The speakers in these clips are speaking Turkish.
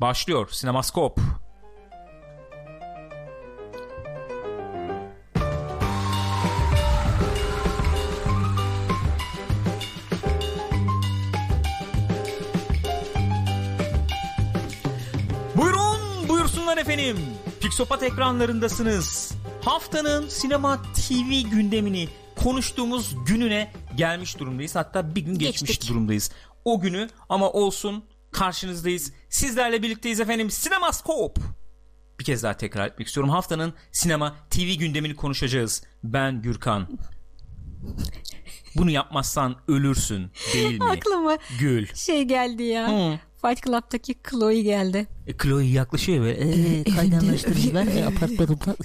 başlıyor. Sinemaskop. Buyurun, buyursunlar efendim. Pixopat ekranlarındasınız. Haftanın sinema TV gündemini konuştuğumuz gününe gelmiş durumdayız. Hatta bir gün geçmiş Geçtik. durumdayız. O günü ama olsun karşınızdayız. Sizlerle birlikteyiz efendim. Sinemaskop. Bir kez daha tekrar etmek istiyorum. Haftanın sinema TV gündemini konuşacağız. Ben Gürkan. Bunu yapmazsan ölürsün değil mi? Aklıma Gül. şey geldi ya. Hı. Fight Club'daki Chloe geldi. E, Chloe yaklaşıyor böyle. Eee kaydanlaştırıcılar e, apartmanımda.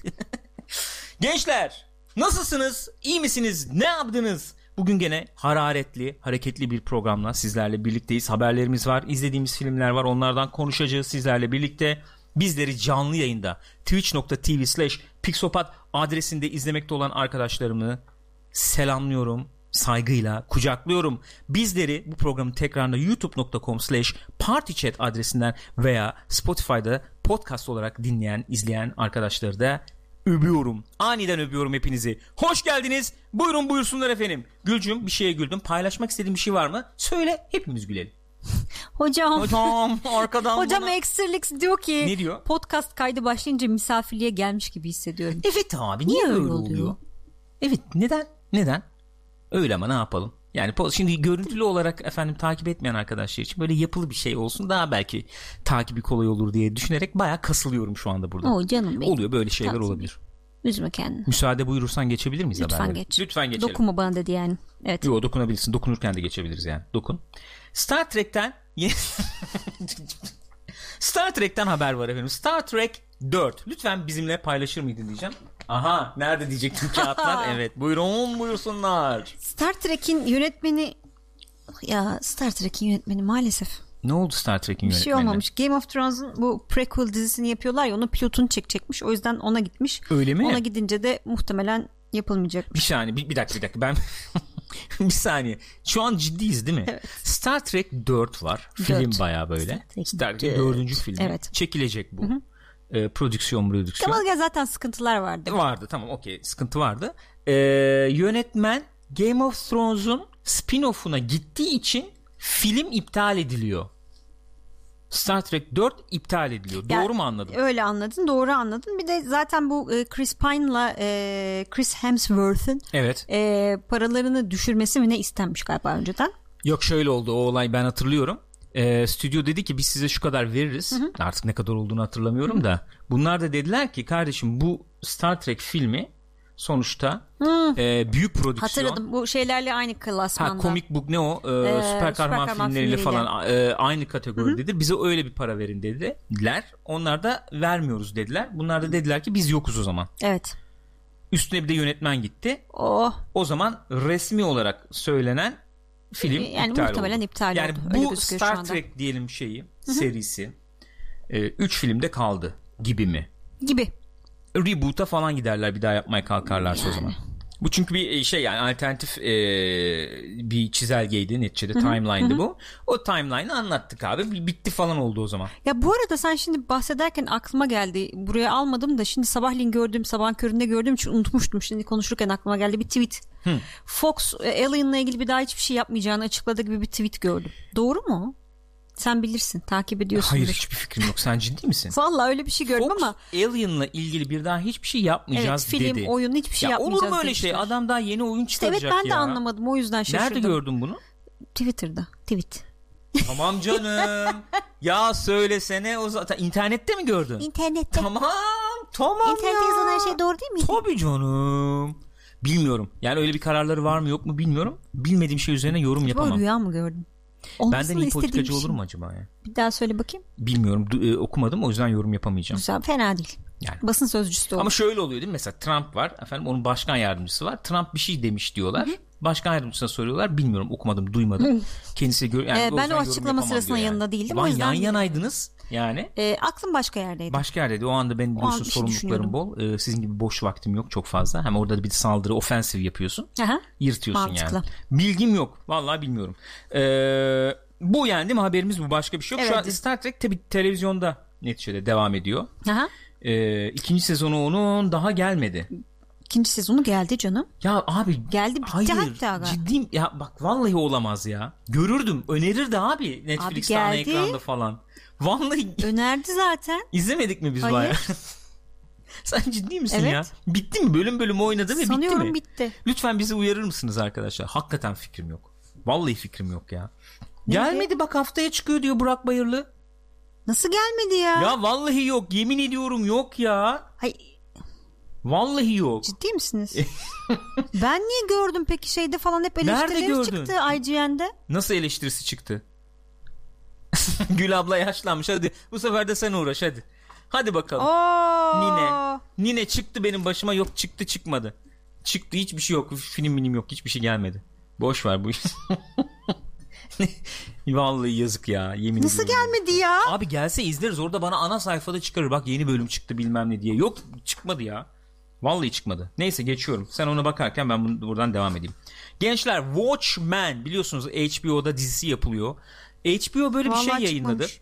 Gençler nasılsınız? İyi misiniz? Ne yaptınız? Bugün gene hararetli, hareketli bir programla sizlerle birlikteyiz. Haberlerimiz var, izlediğimiz filmler var. Onlardan konuşacağız sizlerle birlikte. Bizleri canlı yayında twitch.tv slash pixopat adresinde izlemekte olan arkadaşlarımı selamlıyorum saygıyla kucaklıyorum. Bizleri bu programın tekrarında youtube.com slash partychat adresinden veya Spotify'da podcast olarak dinleyen, izleyen arkadaşları da öpüyorum. Aniden öpüyorum hepinizi. Hoş geldiniz. Buyurun buyursunlar efendim. Gülcüm bir şeye güldüm. Paylaşmak istediğin bir şey var mı? Söyle hepimiz gülelim. Hocam. Hocam arkadan Hocam bana- Extralix diyor ki Ne diyor? podcast kaydı başlayınca misafirliğe gelmiş gibi hissediyorum. Evet abi niye, Niye öyle öyle oluyor? oluyor? Evet neden? Neden? Öyle ama ne yapalım? Yani şimdi görüntülü olarak efendim takip etmeyen arkadaşlar için böyle yapılı bir şey olsun daha belki takibi kolay olur diye düşünerek bayağı kasılıyorum şu anda burada. Oo canım benim. Oluyor böyle şeyler Tatlım. olabilir. Üzme kendini. Müsaade buyurursan geçebilir miyiz Lütfen haberlere? geç. Lütfen geçelim. Dokunma bana dedi yani. Evet. Yo dokunabilirsin. Dokunurken de geçebiliriz yani. Dokun. Star Trek'ten Star Trek'ten haber var efendim. Star Trek 4. Lütfen bizimle paylaşır mıydın diyeceğim. Aha nerede diyecektim kağıtlar. evet buyurun buyursunlar. Star Trek'in yönetmeni ya Star Trek'in yönetmeni maalesef Ne oldu Star Trek'in bir yönetmenine? şey olmamış. Game of Thrones'un bu prequel dizisini yapıyorlar ya onun pilotunu çekecekmiş. O yüzden ona gitmiş. Öyle mi? Ona gidince de muhtemelen yapılmayacak. Bir saniye bir, bir dakika bir dakika ben bir saniye. Şu an ciddiyiz değil mi? Evet. Star Trek 4 var. Film bayağı böyle. Trek Star Trek dört. 4. filmi. Evet. Çekilecek bu. Ee, prodüksiyon prodüksiyon. Ya zaten sıkıntılar vardı. Vardı tamam okey sıkıntı vardı. Ee, yönetmen Game of Thrones'un spin-off'una gittiği için film iptal ediliyor. Star Trek 4 iptal ediliyor. Ya, Doğru mu anladım? Öyle anladın doğru anladın. Bir de zaten bu e, Chris Pine'la e, Chris Hemsworth'ın Evet. e, paralarını düşürmesi mi ne istenmiş galiba önceden. Yok şöyle oldu o olay ben hatırlıyorum. Ee, stüdyo dedi ki biz size şu kadar veririz. Artık ne kadar olduğunu hatırlamıyorum da. Bunlar da dediler ki kardeşim bu Star Trek filmi sonuçta e, büyük prodüksiyon. Hatırladım bu şeylerle aynı klasmanda. Ha komik book ne o? Ee, süper süper kahraman filmleriyle falan e, aynı kategoridedir. Bize öyle bir para verin dediler. Onlar da vermiyoruz dediler. Bunlar da dediler ki biz yokuz o zaman. Evet. Üstüne bir de yönetmen gitti. Oh. O zaman resmi olarak söylenen film Yani iptal muhtemelen oldu. iptal yani oldu. Öyle bu Star. Trek diyelim şeyi serisi 3 filmde kaldı gibi mi? Gibi. Reboot'a falan giderler bir daha yapmaya kalkarlarsa o zaman. Bu çünkü bir şey yani alternatif e, bir çizelgeydi neticede timeline'dı bu. O timeline'ı anlattık abi. Bitti falan oldu o zaman. Ya bu arada sen şimdi bahsederken aklıma geldi. Buraya almadım da şimdi sabahleyin gördüğüm sabah köründe gördüğüm için unutmuştum. Şimdi konuşurken aklıma geldi bir tweet. Fox e, Alien'la ilgili bir daha hiçbir şey yapmayacağını açıkladı gibi bir tweet gördüm. Doğru mu? Sen bilirsin takip ediyorsun. Hayır hiçbir fikrim yok. Sen ciddi misin? Vallahi öyle bir şey gördüm Fox ama Alien'la ilgili bir daha hiçbir şey evet yapmayacağız film, dedi. oyun hiçbir şey ya yapmayacağız olur mu öyle şey? demişler. Adam daha yeni oyun İşte evet çıkaracak ben de ya. anlamadım o yüzden şaşırdım. Nerede gördün bunu? Twitter'da. Tweet. Tamam canım. ya söylesene o zaten internette mi gördün? İnternette. Tamam tamam İnternette ya. yazılan her şey doğru değil mi? Tabii canım. Bilmiyorum. Yani öyle bir kararları var mı yok mu bilmiyorum. Bilmediğim şey üzerine yorum Bu yapamam. rüya mı gördün? Olmasını Benden iyi politikacı bir olur şey. mu acaba ya? Bir daha söyle bakayım. Bilmiyorum. Du- e, okumadım o yüzden yorum yapamayacağım. Güzel, fena değil. Yani. Basın sözcüsü de olur. Ama şöyle oluyor değil mi? Mesela Trump var. Efendim onun başkan yardımcısı var. Trump bir şey demiş diyorlar. Başkan yardımcısına soruyorlar. Bilmiyorum okumadım duymadım. Kendisi gör yani Ee, ben o açıklama sırasında yanında değildim, o Ulan yüzden yan yanaydınız yani. Ee, aklım başka yerdeydi. Başka yerdeydi. O anda benim an biliyorsun şey sorumluluklarım bol. Ee, sizin gibi boş vaktim yok çok fazla. Hem orada da bir saldırı ofensif yapıyorsun. Aha. Yırtıyorsun Mantıklı. yani. Bilgim yok. Vallahi bilmiyorum. Ee, Bu yani değil mi haberimiz bu başka bir şey yok. Şu Evet. an Star Trek tabi televizyonda neticede devam ediyor. Aha. Ee, ikinci sezonu onun daha gelmedi. İkinci sezonu geldi canım. Ya abi Geldi bitti hayır hatta. galiba. ciddiyim ya bak vallahi olamaz ya. Görürdüm önerirdi abi Netflix'te ana ekranda falan. Vallahi Önerdi zaten. izlemedik mi biz Hayır. bayağı? Sen ciddi misin Evet. ya? Bitti mi? Bölüm bölüm oynadı ve bitti Sanıyorum mi? bitti. Lütfen bizi uyarır mısınız arkadaşlar? Hakikaten fikrim yok. Vallahi fikrim yok ya. Gelmedi bak haftaya çıkıyor diyor Burak Bayırlı. Nasıl gelmedi ya? Ya vallahi yok yemin ediyorum yok ya. Hay, Vallahi yok. ciddi misiniz? ben niye gördüm peki şeyde falan hep eleştirileri çıktı IGN'de. Nasıl eleştirisi çıktı? Gül abla yaşlanmış hadi bu sefer de sen uğraş hadi. Hadi bakalım. Oo. Nine. Nine çıktı benim başıma yok çıktı çıkmadı. Çıktı hiçbir şey yok. Film minim yok hiçbir şey gelmedi. Boş ver bu iş. Vallahi yazık ya yemin Nasıl ediyorum. gelmedi ya? Abi gelse izleriz orada bana ana sayfada çıkarır bak yeni bölüm çıktı bilmem ne diye. Yok çıkmadı ya. Vallahi çıkmadı. Neyse geçiyorum. Sen ona bakarken ben bunu, buradan devam edeyim. Gençler Watchmen biliyorsunuz HBO'da dizisi yapılıyor. HBO böyle bir Vallahi şey yayınladı. çıkmamış.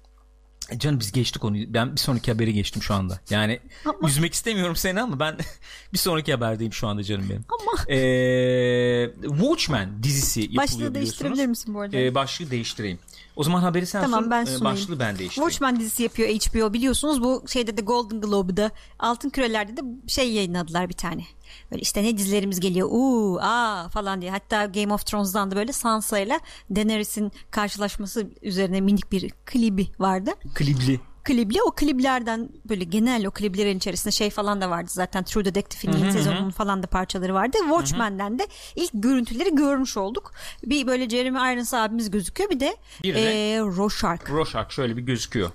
E Canım biz geçtik onu. Ben bir sonraki haberi geçtim şu anda. Yani Ama- üzmek istemiyorum seni ama ben bir sonraki haberdeyim şu anda canım benim. Ama Ee, Watchmen dizisi yapılıyor başlığı değiştirebilir misin bu arada? Ee, başlığı değiştireyim. O zaman haberi sen Tamam, sun. ben ee, sunayım. başlığı ben değiştireyim. Watchmen dizisi yapıyor HBO biliyorsunuz bu şeyde de Golden Globe'da Altın Küreler'de de şey yayınladılar bir tane. Böyle işte ne dizilerimiz geliyor uuu aa falan diye. Hatta Game of Thrones'dan da böyle Sansa ile Daenerys'in karşılaşması üzerine minik bir klibi vardı. Klibli. Klibli o kliplerden böyle genel o kliplerin içerisinde şey falan da vardı zaten True Detective'in yeni sezonunun falan da parçaları vardı. Watchmen'den de ilk görüntüleri görmüş olduk. Bir böyle Jeremy Irons abimiz gözüküyor bir de, Bir de- ee, Rorschach. Rorschach şöyle bir gözüküyor.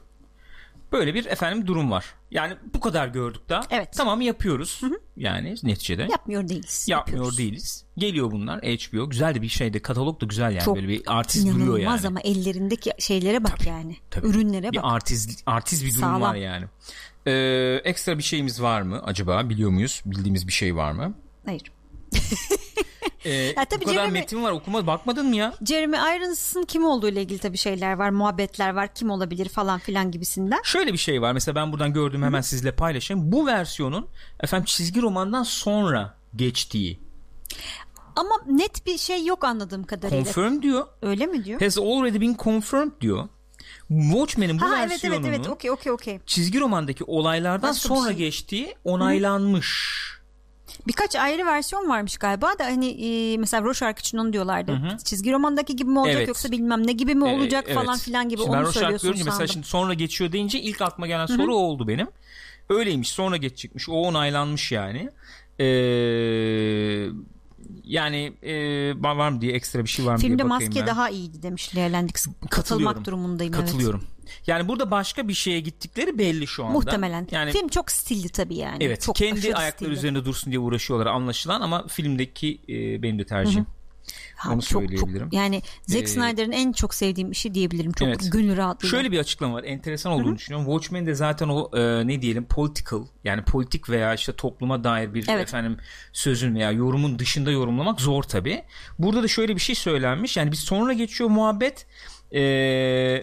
Böyle bir efendim durum var. Yani bu kadar gördük da. Evet. Tamam yapıyoruz. Yani neticede. Yapmıyor değiliz. Yapmıyor yapıyoruz. değiliz. Geliyor bunlar HBO. Güzel de bir şeydi. Katalog da güzel yani. Çok Böyle bir artist duruyor yani. ama ellerindeki şeylere bak yani. Tabii. Ürünlere Bir bak. artist, artist bir durum Sağlam. var yani. Ee, ekstra bir şeyimiz var mı acaba? Biliyor muyuz? Bildiğimiz bir şey var mı? Hayır. Ee, Ya tabii bu kadar Jeremy- metin var. Okuma bakmadın mı ya? Jeremy Irons'ın kim olduğu ile ilgili tabii şeyler var, muhabbetler var, kim olabilir falan filan gibisinden. Şöyle bir şey var. Mesela ben buradan gördüğüm hemen sizle paylaşayım. Bu versiyonun efendim çizgi romandan sonra geçtiği. Ama net bir şey yok anladığım kadarıyla. Confirm diyor. Öyle mi diyor? Has already been confirmed diyor. Watchmen'in bu Ha evet evet versiyonunun evet okey okey okey. çizgi romandaki olaylardan Başka sonra şey. geçtiği onaylanmış. Birkaç ayrı versiyon varmış galiba da hani e, mesela Rorschach için onu diyorlardı. Çizgi romandaki gibi mi olacak Evet. yoksa bilmem ne gibi mi olacak evet. falan filan gibi Şimdi ben onu Rorschach söylüyorsun görünce mesela sandım. şimdi sonra geçiyor deyince ilk aklıma gelen soru o oldu benim. Öyleymiş sonra geçecekmiş. O onaylanmış yani. Ee, yani e, var mı diye ekstra bir şey var mı Filmde diye bakayım maske ben. daha iyiydi demiş. Katılıyorum. Katılmak durumundayım evet. Yani burada başka bir şeye gittikleri belli şu anda. Muhtemelen. Yani Film çok stilli tabii yani. evet çok kendi ayakları stilli. üzerinde dursun diye uğraşıyorlar anlaşılan ama filmdeki e, benim de tercihim. Ha, Onu çok, çok, söyleyebilirim. yani Zack Ee, Snyder'ın en çok sevdiğim işi diyebilirim. Çok Evet. gönül rahatlığıyla. Şöyle bir açıklama var. Enteresan olduğunu düşünüyorum. Watchmen de zaten o e, ne diyelim political yani politik veya işte topluma dair bir Evet. efendim sözün veya yorumun dışında yorumlamak zor tabi. Burada da şöyle bir şey söylenmiş. Yani bir sonra geçiyor muhabbet e,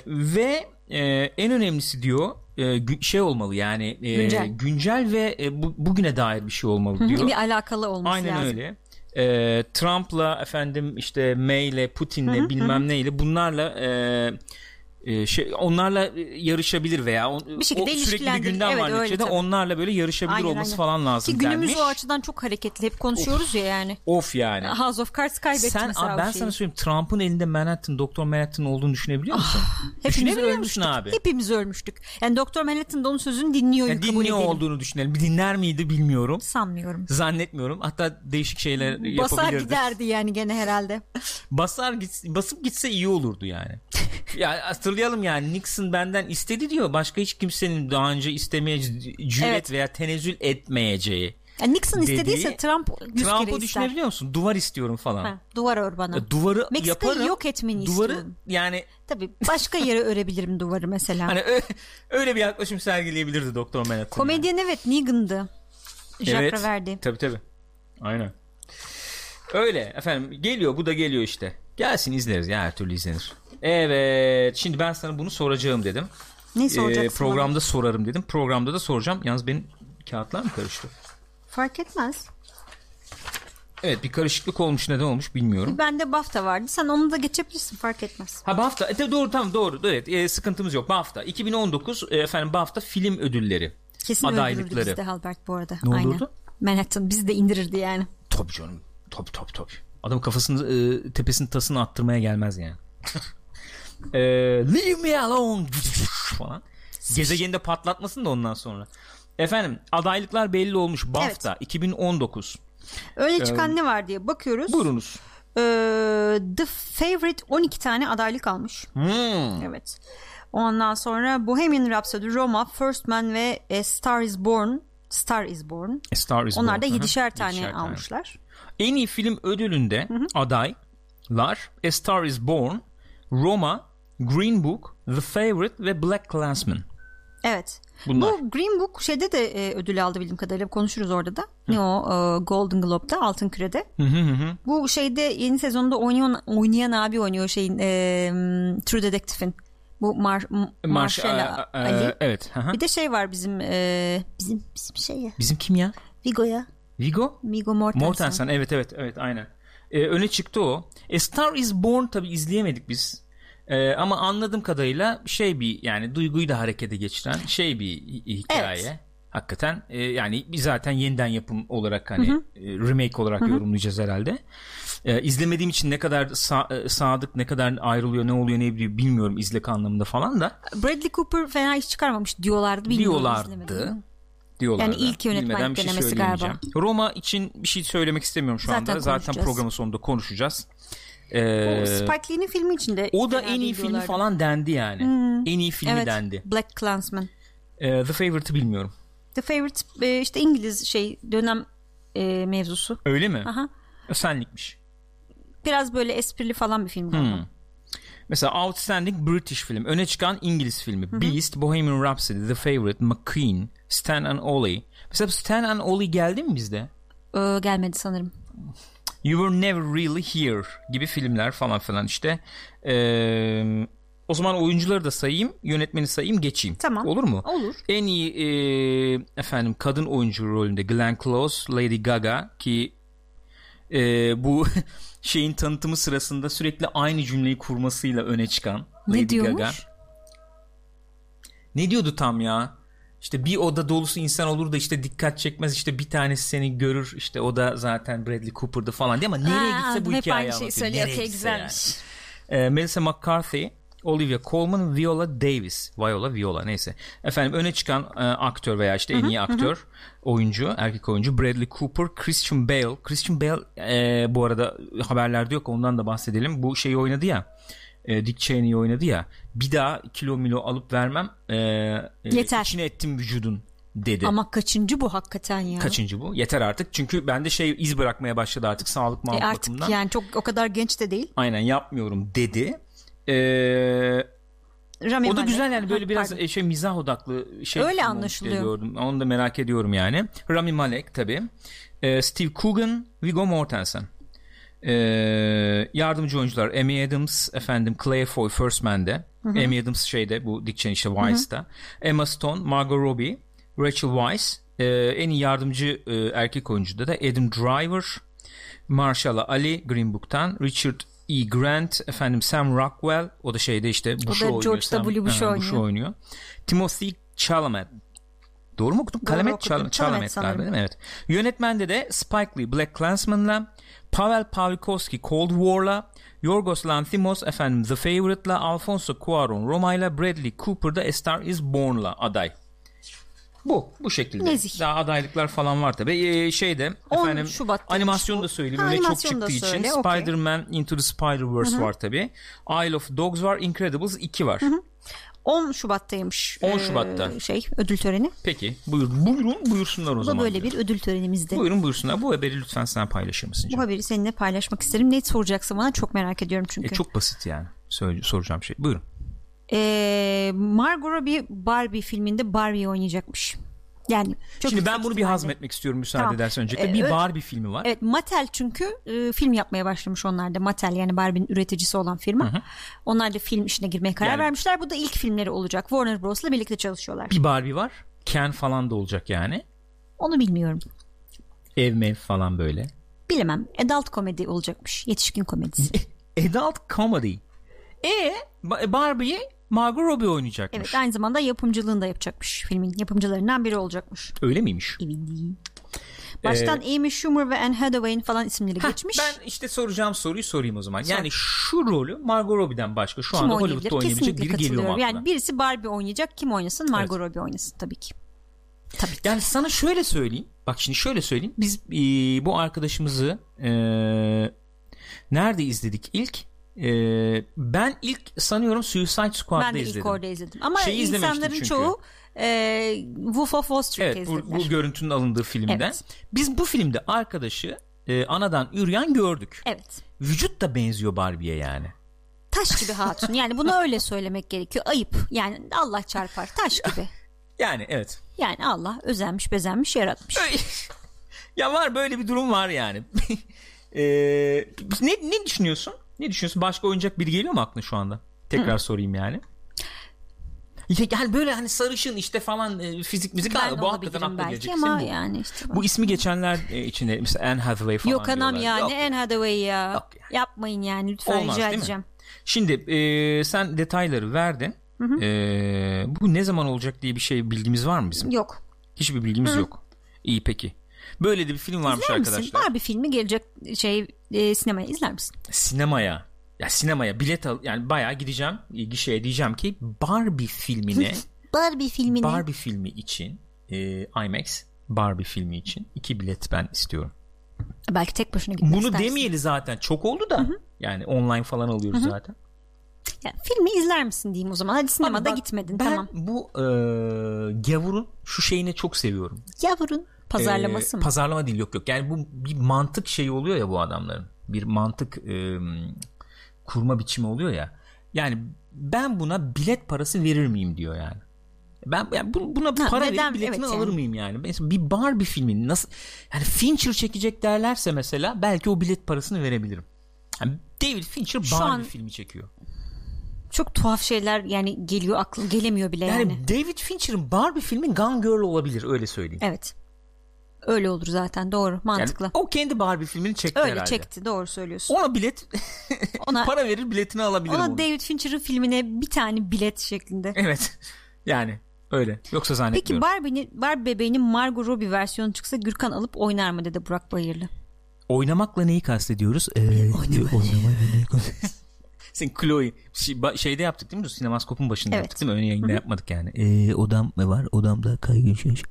ve e, en önemlisi diyor e, şey olmalı yani e, Güncel. güncel ve e, bu, bugüne dair bir şey olmalı diyor. bir alakalı olması Aynen lazım. öyle. Ee, Trump'la efendim işte May'le Putin'le bilmem neyle bunlarla e, e, şey onlarla e, yarışabilir veya on, Bir şekilde o sürekli bir gündem Evet, var neticede onlarla böyle yarışabilir Aynen, olması aynen. falan lazım Ki günümüz denmiş. o açıdan çok hareketli. Hep konuşuyoruz ya yani. Of yani. House of Cards kaybetti Sen mesela abi, ben şeyi. sana söyleyeyim Trump'ın elinde Manhattan, Doktor Manhattan olduğunu düşünebiliyor musun? Hepimiz Düşünebiliyor musun ölmüştük. abi? Hepimiz ölmüştük. Yani Doktor Manhattan da onun sözünü dinliyor. Yani dinliyor olduğunu düşünelim. Bir dinler miydi bilmiyorum. Sanmıyorum. Zannetmiyorum. Hatta değişik şeyler Basar yapabilirdi. giderdi yani gene herhalde. basar git, basıp gitse iyi olurdu yani. ya hatırlayalım yani Nixon benden istedi diyor. Başka hiç kimsenin daha önce istemeye cüret Evet. veya tenezzül etmeyeceği. Yani Nixon Dediği- istediyse Trump yüz Trump'ı düşünebiliyor musun? Duvar istiyorum falan. Ha, duvar ör bana. Duvarı Meksika'yı yaparım. yok etmeni Duvarı istiyorum. yani Tabii başka yere örebilirim duvarı mesela. hani öyle bir yaklaşım sergileyebilirdi Doktor Manhattan. yani. Komedyen evet Negan'dı. Jacques Evet. verdi. Tabii tabii. Aynen. Öyle efendim geliyor bu da geliyor işte. Gelsin izleriz ya her türlü izlenir. Evet. Şimdi ben sana bunu soracağım dedim. Ne soracaksın? Ee, programda sorarım dedim. Programda da soracağım. Yalnız benim kağıtlar mı karıştı? Fark etmez. Evet bir karışıklık olmuş neden olmuş bilmiyorum. Bende BAFTA vardı. Sen onu da geçebilirsin fark etmez. Ha BAFTA e, doğru tamam doğru evet e, sıkıntımız yok BAFTA 2019 e, efendim BAFTA film ödülleri Kesin adaylıkları. öldürürdü bizde Halbert bu arada. Ne Aynen. olurdu? Manhattan bizi de indirirdi yani. Tabii canım tabii tabii tabii. Adam kafasını e, tepesinin tasını attırmaya gelmez yani. e, leave me alone falan. Gezegeni de patlatmasın da ondan sonra. Efendim adaylıklar belli olmuş BAFTA 2019. Öyle çıkan ne var diye bakıyoruz. Buyurunuz. Ee, The Favorite 12 tane adaylık almış. Hmm. Evet. Ondan sonra Bohemian Rhapsody, Roma, First Man ve A Star Is Born. Star Is Born. A Star Is Onlar da Born. Hı. 7'şer tane Yedişer almışlar. En iyi film ödülünde adaylar A Star Is Born, Roma, Green Book, The Favorite ve Black Clansman. Evet. Bunlar. Bu Green Book şeyde de e, ödül aldı bildiğim kadarıyla konuşuruz orada da. Ne o e, Golden Globe'da Altın Küre'de. Bu şeyde yeni sezonda oynayan oynayan abi oynuyor şeyin e, True Detective'in. Bu Mar M- Marş- Marshall e, e, Ali. Evet. hı hı. Bir de şey var bizim e, bizim bizim şey ya. Bizim kim ya? Vigo'ya. Vigo? Vigo Mortensen. Mortensen. Evet evet evet aynen. Ee, öne çıktı o. A Star Is Born tabi izleyemedik biz. Ee, ama anladığım kadarıyla şey bir yani duyguyu da harekete geçiren şey bir hi- hikaye. Evet. Hakikaten e, yani zaten yeniden yapım olarak hani e, remake olarak yorumlayacağız herhalde. E, izlemediğim için ne kadar sa- e, sadık ne kadar ayrılıyor ne oluyor ne biliyor bilmiyorum izlek anlamında falan da Bradley Cooper fena iş çıkarmamış diyorlardı. Diyorlardı. Diyorlardı. Yani ilk yönetmenlik şey denemesi galiba. Roma için bir şey söylemek istemiyorum şu Zaten anda. Zaten programın sonunda konuşacağız. Ee, Spike Lee'nin filmi içinde. o da en iyi filmi falan dendi yani. En iyi filmi Evet. dendi. Black Klansman. Ee, The Favorite'ı bilmiyorum. The Favorite e, işte İngiliz şey dönem e, mevzusu. Öyle mi? Aha. Senlikmiş. Biraz böyle esprili falan bir film galiba. Hmm. Mesela Outstanding British film. Öne çıkan İngiliz filmi. Beast, Bohemian Rhapsody, The Favorite, McQueen, Stan and Ollie. Mesela Stan and Ollie geldi mi bizde? Ee, gelmedi sanırım. You Were Never Really Here gibi filmler falan filan işte. Ee, o zaman oyuncuları da sayayım, yönetmeni sayayım, geçeyim. Tamam. Olur mu? Olur. En iyi e, efendim kadın oyuncu rolünde Glenn Close, Lady Gaga ki e, bu şeyin tanıtımı sırasında sürekli aynı cümleyi kurmasıyla öne çıkan Ne Lady diyormuş? Gaga. Ne diyordu tam ya? İşte bir oda dolusu insan olur da işte dikkat çekmez işte bir tanesi seni görür işte o da zaten Bradley Cooper'dı falan diye ama nereye Ha, gitse bu hikaye anlatıyor. söylüyor. Nereye gitse yani. Ee, Melissa McCarthy, Olivia Colman, Viola Davis. Viola, Viola neyse. Efendim öne çıkan e, aktör veya işte en iyi aktör, oyuncu, erkek oyuncu Bradley Cooper, Christian Bale. Christian Bale e, bu arada haberlerde yok ondan da bahsedelim. Bu şeyi oynadı ya. E, Dick Cheney oynadı ya. Bir daha kilo milo alıp vermem. E, e, Yeter. içine ettim vücudun dedi. Ama kaçıncı bu hakikaten ya? Kaçıncı bu? Yeter artık. Çünkü bende şey iz bırakmaya başladı artık sağlık E mağlık artık bakımından. yani çok o kadar genç de değil. Aynen yapmıyorum dedi. Ee, Rami o da Malek. güzel yani böyle Ha, biraz pardon. e, şey mizah odaklı şey Öyle anlaşılıyor. gördüm. Onu da merak ediyorum yani. Rami Malek tabi. Steve Coogan, Viggo Mortensen. Ee, yardımcı oyuncular Amy Adams, efendim Claire Foy First Man'de. Amy Adams şeyde bu Dick Cheney işte Vice'da. Emma Stone, Margot Robbie, Rachel Weisz. Ee, en iyi yardımcı e, erkek oyuncuda da Adam Driver, Marshala Ali Green Book'tan, Richard E. Grant, efendim Sam Rockwell, o da şeyde işte Bush'u oynuyor. George Sam- W. Bush'u Ha, oynuyor. oynuyor. Timothy Chalamet. Doğru mu okudum? Okudun. Chalamet, Chalamet galiba değil mi? Evet. Yönetmende de Spike Lee Black Klansman'la Pavel Pavlikovski Cold War'la Yorgos Lanthimos efendim The Favorite'la Alfonso Cuarón Roma'yla Bradley Cooper'da A Star Is Born'la aday. Bu. Bu şekilde. Nezih. Daha adaylıklar falan var tabi. Ee, şeyde 10 efendim Şubat'taymış animasyonu bu. da söyleyeyim. Ha, Öyle çok çıktığı için söyle, okey. Spider-Man Into the Spider-Verse var tabi. Isle of Dogs var. Incredibles 2 var. 10 Şubat'taymış. 10 e, Şubat'ta. şey ödül töreni. Peki. Buyur, buyurun buyursunlar o Bu da zaman. böyle bir ödül törenimizdi. Buyurun buyursunlar. Bu haberi lütfen sen paylaşır mısın? Bu canım? haberi seninle paylaşmak isterim. Ne soracaksın bana çok merak ediyorum çünkü. E, çok basit yani. Söyle, soracağım şey. Buyurun. Ee, Margot Robbie Barbie filminde Barbie oynayacakmış. Yani çok Şimdi ben bunu bir hazmetmek istiyorum müsaade Tamam. edersen öncelikle. Ee, bir Barbie filmi var. Evet Mattel çünkü e, film yapmaya başlamış onlar da. Mattel yani Barbie'nin üreticisi olan firma. Onlar da film işine girmeye karar Yani- vermişler. Bu da ilk filmleri olacak. Warner Bros'la birlikte çalışıyorlar. Bir Barbie var. Ken falan da olacak yani. Onu bilmiyorum. Ev mev falan böyle. Bilemem. Adult komedi olacakmış. Yetişkin komedisi. Adult comedy. E Ba- Barbie'yi Margot Robbie oynayacakmış. Evet aynı zamanda yapımcılığını da yapacakmış. Filmin yapımcılarından biri olacakmış. Öyle miymiş? Değil. Baştan Amy Schumer ve Anne Hathaway'in falan isimleri Heh, geçmiş. ben işte soracağım soruyu sorayım o zaman. Yani şu rolü Margot Robbie'den başka şu Kim anda? Hollywood'da oynayabilecek biri geliyor mu? Yani birisi Barbie oynayacak. Kim oynasın? Margot Robbie oynasın tabii ki. Tabii ki. Yani sana şöyle söyleyeyim. Bak şimdi şöyle söyleyeyim. Biz e, bu arkadaşımızı e, nerede izledik ilk? E, ben ilk sanıyorum Suicide Squad'da Ben de izledim. ilk orada izledim. Ama Şeyi insanların çünkü. çoğu e, Wolf of Wall Street'i Evet bu, izlediler. bu görüntünün alındığı filmden. Evet. Biz bu filmde arkadaşı e, anadan üryan gördük. Evet. Vücut da benziyor Barbie'ye yani. Taş gibi hatun. Yani bunu öyle söylemek gerekiyor. Ayıp. Yani Allah çarpar. Taş gibi. Yani evet. Yani Allah özenmiş bezenmiş yaratmış. ya var böyle bir durum var yani. E, ne, ne düşünüyorsun? Ne düşünüyorsun? Başka oyuncak biri geliyor mu aklına şu anda? Tekrar sorayım yani. Ya, yani böyle hani sarışın işte falan e, fizik müzik Ben bu hakikaten akla gelecek ama bu. yani işte. Bu ismi geçenler e, içinde mesela Anne Hathaway falan Yok anam diyorlar. ya Yok. ne Anne Hathaway ya. Yok yani. Yapmayın yani lütfen Olmaz, rica edeceğim. Şimdi e, sen detayları verdin. E, bu ne zaman olacak diye bir şey bilgimiz var mı bizim? Yok. Hiçbir bilgimiz yok. İyi peki. Böyle de bir film varmış İzler misin? arkadaşlar. Barbie filmi gelecek şey e, sinemaya izler misin? Sinemaya ya sinemaya bilet al yani bayağı gideceğim e, gişeye diyeceğim ki Barbie filmine Barbie filmini. Barbie filmi için e, IMAX Barbie filmi için iki bilet ben istiyorum. Belki tek başına gitmek Bunu istersin. demeyeli zaten çok oldu da yani online falan alıyoruz zaten. Yani filmi izler misin diyeyim o zaman. Hadi sinemada Bak, gitmedin ben tamam. bu e, gavurun şu şeyini çok seviyorum. Yavrun pazarlaması Ee, mı? Pazarlama değil yok yok. Yani bu bir mantık şeyi oluyor ya bu adamların. Bir mantık e, kurma biçimi oluyor ya. Yani ben buna bilet parası verir miyim diyor yani. Ben yani bu- buna Ha, para neden? verip biletini Evet alır yani. mıyım yani? Mesela bir Barbie filmini nasıl yani Fincher çekecek derlerse mesela belki o bilet parasını verebilirim. Yani David Fincher Şu Barbie an- filmi çekiyor. Çok tuhaf şeyler yani geliyor aklım gelemiyor bile yani. Yani David Fincher'ın Barbie filmi Gone Girl olabilir öyle söyleyeyim. Evet. Öyle olur zaten doğru Yani mantıklı. o kendi Barbie filmini çekti Öyle herhalde. çekti doğru söylüyorsun. Ona bilet Ona para verir biletini alabilirim. ona onu. David Fincher'ın filmine bir tane bilet şeklinde. Evet. Yani öyle. Yoksa Peki zannetmiyorum. Barbie'nin Barbie bebeğinin Margot Robbie versiyonu çıksa Gürkan alıp oynar mı dedi Burak Bayırlı. Oynamakla neyi kastediyoruz? Ee, Sen Chloe şey, şeyde yaptık değil mi? Sinemaskopun başında Evet. yaptık değil mi? Ön yayında yapmadık yani. Ee, odam mı var? Odamda kaygın şaş.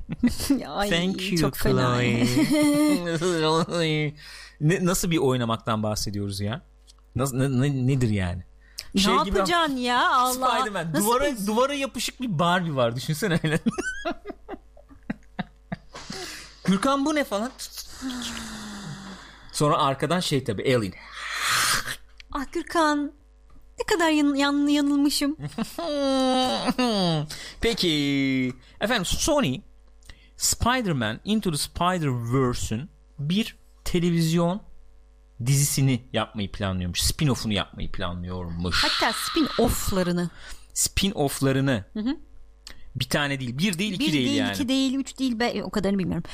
Thank you çok. Chloe. ne, nasıl bir oynamaktan bahsediyoruz ya? Nasıl, ne- ne- nedir yani? ne Şey gibi- yapacaksın ya Allah. Spider-Man. Duvara, bir- duvara yapışık bir Barbie var. Düşünsene öyle. Gürkan bu ne falan? Sonra arkadan şey tabi Alien. Ah Gürkan ne kadar yan, yan- yanılmışım. Peki efendim Sony Spider-Man Into the Spider-Verse'ün bir televizyon dizisini yapmayı planlıyormuş. Spin-off'unu yapmayı planlıyormuş. Hatta spin-off'larını. Spin-off'larını bir tane değil, bir değil, iki bir değil, değil, yani. iki değil, üç değil, be, o kadarını bilmiyorum.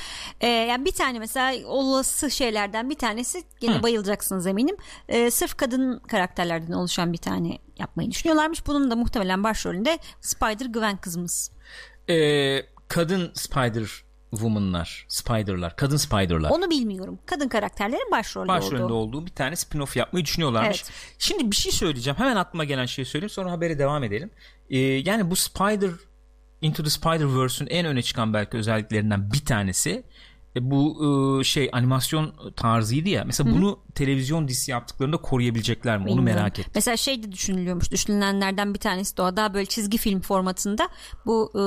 Ee, yani bir tane mesela olası şeylerden bir tanesi gene bayılacaksınız eminim. Ee, sırf kadın karakterlerden oluşan bir tane yapmayı düşünüyorlarmış. Bunun da muhtemelen başrolünde Spider Gwen kızımız. Ee, kadın Spider Woman'lar, Spider'lar, kadın Spider'lar. Onu bilmiyorum. Kadın karakterlerin başrolde, başrolünde olduğu. olduğu bir tane spin-off yapmayı düşünüyorlarmış. Evet. Şimdi bir şey söyleyeceğim. Hemen aklıma gelen şeyi söyleyeyim sonra habere devam edelim. Ee, yani bu Spider Into the Spider-Verse'ün en öne çıkan belki özelliklerinden bir tanesi e, bu e, şey animasyon tarzıydı ya. Mesela bunu televizyon dizisi yaptıklarında koruyabilecekler mi? Onu Bilmiyorum. merak ettim. Mesela şey de düşünülüyormuş. Düşünülenlerden bir tanesi de o. Daha böyle çizgi film formatında bu e,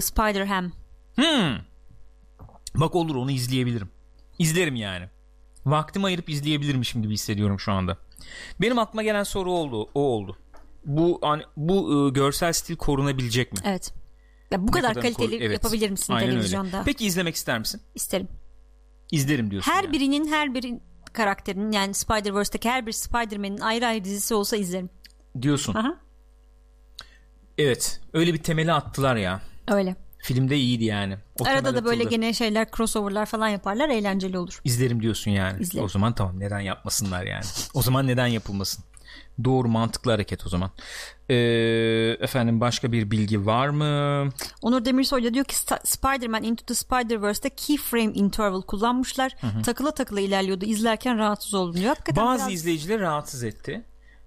Spider-Ham. Hmm. Bak olur onu izleyebilirim. İzlerim yani. Vaktimi ayırıp izleyebilirmişim gibi hissediyorum şu anda. Benim aklıma gelen soru oldu. O oldu. Bu hani, bu e, görsel stil korunabilecek mi? Evet. Ya bu kadar kaliteli evet. yapabilir misin Aynen televizyonda? Öyle. Peki izlemek ister misin? İsterim. İzlerim diyorsun. Her yani. birinin her bir karakterinin yani Spider-Verse'deki her bir Spider-Man'in ayrı ayrı dizisi olsa izlerim. Diyorsun. Aha. Evet. Öyle bir temeli attılar ya. Öyle. Filmde iyiydi yani. O Arada da böyle gene şeyler crossoverlar falan yaparlar eğlenceli olur. İzlerim diyorsun yani. İzlerim. O zaman tamam neden yapmasınlar yani. o zaman neden yapılmasın? Doğru mantıklı hareket o zaman. Ee, efendim başka bir bilgi var mı? Onur Demirsoy da diyor ki Spider-Man Into the Spider-Verse'de keyframe interval kullanmışlar. Hı hı. Takıla takıla ilerliyordu. İzlerken rahatsız oldum diyor. Hakikaten Bazı biraz... izleyicileri rahatsız etti.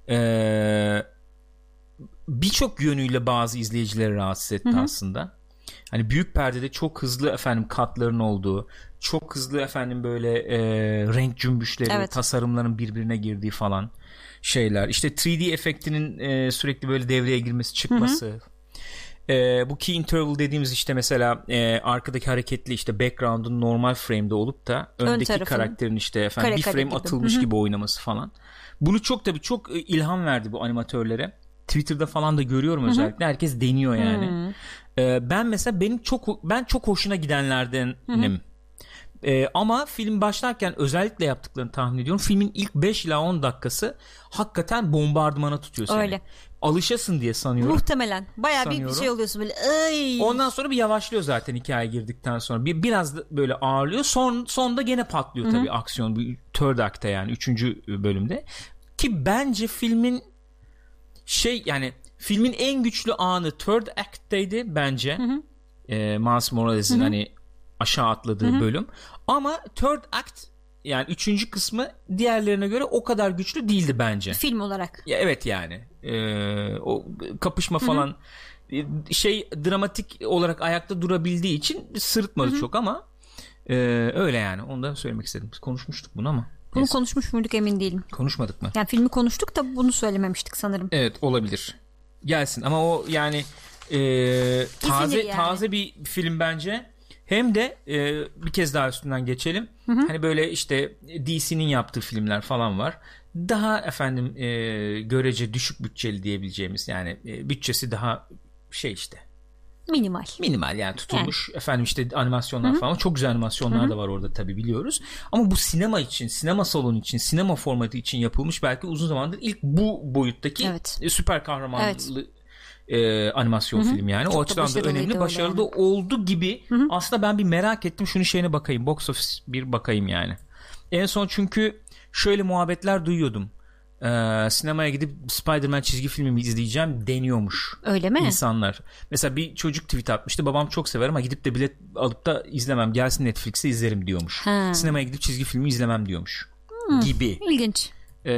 Ee, Birçok yönüyle bazı izleyicileri rahatsız etti hı hı. aslında. Hani büyük perdede çok hızlı efendim katların olduğu, çok hızlı efendim böyle e, renk cümbüşleri, evet. tasarımların birbirine girdiği falan şeyler. İşte 3D efektinin e, sürekli böyle devreye girmesi çıkması. Hı hı. E, bu key interval dediğimiz işte mesela e, arkadaki hareketli işte background'un normal frame'de olup da öndeki Ön karakterin işte efendim bir frame gibi. atılmış Hı-hı. gibi oynaması falan. Bunu çok tabii çok e, ilham verdi bu animatörlere. Twitter'da falan da görüyorum Hı-hı. özellikle. Herkes deniyor yani. Ee, ben mesela benim çok ben çok hoşuna gidenlerdenim. Hı-hı. E, ama film başlarken özellikle yaptıklarını tahmin ediyorum. Filmin ilk 5 ila 10 dakikası hakikaten bombardımana tutuyor seni. Öyle. Alışasın diye sanıyorum. Muhtemelen. Baya bir şey oluyorsun böyle. Ay. Ondan sonra bir yavaşlıyor zaten hikaye girdikten sonra. Bir biraz böyle ağırlıyor. Son sonda gene patlıyor tabii Hı-hı. aksiyon. Bir third act'te yani 3. bölümde. Ki bence filmin şey yani filmin en güçlü anı third act'teydi bence. Hı hı. E, Miles Morales'in hani aşağı atladığı Hı-hı. bölüm. Ama third act yani üçüncü kısmı diğerlerine göre o kadar güçlü değildi bence. Film olarak. Ya evet yani. Ee, o kapışma falan Hı-hı. şey dramatik olarak ayakta durabildiği için sırıtmadı Hı-hı. çok ama e, öyle yani. Onu da söylemek istedim. Biz konuşmuştuk bunu ama. Bunu Neyse. konuşmuş muyduk emin değilim. Konuşmadık mı? Yani filmi konuştuk da bunu söylememiştik sanırım. Evet olabilir. Gelsin ama o yani e, taze yani. taze bir film bence hem de e, bir kez daha üstünden geçelim. Hı hı. Hani böyle işte DC'nin yaptığı filmler falan var. Daha efendim e, görece düşük bütçeli diyebileceğimiz yani e, bütçesi daha şey işte minimal. Minimal yani tutulmuş yani. efendim işte animasyonlar Hı-hı. falan çok güzel animasyonlar Hı-hı. da var orada tabi biliyoruz. Ama bu sinema için, sinema salonu için, sinema formatı için yapılmış belki uzun zamandır ilk bu boyuttaki evet. süper kahramanlı evet e, animasyon Hı-hı. film yani. Çok o açıdan da önemli. Başarılı yani. oldu gibi. Hı-hı. Aslında ben bir merak ettim. Şunu şeyine bakayım. Box office bir bakayım yani. En son çünkü şöyle muhabbetler duyuyordum. Ee, sinemaya gidip Spider-Man çizgi filmi izleyeceğim deniyormuş. Öyle mi? İnsanlar. Mesela bir çocuk tweet atmıştı. Babam çok sever ama gidip de bilet alıp da izlemem. Gelsin Netflix'te izlerim diyormuş. Ha. Sinemaya gidip çizgi filmi izlemem diyormuş. Hmm, gibi. İlginç. Ee,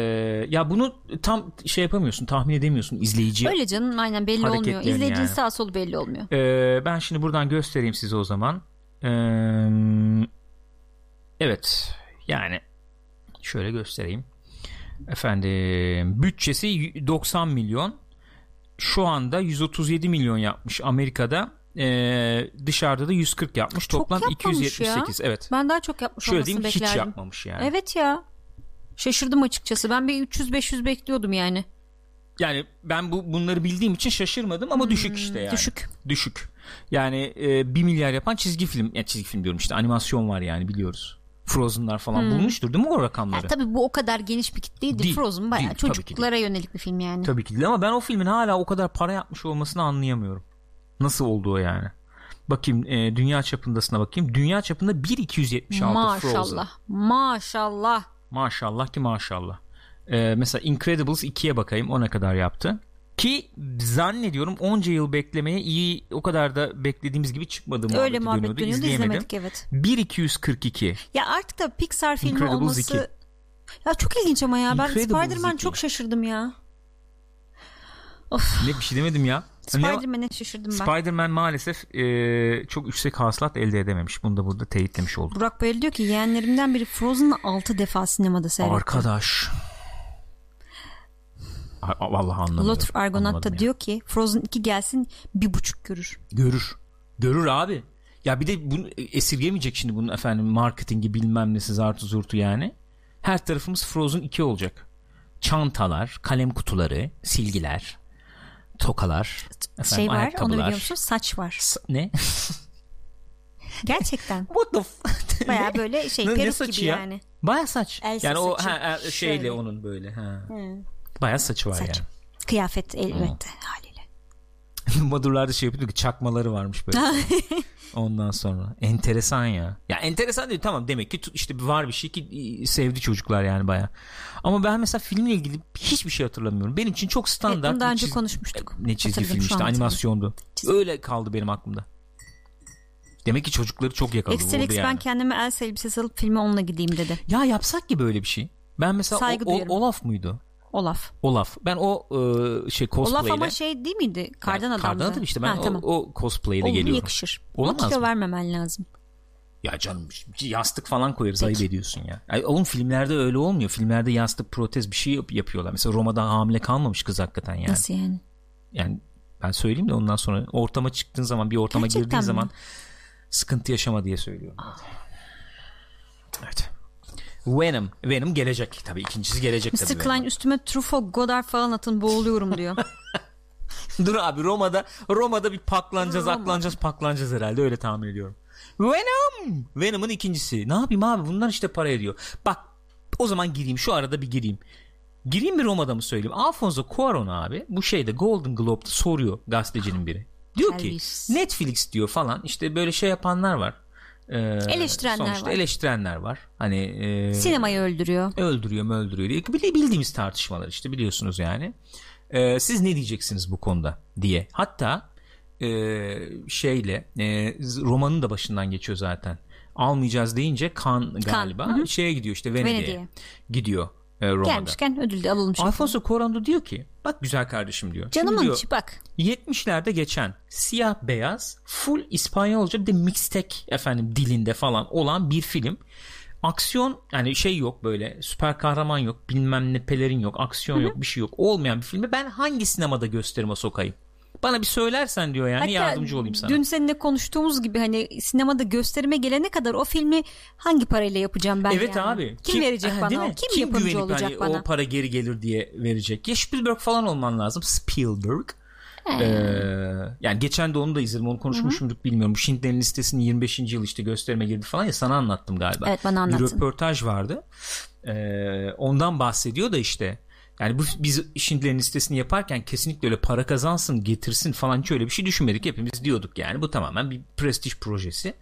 ya bunu tam şey yapamıyorsun tahmin edemiyorsun izleyici öyle canım aynen belli olmuyor. izleyicinin yani. sağ solu belli olmuyor. Ee, ben şimdi buradan göstereyim size o zaman. Ee, evet yani şöyle göstereyim. Efendim bütçesi 90 milyon. Şu anda 137 milyon yapmış Amerika'da. Ee, dışarıda da 140 yapmış. Çok toplam 278 ya. evet. Ben daha çok yapmış Şöyle diyeyim beklerdim. hiç yapmamış yani. Evet ya Şaşırdım açıkçası. Ben bir 300-500 bekliyordum yani. Yani ben bu bunları bildiğim için şaşırmadım ama hmm, düşük işte yani. Düşük. Düşük. Yani e, 1 milyar yapan çizgi film, ya çizgi film diyorum işte animasyon var yani biliyoruz. Frozen'lar falan hmm. bulmuştur değil mi o rakamları? Ya, tabii bu o kadar geniş bir kitleydi. Değil, Frozen bayağı değil, çocuklara yönelik bir film yani. Tabii ki değil ama ben o filmin hala o kadar para yapmış olmasını anlayamıyorum. Nasıl olduğu yani. Bakayım e, dünya çapındasına bakayım. Dünya çapında 1276 Maşallah. Frozen. Maşallah. Maşallah. Maşallah ki maşallah. Ee, mesela Incredibles 2'ye bakayım o ne kadar yaptı. Ki zannediyorum onca yıl beklemeye iyi o kadar da beklediğimiz gibi çıkmadı Öyle muhabbet dönüyordu, dönüyordu izlemedik evet. 1242. Ya artık da Pixar filmi Incredibles olması 2. Ya çok ilginç ama ya ben Spider-Man çok şaşırdım ya. Of. Ne bir şey demedim ya. Spider-Man'e şaşırdım ben. Spider-Man maalesef e, çok yüksek hasılat elde edememiş. Bunu da burada teyitlemiş olduk. Burak Bayır diyor ki yeğenlerimden biri Frozen'ı 6 defa sinemada seyretti. Arkadaş. Vallahi anlamadım. Lothar Argonaut da diyor ki Frozen 2 gelsin bir buçuk görür. Görür. Görür abi. Ya bir de bunu esirgemeyecek şimdi bunun efendim marketingi bilmem nesi zartı zurtu yani. Her tarafımız Frozen 2 olacak. Çantalar, kalem kutuları, silgiler tokalar, şey var onu biliyor musun? Saç var. Sa- ne? Gerçekten. What the f- Baya böyle şey Ne- ne peruk saçı gibi ya? yani. Baya saç. Elsa yani o saçı. ha, ha, şeyle Şöyle. onun böyle. Ha. Hı. Baya saçı var Saç. yani. Kıyafet elbette haliyle. Madurlarda şey yapıyordu ki çakmaları varmış böyle. Ondan sonra. Enteresan ya. Ya enteresan değil tamam demek ki işte var bir şey ki e, sevdi çocuklar yani baya. Ama ben mesela filmle ilgili hiçbir şey hatırlamıyorum. Benim için çok Evet, standart bunu daha önce çiz- konuşmuştuk. ne çizgi film işte animasyondu. Çizgi- Öyle kaldı benim aklımda. Demek ki çocukları çok yakaladı Extra vurdu X yani. ben kendime Elsa elbisesi alıp filme onunla gideyim dedi. Ya yapsak ki böyle bir şey. Ben mesela Saygı o, o-. Olaf muydu? Olaf. Olaf. Ben o e, şey cosplay'le. Olaf ama şey değil miydi? Kardan Ya, adamdı. Kardan adam işte ben Ha, o, tamam. o cosplay'le Onun geliyorum. yakışır. Olamaz Ama kilo mı? vermemen lazım. Ya canım yastık falan koyarız Peki. ayıp ediyorsun ya. Ay, oğlum filmlerde öyle olmuyor. Filmlerde yastık protez bir şey yap- yapıyorlar. Mesela Roma'da hamile kalmamış kız hakikaten yani. Nasıl yani? Yani ben söyleyeyim de ondan sonra ortama çıktığın zaman bir ortama Gerçekten girdiğin mi? zaman sıkıntı yaşama diye söylüyorum. Evet. Venom. Venom gelecek tabii. ikincisi gelecek Mr. tabii. Klein Venom. üstüme Truffaut Godard falan atın boğuluyorum diyor. Dur abi Roma'da Roma'da bir paklanacağız, Roma. aklanacağız, paklanacağız herhalde öyle tahmin ediyorum. Venom. Venom'ın ikincisi. Ne yapayım abi? Bunlar işte para ediyor. Bak o zaman gireyim şu arada bir gireyim. Gireyim mi Roma'da mı söyleyeyim? Alfonso Cuarón abi bu şeyde Golden Globe'da soruyor gazetecinin biri. Diyor ki. Netflix diyor falan işte böyle şey yapanlar var. Ee, Eleştirenler sonuçta var. Eleştirenler var. Hani e, Sinemayı öldürüyor. öldürüyor mu öldürüyor diye bildiğimiz tartışmalar işte biliyorsunuz yani. Ee, siz ne diyeceksiniz bu konuda diye. Hatta e, şeyle e, romanın da başından geçiyor zaten. Almayacağız deyince kan galiba hı. şeye gidiyor işte Venedik'e Venedik'e. gidiyor e, Roma'da. Gelmişken ödül de alalım. Alfonso Cuarón diyor ki bak güzel kardeşim diyor. Şimdi Canımın diyor, içi bak. 70'lerde geçen siyah beyaz full İspanyolca bir de mixtek efendim dilinde falan olan bir film. Aksiyon yani şey yok böyle süper kahraman yok bilmem ne pelerin yok aksiyon yok bir şey yok olmayan bir filmi ben hangi sinemada gösterime sokayım? Bana bir söylersen diyor yani Hatta yardımcı olayım sana. Dün seninle konuştuğumuz gibi hani sinemada gösterime gelene kadar o filmi hangi parayla yapacağım ben Evet yani? abi. Kim, verecek Ha, bana? mi? Kim, yapımcı güvenip olacak hani bana? O para geri gelir diye verecek. Ya Spielberg falan olman lazım. Spielberg. Ee, yani geçen de onu da izledim onu konuşmuşumduk bilmiyorum. Bu Schindler'in listesinin 25. yıl işte gösterime girdi falan ya sana anlattım galiba. Evet, bana Bir anlattın. röportaj vardı. Ee, ondan bahsediyor da işte yani bu biz Schindler'in listesini yaparken kesinlikle öyle para kazansın getirsin falan hiç öyle bir şey düşünmedik. Hepimiz diyorduk yani bu tamamen bir prestij projesi.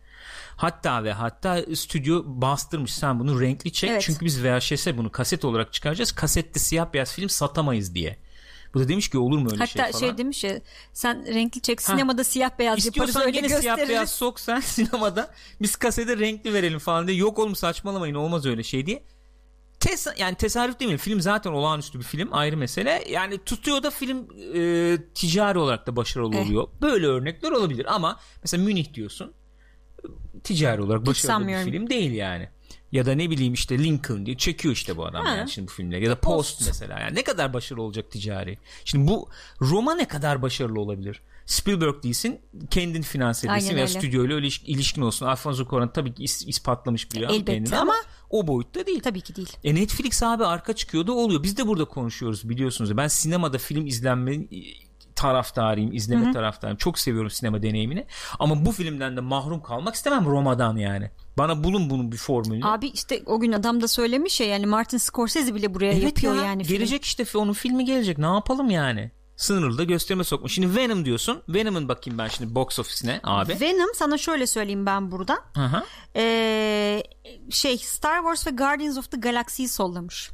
Hatta ve hatta stüdyo bastırmış sen bunu renkli çek Evet. çünkü biz VHS'e bunu kaset olarak çıkaracağız. Kasette siyah beyaz film satamayız diye. Bu da demiş ki olur mu öyle Hatta şey şey, falan. demiş ya sen renkli çek sinemada siyah beyaz yaparız İstiyorsan öyle gene siyah gösteririz. beyaz sok sen sinemada biz kasede renkli verelim falan diye. Yok oğlum saçmalamayın olmaz öyle şey diye. Tes yani tesadüf değil mi? Film zaten olağanüstü bir film ayrı mesele. Yani tutuyor da film e, ticari olarak da başarılı Eh. oluyor. Böyle örnekler olabilir ama mesela Münih diyorsun ticari olarak başarılı bir film değil yani. Ya da ne bileyim işte Lincoln diye çekiyor işte bu adam Ha. yani şimdi bu filmleri. Ya da Post, Post. mesela yani ne kadar başarılı olacak ticari. Şimdi bu Roma ne kadar başarılı olabilir? Spielberg değilsin kendin finanse edilsin veya öyle. stüdyoyla iliş- ilişkin olsun. Alfonso Cuarón tabii ki is- ispatlamış bir Elbette kendini ama, ama- o boyutta değil. Tabii ki değil. E Netflix abi arka çıkıyordu oluyor. Biz de burada konuşuyoruz biliyorsunuz. Ben sinemada film izlenme e, taraftarıyım, izleme taraftarıyım. Çok seviyorum sinema deneyimini. Ama bu filmden de mahrum kalmak istemem Roma'dan yani. Bana bulun bunun bir formülünü. Abi işte o gün adam da söylemiş ya yani Martin Scorsese bile buraya evet yapıyor ya, yani film. gelecek işte onun filmi gelecek. Ne yapalım yani? Sınırlı da gösterime sokmuş. Şimdi Venom diyorsun. Venom'ın bakayım ben şimdi box office'ine abi. Venom sana şöyle söyleyeyim ben burada. Hı hı. Ee, şey Star Wars ve Guardians of the Galaxy'yi sollamış.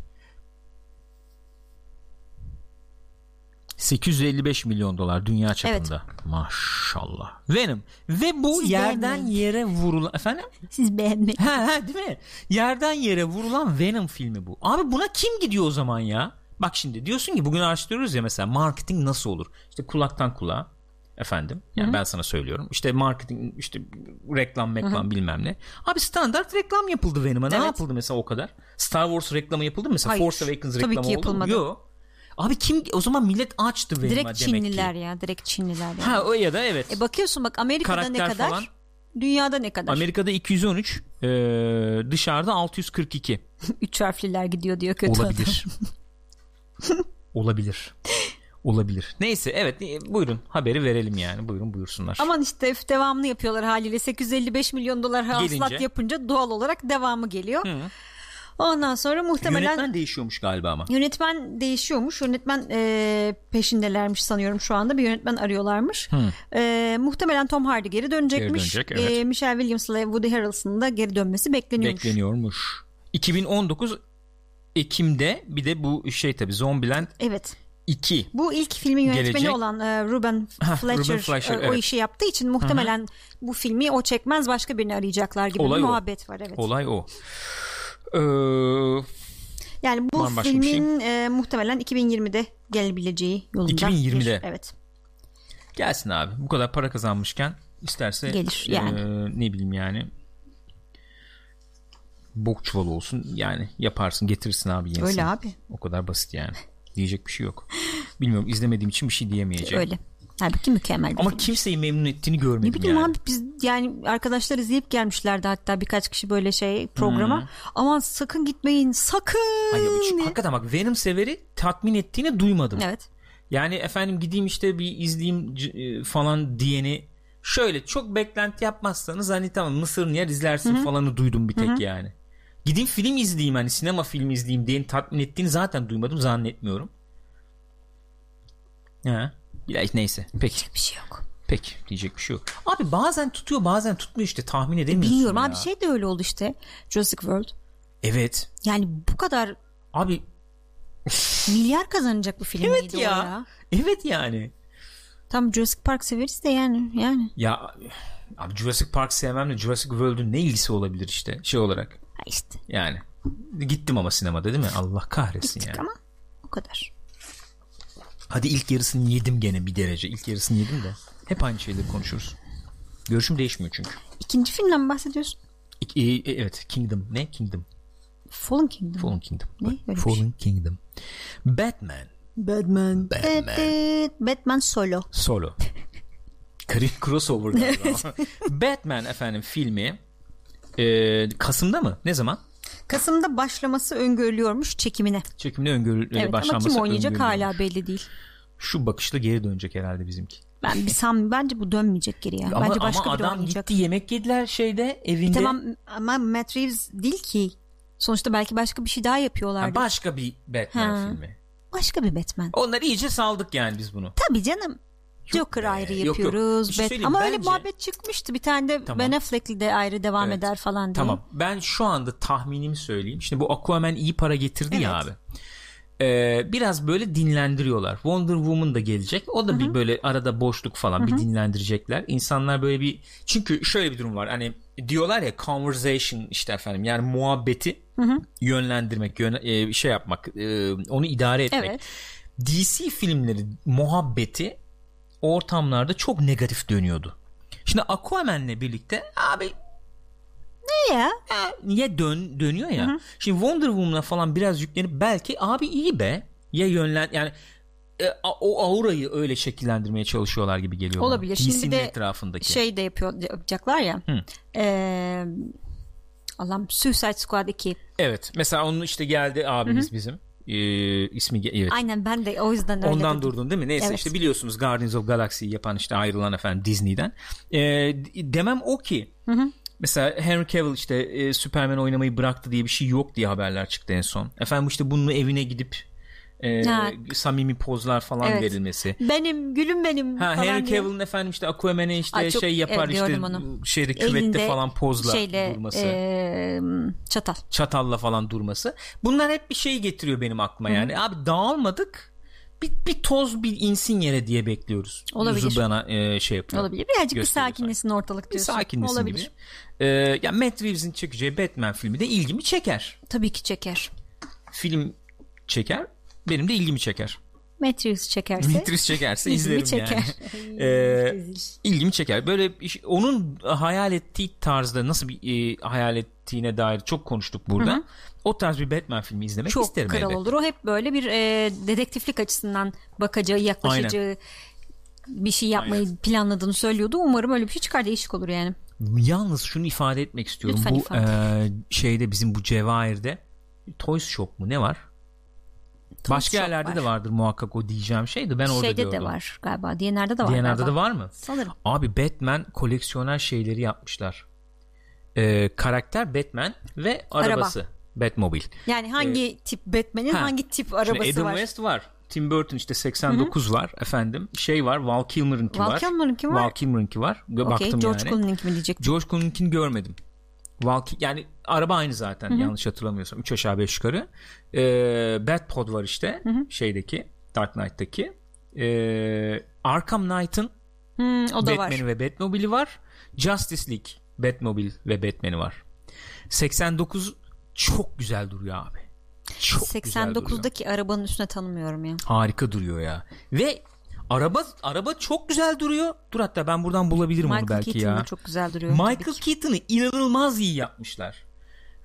855 milyon dolar dünya çapında. Maşallah. Venom. Ve bu Siz yerden beğenmeyin. yere vurulan efendim? Siz beğenmeyin. Ha ha değil mi? Yerden yere vurulan Venom filmi bu. Abi buna kim gidiyor o zaman ya? Bak şimdi diyorsun ki bugün araştırıyoruz ya mesela marketing nasıl olur? İşte kulaktan kulağa efendim. Yani ben sana söylüyorum. İşte marketing işte reklam meklam bilmem ne. Abi standart reklam yapıldı Venom'a. Ne Evet. yapıldı mesela o kadar? Star Wars reklamı yapıldı mı? Mesela Hayır. Force Awakens Tabii reklamı ki oldu mu? yapılmadı. Yok. Abi kim o zaman millet açtı Venom'a Direkt demek Çinliler ki. ya direkt Çinliler yani. Ha o ya da evet. E bakıyorsun bak Amerika'da ne Karakter kadar falan. dünyada ne kadar Amerika'da 213 e, dışarıda 642 üç harfliler gidiyor diyor kötü adam. Olabilir. olabilir. Neyse evet e, buyurun haberi verelim yani. Buyurun buyursunlar. Aman işte devamını yapıyorlar haliyle 855 milyon dolar hasılat yapınca doğal olarak devamı geliyor. Hı. Ondan sonra muhtemelen yönetmen değişiyormuş galiba ama. Yönetmen değişiyormuş. Yönetmen e, peşindelermiş sanıyorum şu anda. Bir yönetmen arıyorlarmış. E, muhtemelen Tom Hardy geri dönecekmiş. Geri dönecek, evet. e, Michelle Williams ile Woody Harrelson'ın da geri dönmesi bekleniyormuş. Bekleniyormuş. 2019 Ekim'de bir de bu şey tabi Zombieland evet. 2 Bu ilk filmin yönetmeni gelecek. olan e, Ruben Fletcher, Ruben Fletcher e, o evet. işi yaptığı için muhtemelen Hı-hı. bu filmi o çekmez başka birini arayacaklar gibi Olay bir o. muhabbet var. Evet. Olay o. Ee, yani bu filmin şey? e, muhtemelen 2020'de gelebileceği yolunda. 2020'de. Bir, evet. Gelsin abi. Bu kadar para kazanmışken isterse gelir yani. E, ne bileyim yani bok çuvalı olsun yani yaparsın getirirsin abi yenisini. Öyle abi. O kadar basit yani. Diyecek bir şey yok. Bilmiyorum izlemediğim için bir şey diyemeyeceğim. Öyle. Halbuki mükemmel bir Ama film. kimseyi memnun ettiğini görmedim ne bileyim yani. abi biz yani arkadaşlar izleyip gelmişlerdi hatta birkaç kişi böyle şey programa. Hmm. Aman sakın gitmeyin sakın. Hayır, hakikaten bak Venom severi tatmin ettiğini duymadım. Evet. Yani efendim gideyim işte bir izleyeyim e, falan diyeni şöyle çok beklenti yapmazsanız hani tamam Mısır'ın yer izlersin Hı-hı. falanı duydum bir tek Hı-hı. yani. Gideyim film izleyeyim hani sinema filmi izleyeyim diye tatmin ettiğini zaten duymadım zannetmiyorum. Ha. Ya neyse. Peki. Diyecek bir şey yok. Peki diyecek bir şey yok. Abi bazen tutuyor bazen tutmuyor işte tahmin edemiyorsun. Bilmiyorum ya. abi şey de öyle oldu işte. Jurassic World. Evet. Yani bu kadar abi milyar kazanacak bir film evet ya. ya. Evet yani. Tam Jurassic Park severiz de yani yani. Ya abi Jurassic Park sevmemle Jurassic World'un ne ilgisi olabilir işte şey olarak. İşte. Yani gittim ama sinemada değil mi? Allah kahretsin Gittik yani. ama o kadar. Hadi ilk yarısını yedim gene bir derece. İlk yarısını yedim de. Hep aynı şeyleri konuşuruz. Görüşüm değişmiyor çünkü. İkinci filmden mi bahsediyorsun? E, e, evet Kingdom. Ne? Kingdom. Fallen Kingdom. Fallen Kingdom. Ne? Öyle Fallen şey. Kingdom. Batman. Batman. Batman. Batman solo. Solo. Karim crossover galiba. Batman efendim filmi e, Kasım'da mı? Ne zaman? Kasım'da başlaması öngörülüyormuş çekimine. Çekimine öngörül evet, başlanması ama kim oynayacak hala belli değil. Şu bakışla geri dönecek herhalde bizimki. Ben bir sam bence bu dönmeyecek geri. Ama, bence başka ama biri adam oynayacak. gitti yemek yediler şeyde evinde. E tamam ama Matt Reeves değil ki. Sonuçta belki başka bir şey daha yapıyorlardı. başka bir Batman ha. filmi. Başka bir Batman. Onlar iyice saldık yani biz bunu. Tabii canım. Joker be. ayrı yapıyoruz. Yok, yok. Şey Ama bence... öyle muhabbet çıkmıştı. Bir tane de tamam. Ben Affleck'li de ayrı devam evet. eder falan diye. Tamam. Ben şu anda tahminimi söyleyeyim. Şimdi bu Aquaman iyi para getirdi evet. ya abi. Ee, biraz böyle dinlendiriyorlar. Wonder Woman da gelecek. O da Hı-hı. bir böyle arada boşluk falan Hı-hı. bir dinlendirecekler. İnsanlar böyle bir çünkü şöyle bir durum var. Hani diyorlar ya conversation işte efendim yani muhabbeti Hı-hı. yönlendirmek, yön, e, şey yapmak, e, onu idare etmek. Evet. DC filmleri muhabbeti ortamlarda çok negatif dönüyordu. Şimdi Aquaman'le birlikte abi ne ya? ya niye dön dönüyor ya. Hı-hı. Şimdi Wonder Woman'a falan biraz yüklenip belki abi iyi be ya yönlen yani e, o aurayı öyle şekillendirmeye çalışıyorlar gibi geliyor. Olabilir. Bana. Şimdi de etrafındaki. şey de yapıyor yapacaklar ya. Hı. E, Allah'ım Suicide Squad 2. Evet. Mesela onun işte geldi abimiz Hı-hı. bizim e, ismi evet. Aynen ben de o yüzden öyle Ondan dedim. durdun değil mi? Neyse evet. işte biliyorsunuz Guardians of Galaxy'yi yapan işte ayrılan efendim Disney'den. E, demem o ki hı hı. Mesela Henry Cavill işte e, Superman oynamayı bıraktı diye bir şey yok diye haberler çıktı en son. Efendim işte bunun evine gidip e, samimi pozlar falan evet. verilmesi. Benim gülüm benim ha, Henry Cavill'ın efendim işte Aquaman'e işte Ay, çok, şey yapar işte onu. şeyde küvette falan pozla şeyle, durması. E, çatal. Çatalla falan durması. Bunlar hep bir şey getiriyor benim aklıma Hı. yani. Abi dağılmadık bir, bir toz bir insin yere diye bekliyoruz. Olabilir. Yüzü bana e, şey yapıyor. Olabilir. Birazcık bir sakinlesin ortalık diyorsun. Bir sakinlesin Olabilir. gibi. E, ya Matt Reeves'in çekeceği Batman filmi de ilgimi çeker. Tabii ki çeker. Film çeker benim de ilgimi çeker. Matrix çekerse Matrix çekerse izlerim çeker. yani. ee, ilgimi çeker. Böyle onun hayal ettiği tarzda nasıl bir e, hayal ettiğine dair çok konuştuk burada. Hı-hı. O tarz bir Batman filmi izlemek çok isterim. Çok kral olur. O hep böyle bir e, dedektiflik açısından bakacağı, yaklaşacağı Aynen. bir şey yapmayı Aynen. planladığını söylüyordu. Umarım öyle bir şey çıkar değişik olur yani. Yalnız şunu ifade etmek istiyorum. Lütfen bu ifade. E, şeyde bizim bu Cevahir'de Toys Shop mu ne var? Başka yerlerde var. de vardır muhakkak o diyeceğim şeydi. Ben orada Şeyde gördüm. de var galiba. DNR'de de var DNR'da galiba. da var mı? Sanırım. Abi Batman koleksiyonel şeyleri yapmışlar. Ee, karakter Batman ve arabası. Batmobile. Yani hangi tip Batman'in Ha. hangi tip arabası Adam var? West var. Tim Burton işte 89 var efendim. Şey var Val Kilmer'ınki Val var. Kilmer'ınki var. Val Kilmer'ınki var. Okey, Baktım George yani. Clooney'ninki mi diyecektim. George Clooney'ninkini görmedim. Val Ki- yani araba aynı zaten yanlış hatırlamıyorsam. 3 aşağı 5 yukarı. Ee, Batpod var işte şeydeki Dark Knight'taki. Ee, Arkham Knight'ın Hmm, o da var. Batman'i ve Batmobile'i var. Justice League Batmobile ve Batman'i var. 89 çok güzel duruyor abi. Çok güzel duruyor. 89'daki arabanın üstüne tanımıyorum ya. Harika duruyor ya. Ve araba araba çok güzel duruyor. Dur hatta ben buradan bulabilirim onu Michael belki Keaton ya. da çok güzel duruyor. Michael. Keaton'ı inanılmaz iyi yapmışlar.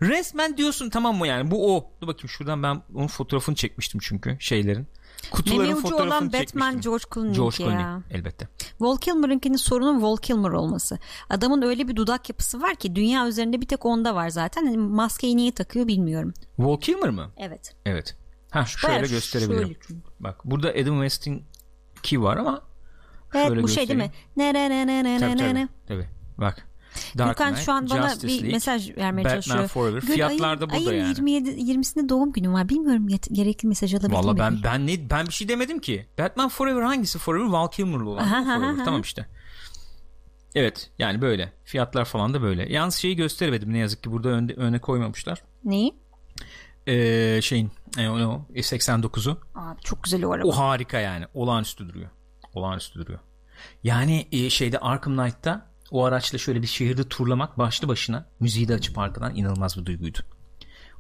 Resmen diyorsun tamam mı yani bu o. Dur bakayım şuradan ben onun fotoğrafını çekmiştim çünkü şeylerin. Kutuların Meme fotoğrafını olan Batman çekmiştim. George Clooney'ninki George Clooney ya. elbette. Val Kilmer'ınkinin sorunun Val Kilmer olması. Adamın öyle bir dudak yapısı var ki dünya üzerinde bir tek onda var zaten. Hani maskeyi niye takıyor bilmiyorum. Val Kilmer mı? Evet. Evet. Ha şöyle Bayağı gösterebilirim. şöyle. Bak burada Adam West'in ki var ama Evet şöyle bu şey değil mi? Ne ne ne ne ne Tabii ne ne. tabii. Bak. Dark Gökhan Knight, şu an bana Justice bir League, mesaj vermeye Batman çalışıyor. Forever. Gül, Fiyatlar da ayın, burada ayın yani. 27, 20'sinde doğum günüm var. Bilmiyorum yet- gerekli mesaj alabilir Valla ben ben ne ben bir şey demedim ki. Batman Forever hangisi Forever? Val Kilmer'lı olan aha, Forever. aha. Tamam işte. Evet yani böyle. Fiyatlar falan da böyle. Yalnız şeyi gösteremedim ne yazık ki burada önde, öne koymamışlar. Neyi? Ee, şeyin e, o, o, e, 89'u. Abi çok güzel o araba. O harika yani. Olağanüstü duruyor. Olağanüstü duruyor. Yani e, şeyde Arkham Knight'ta o araçla şöyle bir şehirde turlamak başlı başına müziği de açıp arkadan inanılmaz bir duyguydu.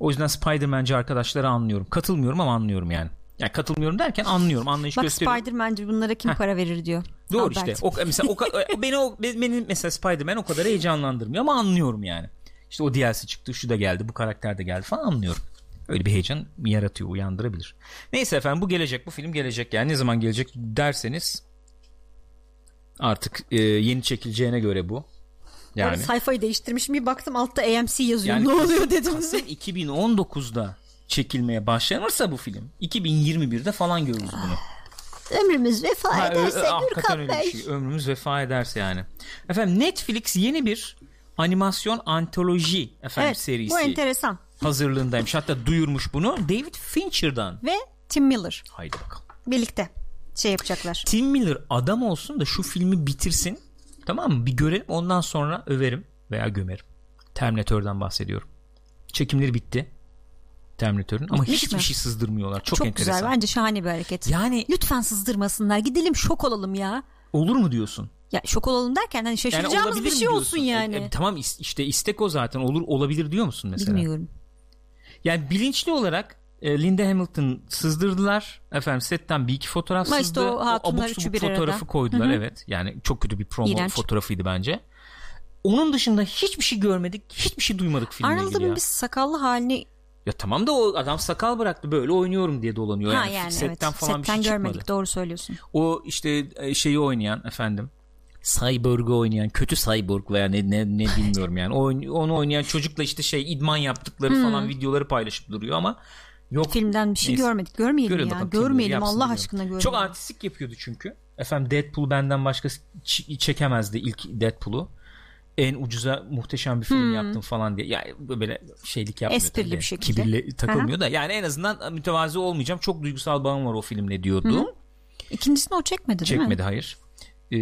O yüzden Spider-Man'ci arkadaşları anlıyorum. Katılmıyorum ama anlıyorum yani. Yani katılmıyorum derken anlıyorum. Anlayış Bak gösteriyorum. Spider-Man'ci bunlara kim para verir diyor. Doğru Albert. işte. O, mesela o, ka- beni o beni mesela Spider-Man o kadar heyecanlandırmıyor ama anlıyorum yani. İşte o DLC çıktı, şu da geldi, bu karakter de geldi falan anlıyorum. Öyle bir heyecan yaratıyor, uyandırabilir. Neyse efendim bu gelecek, bu film gelecek yani ne zaman gelecek derseniz artık e, yeni çekileceğine göre bu. Yani. Yani sayfayı değiştirmişim bir baktım altta AMC yazıyor. Yani ne oluyor dedim. Kasım 2019'da çekilmeye başlanırsa bu film 2021'de falan görürüz bunu. Ömrümüz vefa Ha, ederse ö- hakikaten Gürkan öyle bir şey. Ömrümüz vefa ederse yani. Efendim Netflix yeni bir animasyon antoloji efendim Evet serisi bu enteresan. Hazırlığındaymış. Hatta duyurmuş bunu David Fincher'dan. Ve Tim Miller Haydi bakalım. birlikte şey yapacaklar. Tim Miller adam olsun da şu filmi bitirsin. Tamam mı? Bir görelim ondan sonra överim veya gömerim. Terminator'dan bahsediyorum. Çekimleri bitti. Terminator'ın ama Bitmiş hiçbir mi? şey sızdırmıyorlar. Çok, Çok, enteresan. güzel bence şahane bir hareket. Yani Lütfen sızdırmasınlar gidelim şok olalım ya. olur mu diyorsun? Ya şok olalım derken hani Yani şaşıracağımız olabilir bir şey olsun yani. E, e, tamam işte istek o zaten. Olur olabilir diyor musun mesela? Bilmiyorum. Yani bilinçli olarak e, Linda Hamilton sızdırdılar. Efendim setten bir iki fotoğraf Ama sızdı. o abuk üçü bir arada. fotoğrafı koydular Hı hı. evet. Yani çok kötü bir promo İğrenç. fotoğrafıydı bence. Onun dışında hiçbir şey görmedik. Hiçbir şey duymadık filmle ilgili Arnold'un bir sakallı halini Ya tamam da o adam sakal bıraktı böyle oynuyorum diye dolanıyor. ha Yani, yani setten evet. falan Setten bir şey görmedik çıkmadı. doğru söylüyorsun. O işte e, şeyi oynayan efendim Cyborg'u oynayan kötü Cyborg veya ne ne, ne bilmiyorum yani. O, onu oynayan çocukla işte şey idman yaptıkları Hmm. falan videoları paylaşıp duruyor ama yok Filmden bir şey Neyse. görmedik. Görmeyelim Görelim ya. bakalım Görmeyelim Allah diyorum. aşkına görmeyelim. Çok artistik yapıyordu çünkü. Efendim Deadpool benden başka çekemezdi ilk Deadpool'u. En ucuza muhteşem bir film yaptım falan diye. Yani böyle şeylik yapmıyor. Hmm. Esprili tabii. bir şekilde. Kibirli takılmıyor da. Yani en azından mütevazi olmayacağım. Çok duygusal bağım var o filmle diyordu. İkincisini o çekmedi değil mi? Çekmedi hayır. Ee,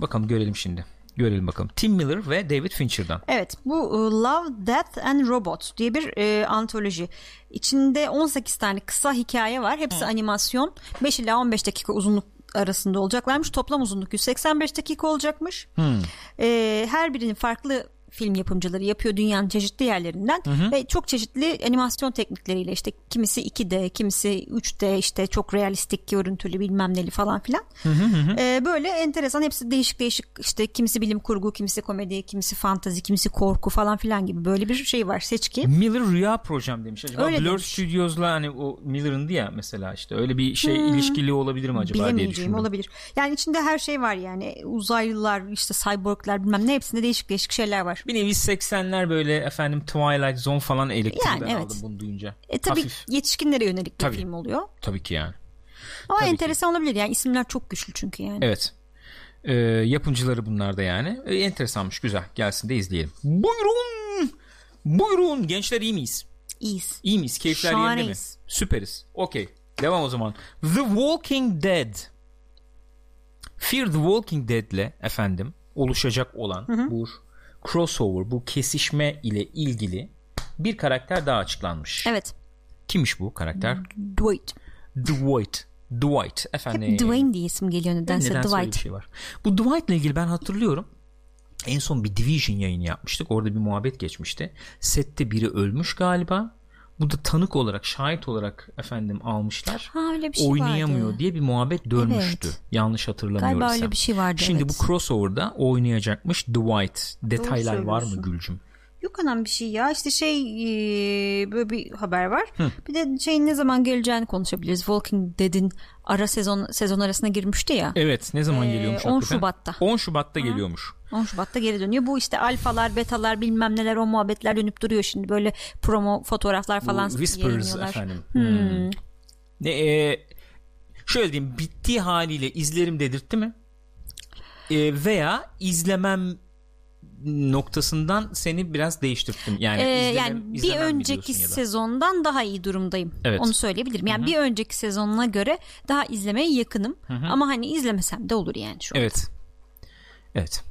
bakalım görelim şimdi. Görelim bakalım. Tim Miller ve David Fincher'dan. Evet bu e, Love, Death and Robot diye bir e, antoloji. İçinde 18 tane kısa hikaye var. Hepsi animasyon. 5 ila 15 dakika uzunluk arasında olacaklarmış. Toplam uzunluk 185 dakika olacakmış. E, her birinin farklı film yapımcıları yapıyor dünyanın çeşitli yerlerinden ve çok çeşitli animasyon teknikleriyle işte kimisi 2D, kimisi 3D işte çok realistik görüntülü bilmem neli falan filan. Ee, böyle enteresan hepsi değişik değişik işte kimisi bilim kurgu, kimisi komedi, kimisi fantazi, kimisi korku falan filan gibi böyle bir şey var seçki. Miller Rüya Projem demiş. Acaba Öyle Blur demiş. Studios'la hani o Miller'ın ya mesela işte öyle bir şey ilişkili olabilir mi acaba diye düşündüm. olabilir. Yani içinde her şey var yani uzaylılar işte cyborglar bilmem ne hepsinde değişik değişik şeyler var. Bir nevi 80'ler böyle efendim Twilight Zone falan elektriği Yani ben evet. aldım bunu duyunca. E tabii Hafif. yetişkinlere yönelik bir Tabii. film oluyor. Tabii ki yani. Ama Tabii ki. enteresan olabilir yani isimler çok güçlü çünkü yani. Evet. Ee, yapımcıları bunlar da yani. Ee, enteresanmış güzel. Gelsin de izleyelim. Buyurun. Buyurun. Gençler iyi miyiz? İyiyiz. İyi miyiz? Keyifler yerinde mi? Şahaneyiz. Süperiz. Okey. Devam o zaman. The Walking Dead. Fear the Walking Dead'le efendim oluşacak olan bu crossover, bu kesişme ile ilgili bir karakter daha açıklanmış. Evet. Kimmiş bu karakter? Dwight. Dwight. Dwight. Efendim. Hep Dwayne diye isim geliyor nedense Nedense öyle bir Dwight. şey var. Bu Dwight'la ilgili ben hatırlıyorum. En son bir Division yayını yapmıştık. Orada bir muhabbet geçmişti. Sette biri ölmüş galiba. Bu da tanık olarak, şahit olarak efendim almışlar. Ha öyle bir şey oynayamıyor vardı. diye bir muhabbet dönmüştü. Evet. Yanlış hatırlamıyorsam. Galiba öyle bir şey vardı. Şimdi evet. bu crossover'da oynayacakmış Dwight. Detaylar var mı. Gülcüm? Yok anam bir şey ya işte şey e, böyle bir haber var. Bir de şeyin ne zaman geleceğini konuşabiliriz. Walking Dead'in ara sezon sezon arasına girmişti ya. Evet ne zaman Ee, geliyormuş 10 hakikaten? Şubat'ta. 10 Şubat'ta geliyormuş. 10 Şubat'ta geri dönüyor. Bu işte alfalar, betalar bilmem neler o muhabbetler dönüp duruyor şimdi. Böyle promo fotoğraflar falan Bu Whispers efendim. Hmm. Ne, e, şöyle diyeyim bittiği haliyle izlerim dedirtti mi? E, veya izlemem noktasından seni biraz değiştirttim. Yani, Ee, izlemem- yani bir önceki ya da? sezondan daha iyi durumdayım. Evet. Onu söyleyebilirim. Yani bir önceki sezonuna göre daha izlemeye yakınım. Ama hani izlemesem de olur yani şu an. Evet. Evet.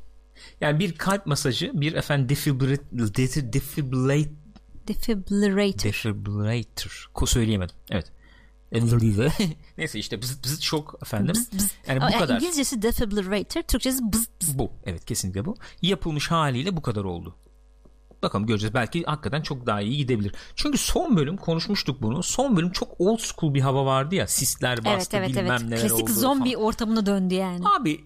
Yani bir kalp masajı, bir efendim defibrillate, defibrillate, Defibrillator. defibrillator. Ko söyleyemedim. Evet. Neyse işte bızıt bızıt şok efendim. Yani bu yani kadar. İngilizcesi defibrillator, Türkçesi bız bız. Bu. Evet kesinlikle bu. Yapılmış haliyle bu kadar oldu. Bakalım göreceğiz. Belki hakikaten çok daha iyi gidebilir. Çünkü son bölüm konuşmuştuk bunu. Son bölüm çok old school bir hava vardı ya. Sisler Evet bastı evet bilmem evet. neler Klasik oldu zombi falan. ortamına döndü yani. Abi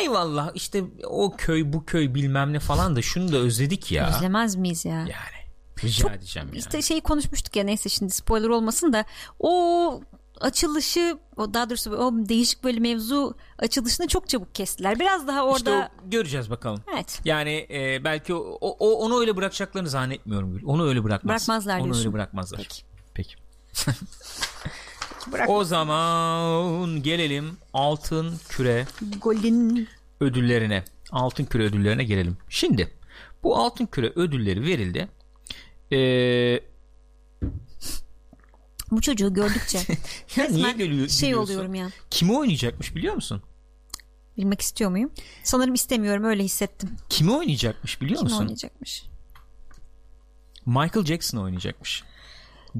eyvallah işte o köy bu köy bilmem ne falan da şunu da özledik ya. Özlemez miyiz ya? Yani. Rica edeceğim yani. İşte şeyi konuşmuştuk ya neyse şimdi spoiler olmasın da o açılışı o daha doğrusu o değişik böyle mevzu açılışını çok çabuk kestiler. Biraz daha orada İşte o- göreceğiz bakalım. evet Yani e, belki o, o- onu öyle bırakacaklarını zannetmiyorum. Gül. Onu öyle bırakmaz. Bırakmazlar Onu diyorsun. öyle bırakmazlar. Peki. Peki. Bırak. O zaman gelelim altın küre golün ödüllerine. Altın küre ödüllerine gelelim. Şimdi bu altın küre ödülleri verildi. Ee, bu çocuğu gördükçe ya niye gülüyor, şey gülüyorsun? oluyorum ya. Kimi oynayacakmış biliyor musun? Bilmek istiyor muyum? Sanırım istemiyorum öyle hissettim. Kimi oynayacakmış biliyor Kim musun? oynayacakmış? Michael Jackson oynayacakmış.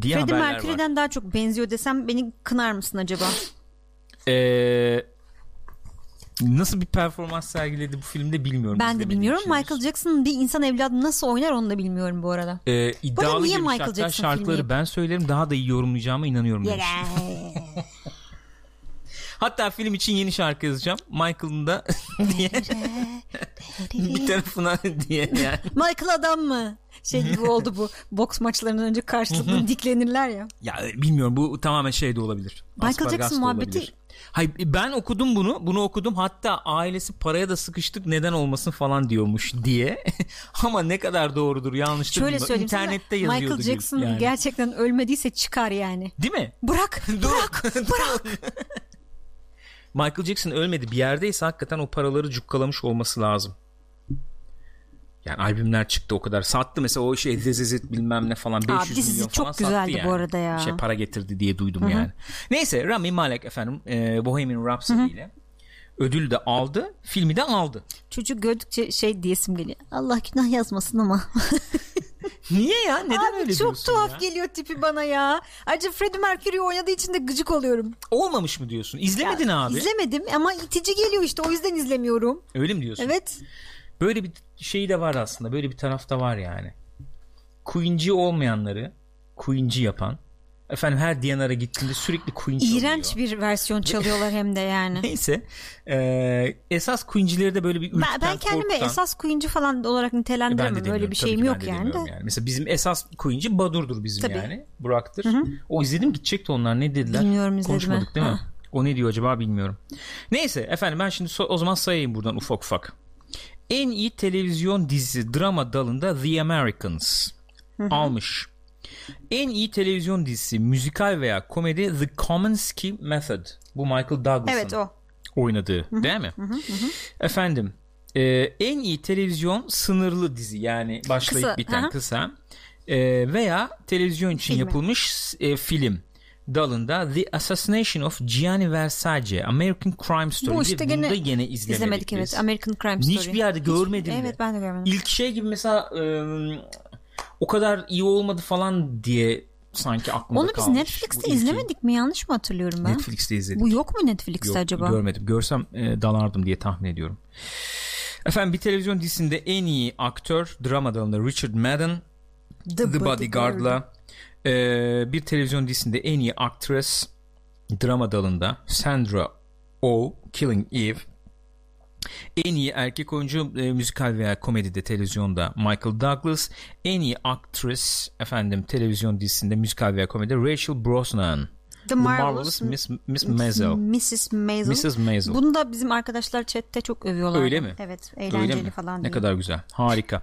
Diye Freddie haberler var. Mercury'den daha çok benziyor desem beni kınar mısın acaba? Ee, nasıl bir performans sergiledi bu filmde bilmiyorum. Ben de bilmiyorum. henüz. Michael Jackson bir insan evladı nasıl oynar onu da bilmiyorum bu arada. Ee, iddialı niye girmiş Michael hatta Jackson şarkıları filmi? ben söylerim daha da iyi yorumlayacağıma inanıyorum demiş. Hatta film için yeni şarkı yazacağım. Michael'ın da diye bir tarafına diye yani. Michael adam mı? Şey gibi oldu bu. Boks maçlarından önce karşılıklı diklenirler ya. Ya bilmiyorum bu tamamen şey de olabilir. Michael Jackson muhabbeti- olabilir. Hayır ben okudum bunu. Bunu okudum. Hatta ailesi paraya da sıkıştık neden olmasın falan diyormuş diye. Ama ne kadar doğrudur yanlıştır Şöyle bilmiyorum. söyleyeyim İnternette sana. yazıyordu. Michael Jackson yani. gerçekten ölmediyse çıkar yani. Değil mi? Bırak. Bırak. Bırak. Michael Jackson ölmedi. Bir yerdeyse hakikaten o paraları cukkalamış olması lazım. Yani albümler çıktı o kadar. Sattı mesela o şey zezezet bilmem ne falan 500 dizi milyon çok falan güzeldi sattı bu yani. arada ya. Şey para getirdi diye duydum yani. Neyse Rami Malek efendim e, Bohemian Rhapsody ile ödül de aldı. Filmi de aldı. Çocuk gördükçe şey diyesim geliyor. Allah günah yazmasın ama. Niye ya? Neden Abi öyle çok tuhaf ya? geliyor tipi bana ya. Ayrıca Freddie Mercury oynadığı için de gıcık oluyorum. Olmamış mı diyorsun? İzlemedin Ya, abi. İzlemedim ama itici geliyor işte o yüzden izlemiyorum. Öyle mi diyorsun? Evet. Böyle bir şey de var aslında. Böyle bir tarafta var yani. Queen'ci olmayanları Queen'ci yapan efendim her DNR'a gittiğinde sürekli Queen çalıyor. İğrenç bir versiyon çalıyorlar hem de yani. Neyse e, esas Queen'cileri de böyle bir ürküten, ben, ben kendimi korkutan- esas kuyuncu falan olarak nitelendiremem. Öyle bir şeyim yok yani de. yani. Mesela bizim esas Queen'ci Badur'dur bizim Tabii. yani. Burak'tır. O izledim gidecekti onlar ne dediler? Bilmiyorum, izledim Konuşmadık mi? değil mi? Ha. O ne diyor acaba bilmiyorum. Neyse efendim ben şimdi so- o zaman sayayım buradan ufak ufak. En iyi televizyon dizisi drama dalında The Americans almış. En iyi televizyon dizisi müzikal veya komedi The Kominsky Method. Bu Michael Douglas'ın Evet o. oynadığı değil mi? Efendim e, en iyi televizyon sınırlı dizi yani başlayıp Kısa, biten kısa E, veya televizyon için Filmi. yapılmış e, film dalında The Assassination of Gianni Versace American Crime Story. Bu işte Bunu gene da gene izlemedik, İzlemedik biz. evet. American Crime Story. Hiçbir yerde görmedim de. Evet ben de görmedim. İlk şey gibi mesela e, o kadar iyi olmadı falan diye sanki aklımda Onu biz kalmış. Netflix'te Bu ilki. izlemedik mi? Yanlış mı hatırlıyorum ben? Netflix'te izledik. Bu yok mu Netflix'te Yok, acaba? görmedim. Görsem e, dalardım diye tahmin ediyorum. Efendim bir televizyon dizisinde en iyi aktör drama dalında Richard Madden The, Bodyguard'la e, bir televizyon dizisinde en iyi aktris drama dalında Sandra Oh Killing Eve en iyi erkek oyuncu e, müzikal veya komedide televizyonda Michael Douglas en iyi aktris efendim televizyon dizisinde müzikal veya komedide Rachel Brosnan The Marvelous, Miss, Miss Maisel Mrs. Maisel. Mrs. Maisel Bunu da bizim arkadaşlar chatte çok övüyorlar. Öyle mi? Evet. Öyle Eğlenceli mi? falan Ne diye. kadar güzel. Harika.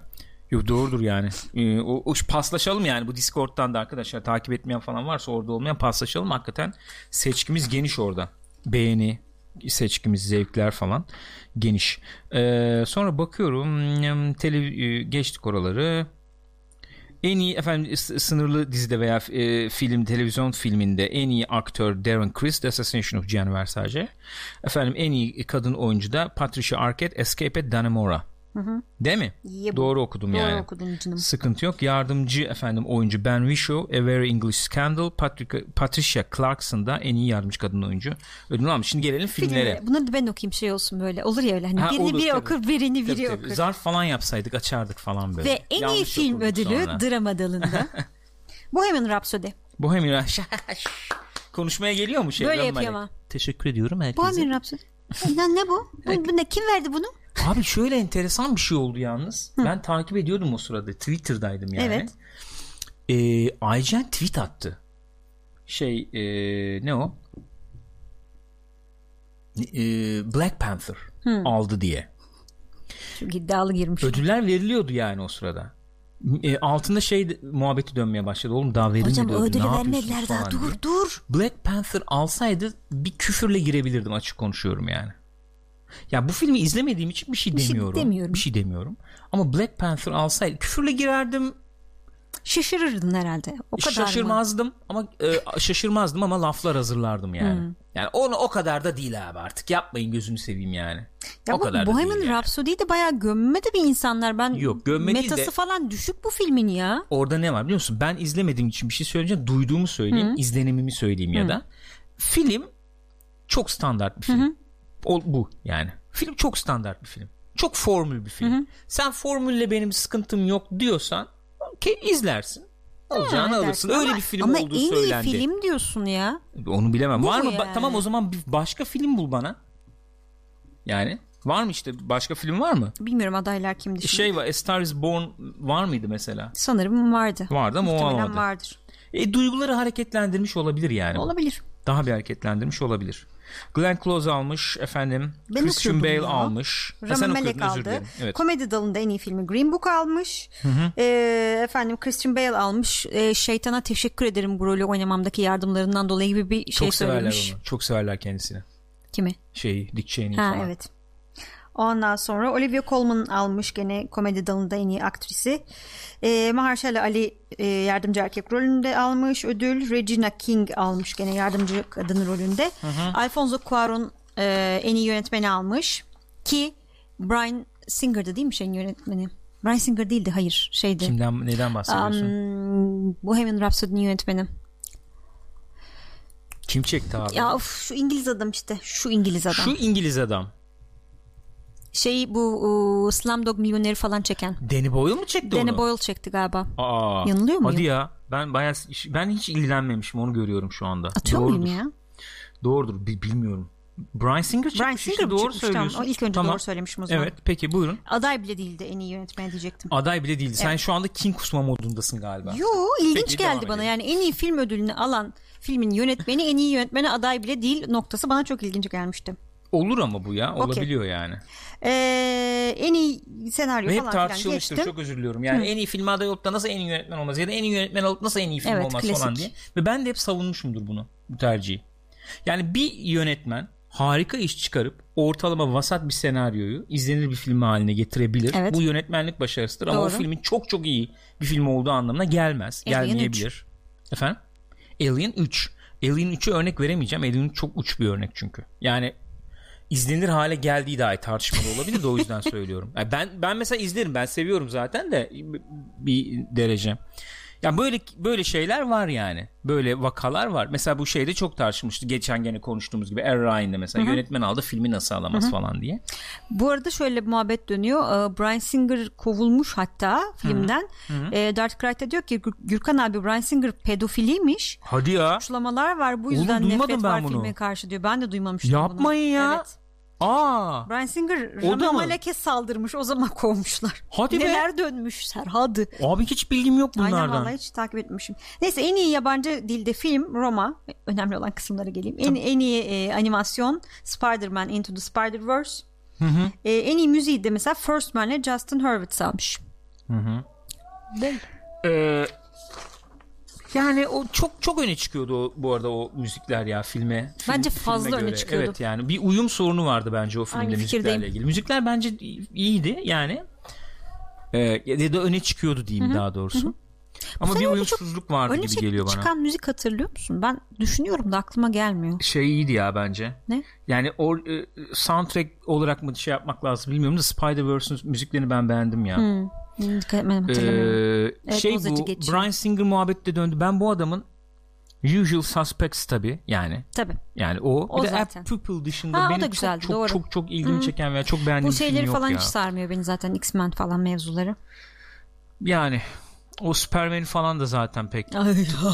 Yok doğrudur yani. Ee, o, o paslaşalım yani bu Discord'dan da arkadaşlar takip etmeyen falan varsa orada olmayan paslaşalım. Hakikaten seçkimiz geniş orada. Beğeni seçkimiz, zevkler falan geniş. Ee, sonra bakıyorum hmm, tele, e, geçtik oraları. En iyi efendim sınırlı dizide veya e, film televizyon filminde en iyi aktör Darren Criss The Assassination of Gianni Versace. Efendim en iyi kadın oyuncu da Patricia Arquette Escape at Dannemora. Değil mi? İyi bu. Doğru okudum Doğru yani. okudun canım. Sıkıntı yok. Yardımcı efendim oyuncu Ben Whishaw, A Very English Scandal, Patricia, Patricia Clarkson da en iyi yardımcı kadın oyuncu ödülünü almış. Şimdi gelelim filmlere. Filmleri. Bunları da ben okuyayım şey olsun böyle. Olur ya öyle. Hani Ha, birini olur biri tabii. okur, birini biri Tabii, tabii. okur. Zarf falan yapsaydık açardık falan böyle. Ve en iyi Yanlış film okurduk ödülü sonra. drama dalında. Bohemian Rhapsody. Bohemian Rhapsody. Konuşmaya geliyor mu şey? Böyle yapıyor ama. Teşekkür ediyorum herkese. Bohemian Rhapsody. Lan ne bu? bu, bu ne? Kim verdi bunu? Abi şöyle enteresan bir şey oldu yalnız. Ben takip ediyordum o sırada. Twitter'daydım yani. Evet. Ee, Aycen tweet attı. Şey ee, ne o? Ee, Black Panther aldı diye. Çok iddialı girmiş. Ödüller veriliyordu yani o sırada. E, altında şey muhabbeti dönmeye başladı. Oğlum daha verilmedi Hocam ödül, ödülü vermediler daha. Dur diye. dur. Black Panther alsaydı bir küfürle girebilirdim açık konuşuyorum yani. Ya bu filmi izlemediğim için bir şey Bir şey demiyorum. demiyorum. Bir şey demiyorum. Ama Black Panther alsaydı küfürle girerdim. Şaşırırdın herhalde. O kadar mı? şaşırmazdım ama e, şaşırmazdım ama laflar hazırlardım yani. Yani onu o kadar da değil abi artık. Yapmayın gözünü seveyim yani. Ya o bu kadar da Bohemian yani. Rhapsody'yi de bayağı gömmedi bir insanlar. Ben Yok, gömme metası de- falan düşük bu filmin ya. Orada ne var biliyor musun? Ben izlemediğim için bir şey söyleyeceğim. Duyduğumu söyleyeyim. izlenimimi söyleyeyim ya da. Film çok standart bir film. O, bu yani. Film çok standart bir film. Çok formül bir film. Sen formülle benim sıkıntım yok diyorsan okey izlersin. Alacağını Ha, alırsın. Öyle ama- bir film ama olduğu en söylendi. iyi film diyorsun ya. Onu bilemem. Bu var mı? Ba- yani? tamam o zaman bir başka film bul bana. Yani var mı işte başka film var mı? Bilmiyorum adaylar kimdi şimdi. Şey var. A Star Is Born var mıydı mesela? Sanırım vardı. Vardı ama o Muhtemelen almadı. vardır. E, duyguları hareketlendirmiş olabilir yani. Olabilir. Daha bir hareketlendirmiş olabilir. Glenn Close almış efendim. Ben Christian Bale ya. almış. Rami Malek aldı. Evet. Komedi dalında en iyi filmi Green Book almış. Ee, efendim Christian Bale almış. Ee, şeytana teşekkür ederim bu rolü oynamamdaki yardımlarından dolayı gibi bir şey Çok severler söylemiş. onu. Çok severler kendisini. Kimi? Şeyi Dick Cheney Ha falan. evet. Ondan sonra Olivia Colman almış gene komedi dalında en iyi aktrisi. Ee, Mahershala Ali e, yardımcı erkek rolünde almış ödül. Regina King almış gene yardımcı kadın rolünde. Alfonso Cuarón e, en iyi yönetmeni almış. Ki Brian Singer'dı değil mi şeyin yönetmeni? Brian Singer değildi hayır şeydi. Kimden neden bahsediyorsun? Um, Bohemian Rhapsody'nin yönetmeni. Kim çekti abi? Ya of, şu İngiliz adam işte. Şu İngiliz adam. Şu İngiliz adam. Şey bu uh, Slumdog Milyoneri falan çeken. Danny Boyle mu çekti Danny onu? Boyle çekti galiba. Aa, Yanılıyor muyum? Hadi ya. Ben bayağı ben hiç ilgilenmemişim onu görüyorum şu anda. Atıyor Doğrudur. muyum ya? Doğrudur. Bi- bilmiyorum. Brian Singer çıkmış Brian işte Singer doğru çıkmış, tamam. söylüyorsun. O ilk önce Tamam. doğru söylemişim o zaman. Evet peki buyurun. Aday bile değildi en iyi yönetmen diyecektim. Aday bile değildi. Sen şu anda King kusma modundasın galiba. Yo ilginç Peki, geldi bana. edelim. Yani en iyi film ödülünü alan filmin yönetmeni en iyi yönetmene aday bile değil noktası bana çok ilginç gelmişti. Olur ama bu ya. Olabiliyor yani. Ee, en iyi senaryo Ve falan hep tartışılmıştır. geçtim. Çok özür diliyorum. Yani Hı. en iyi film aday olup da nasıl en iyi yönetmen olmaz ya da en iyi yönetmen olup nasıl en iyi film Evet, olmaz klasik. falan diye. Ve ben de hep savunmuşumdur bunu. Bu tercihi. Yani bir yönetmen harika iş çıkarıp ortalama vasat bir senaryoyu izlenir bir film haline getirebilir. Evet. Bu yönetmenlik başarısıdır ama o Doğru. filmin çok çok iyi bir film olduğu anlamına gelmez. Alien Gelmeyebilir. Efendim? Alien 3. Alien 3'ü örnek veremeyeceğim. Alien 3 çok uç bir örnek çünkü. Yani izlenir hale geldiği dahi tartışmalı olabilir de o yüzden söylüyorum. Yani ben ben mesela izlerim. Ben seviyorum zaten de bir derece. Ya böyle böyle şeyler var yani. Böyle vakalar var. Mesela bu şeyde çok tartışılmıştı. Geçen gene konuştuğumuz gibi Er Ryan'da mesela yönetmen aldı filmi nasıl alamaz falan diye. Bu arada şöyle bir muhabbet dönüyor. Bryan Singer kovulmuş hatta filmden. Ee, Darth Crichton diyor ki "Gür- Gürkan abi Bryan Singer pedofiliymiş. Hadi ya. Suçlamalar var bu Oğlum, yüzden duymadım nefret var bunu. filme karşı diyor. Ben de duymamıştım Yapmayın bunu. ya. Evet. Aa. Bryan Singer Rami? Malek'e saldırmış o zaman kovmuşlar. Hadi be. Neler dönmüş Serhadı. Abi hiç bilgim yok Aynen bunlardan. vallahi hiç takip etmemişim. Neyse en iyi yabancı dilde film Roma. Önemli olan kısımlara geleyim. En, en iyi e, animasyon Spider-Man Into the Spider-Verse. E, en iyi müziği de mesela First Man'le Justin Hurwitz almış. Değil. Ee, yani o çok çok öne çıkıyordu o, bu arada o müzikler ya filme. film- Bence filme fazla öne göre. çıkıyordu. Evet yani bir uyum sorunu vardı bence o filmde Aynı müziklerle fikirdeyim. ilgili. Müzikler bence iyiydi yani. Ee, ya da öne çıkıyordu diyeyim daha doğrusu. Ama bir uyumsuzluk vardı gibi geliyor bana. çıkan müzik hatırlıyor musun? Ben düşünüyorum da aklıma gelmiyor. Şey iyiydi ya bence. Ne? Yani o e, soundtrack olarak mı şey yapmak lazım bilmiyorum da Spider-Verse'ün müziklerini ben beğendim ya. Hmm, hatırlamıyorum. Ee, Evet, şey bu geçiyor. Brian Singer muhabbette döndü. Ben bu adamın Usual Suspects tabi yani Tabii. yani o, O bir de zaten. App Pupil dışında Ha, benim çok, güzeldi, çok, doğru. çok çok ilgimi çeken veya çok beğendiğim Bu şeyleri yok falan ya. hiç sarmıyor beni zaten X-Men falan mevzuları. Yani o Superman falan da zaten pek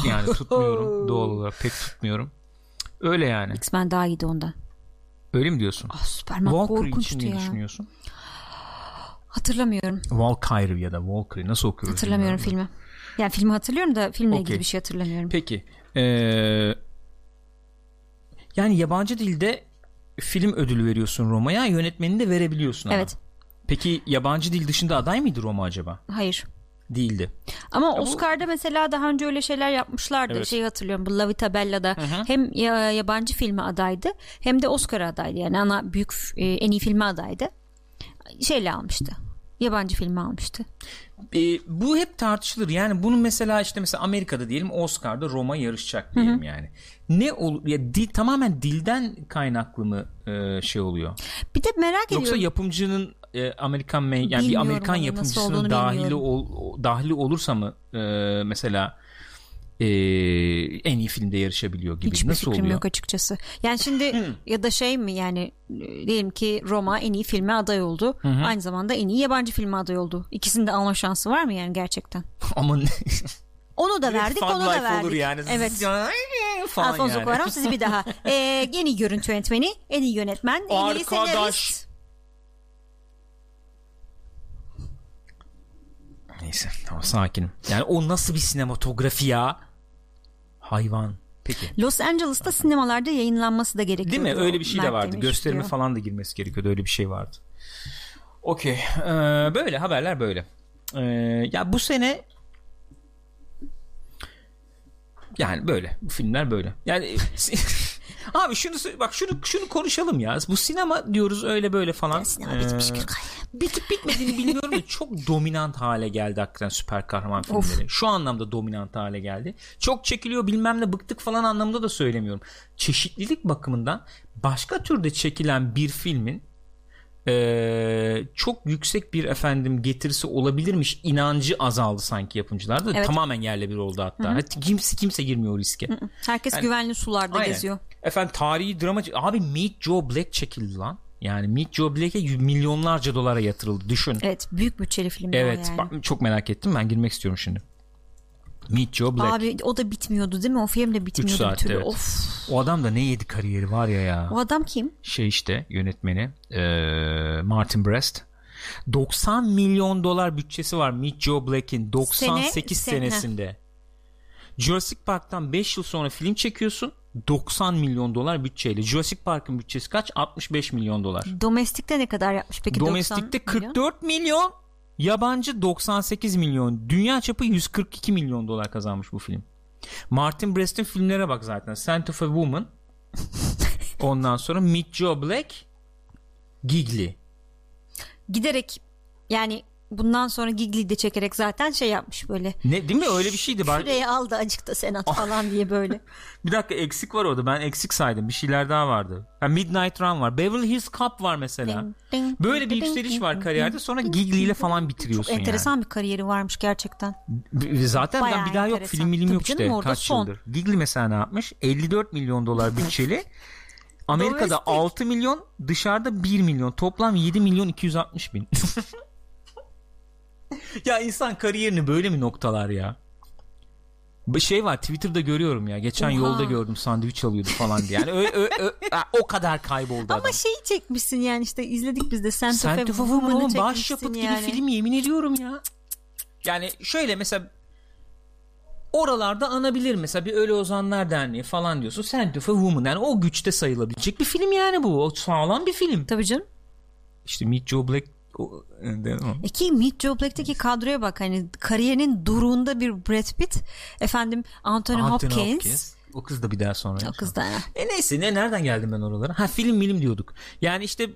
yani tutmuyorum doğal olarak pek tutmuyorum. Öyle yani. X-Men daha iyiydi ondan. Öyle mi diyorsun? Ah, Superman için korkunçtu ne ya. düşünüyorsun? Hatırlamıyorum. Valkyrie ya da Valkyrie nasıl okuyoruz? Hatırlamıyorum filmi. Yani filmi hatırlıyorum da filmle Okey. ilgili bir şey hatırlamıyorum. Peki. Ee, yani yabancı dilde film ödülü veriyorsun Roma'ya yönetmenini de verebiliyorsun ama. Evet. Peki yabancı dil dışında aday mıydı Roma acaba? Hayır. Değildi. Ama bu- Oscar'da mesela daha önce öyle şeyler yapmışlardı. Evet. Şeyi hatırlıyorum bu La Vita Bella'da hı. hem ya- yabancı filme adaydı hem de Oscar adaydı. Yani ana büyük e, en iyi filme adaydı. Şeyle almıştı. Yabancı filmi almıştı. Ee, bu hep tartışılır. Yani bunu mesela işte mesela Amerika'da diyelim Oscar'da Roma yarışacak diyelim yani. Ne olur ya dil tamamen dilden kaynaklı mı e, şey oluyor? Bir de merak Yoksa ediyorum. yapımcının e, Amerikan me- yani bir Amerikan yapımcısının dahili ol, dahili olursa mı e, mesela e, en iyi filmde yarışabiliyor gibi Hiçbir nasıl fikrim oluyor? yok açıkçası. Yani şimdi ya da şey mi yani diyelim ki Roma en iyi filme aday oldu. Aynı zamanda en iyi yabancı filme aday oldu. İkisinin de alma şansı var mı yani gerçekten? Ama ne- Onu da verdik, Fun onu da verdik. olur yani. Evet. falan Alfonso yani. Cuarón sizi bir daha. Ee, en iyi görüntü yönetmeni, en iyi yönetmen, en iyi Arkadaş. senarist. Neyse tamam sakinim. Yani o nasıl bir sinematografi ya? Hayvan. Peki. Los Angeles'ta sinemalarda yayınlanması da gerekiyor. Değil mi? Öyle bir şey de vardı. Gösterime diyor. falan da girmesi gerekiyordu. Öyle bir şey vardı. Okey. Ee, böyle haberler böyle. Ee, ya bu sene yani böyle. Bu filmler böyle. Yani Abi şunu bak şunu şunu konuşalım ya. Bu sinema diyoruz öyle böyle falan. Sinema bitmiş Ee, Gürkay. bitip bitmediğini bilmiyorum da çok dominant hale geldi hakikaten süper kahraman filmleri. Şu anlamda dominant hale geldi. Çok çekiliyor bilmem ne bıktık falan anlamında da söylemiyorum. Çeşitlilik bakımından başka türde çekilen bir filmin eee, çok yüksek bir efendim getirisi olabilirmiş inancı azaldı sanki yapımcılarda. Evet. Tamamen yerle bir oldu hatta. Hatta kimse kimse girmiyor riske. Herkes Yani- güvenli sularda Aynen. geziyor. Efendim tarihi drama abi Meet Joe Black çekildi lan. Yani Meet Joe Black'e milyonlarca dolara yatırıldı. Düşün. Evet büyük bütçeli filmler Evet, yani. bak, çok merak ettim. Ben girmek istiyorum şimdi. Meet Joe Black. Abi o da bitmiyordu değil mi? O film de bitmiyordu bir saatte, türlü. evet. Of. O adam da ne yedi kariyeri var ya ya. O adam kim? Şey işte yönetmeni eee, Martin Brest. 90 milyon dolar bütçesi var Meet Joe Black'in 98 Sene- sene- senesinde. Jurassic Park'tan 5 yıl sonra film çekiyorsun 90 milyon dolar bütçeyle. Jurassic Park'ın bütçesi kaç? 65 milyon dolar. Domestikte ne kadar yapmış peki? Domestikte 44 milyon. milyon. Yabancı 98 milyon. Dünya çapı 142 milyon dolar kazanmış bu film. Martin Brest'in filmlere bak zaten. Scent of a Woman. Ondan sonra Meet Joe Black. Gigli. Giderek yani bundan sonra Giggly'de çekerek zaten şey yapmış böyle. Ne değil mi öyle bir şeydi. Şuraya aldı acıkta senat falan diye böyle. bir dakika eksik var orada ben eksik saydım bir şeyler daha vardı. Ha, Midnight Run var Beverly Hills Cop var mesela. Böyle bir yükseliş var kariyerde sonra Giggly ile falan bitiriyorsun Çok enteresan yani. bir kariyeri varmış gerçekten. Zaten ben bir daha yok film film yok işte kaç son. yıldır. Giggly mesela ne yapmış? 54 milyon dolar bütçeli. Amerika'da Domestic. 6 milyon dışarıda 1 milyon toplam 7 milyon 260 bin. ya insan kariyerini böyle mi noktalar ya? Bir şey var Twitter'da görüyorum ya. Geçen Oha. yolda gördüm sandviç alıyordu falan diye. Yani ö, ö, ö, o kadar kayboldu Ama adam. şeyi çekmişsin yani işte izledik biz de Scent of a Woman'ı başyapıt yani. gibi film yemin ediyorum ya. Yani şöyle mesela oralarda anabilir mesela bir Ölü Ozanlar Derneği falan diyorsun. Scent of a Woman yani o güçte sayılabilecek bir film yani bu. O sağlam bir film. Tabii canım. İşte Meet Joe Black e ki Meet Joe Black'teki kadroya bak hani kariyerinin duruğunda bir Brad Pitt efendim Anthony, Anthony Hopkins. Hopkins. O kız da bir daha sonra. O kız da. E neyse ne nereden geldim ben oralara? Ha film film diyorduk. Yani işte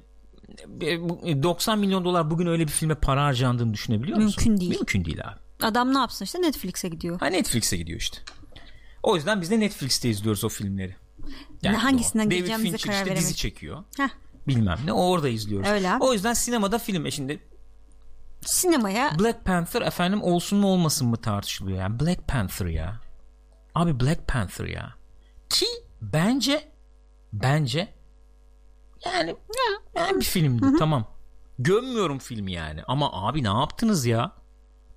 90 milyon dolar bugün öyle bir filme para harcandığını düşünebiliyor musun? Mümkün değil. Mümkün değil abi. Adam ne yapsın işte Netflix'e gidiyor. Ha Netflix'e gidiyor işte. O yüzden biz de Netflix'te izliyoruz o filmleri. Yani hangisinden gireceğimize karar işte veremedik. dizi çekiyor. Heh bilmem ne orada izliyoruz. Öyle. O yüzden sinemada film e şimdi sinemaya Black Panther efendim olsun mu olmasın mı tartışılıyor yani Black Panther ya. Abi Black Panther ya. Ki bence bence yani, yani bir filmdi Hı-hı. tamam. Gömmüyorum filmi yani ama abi ne yaptınız ya?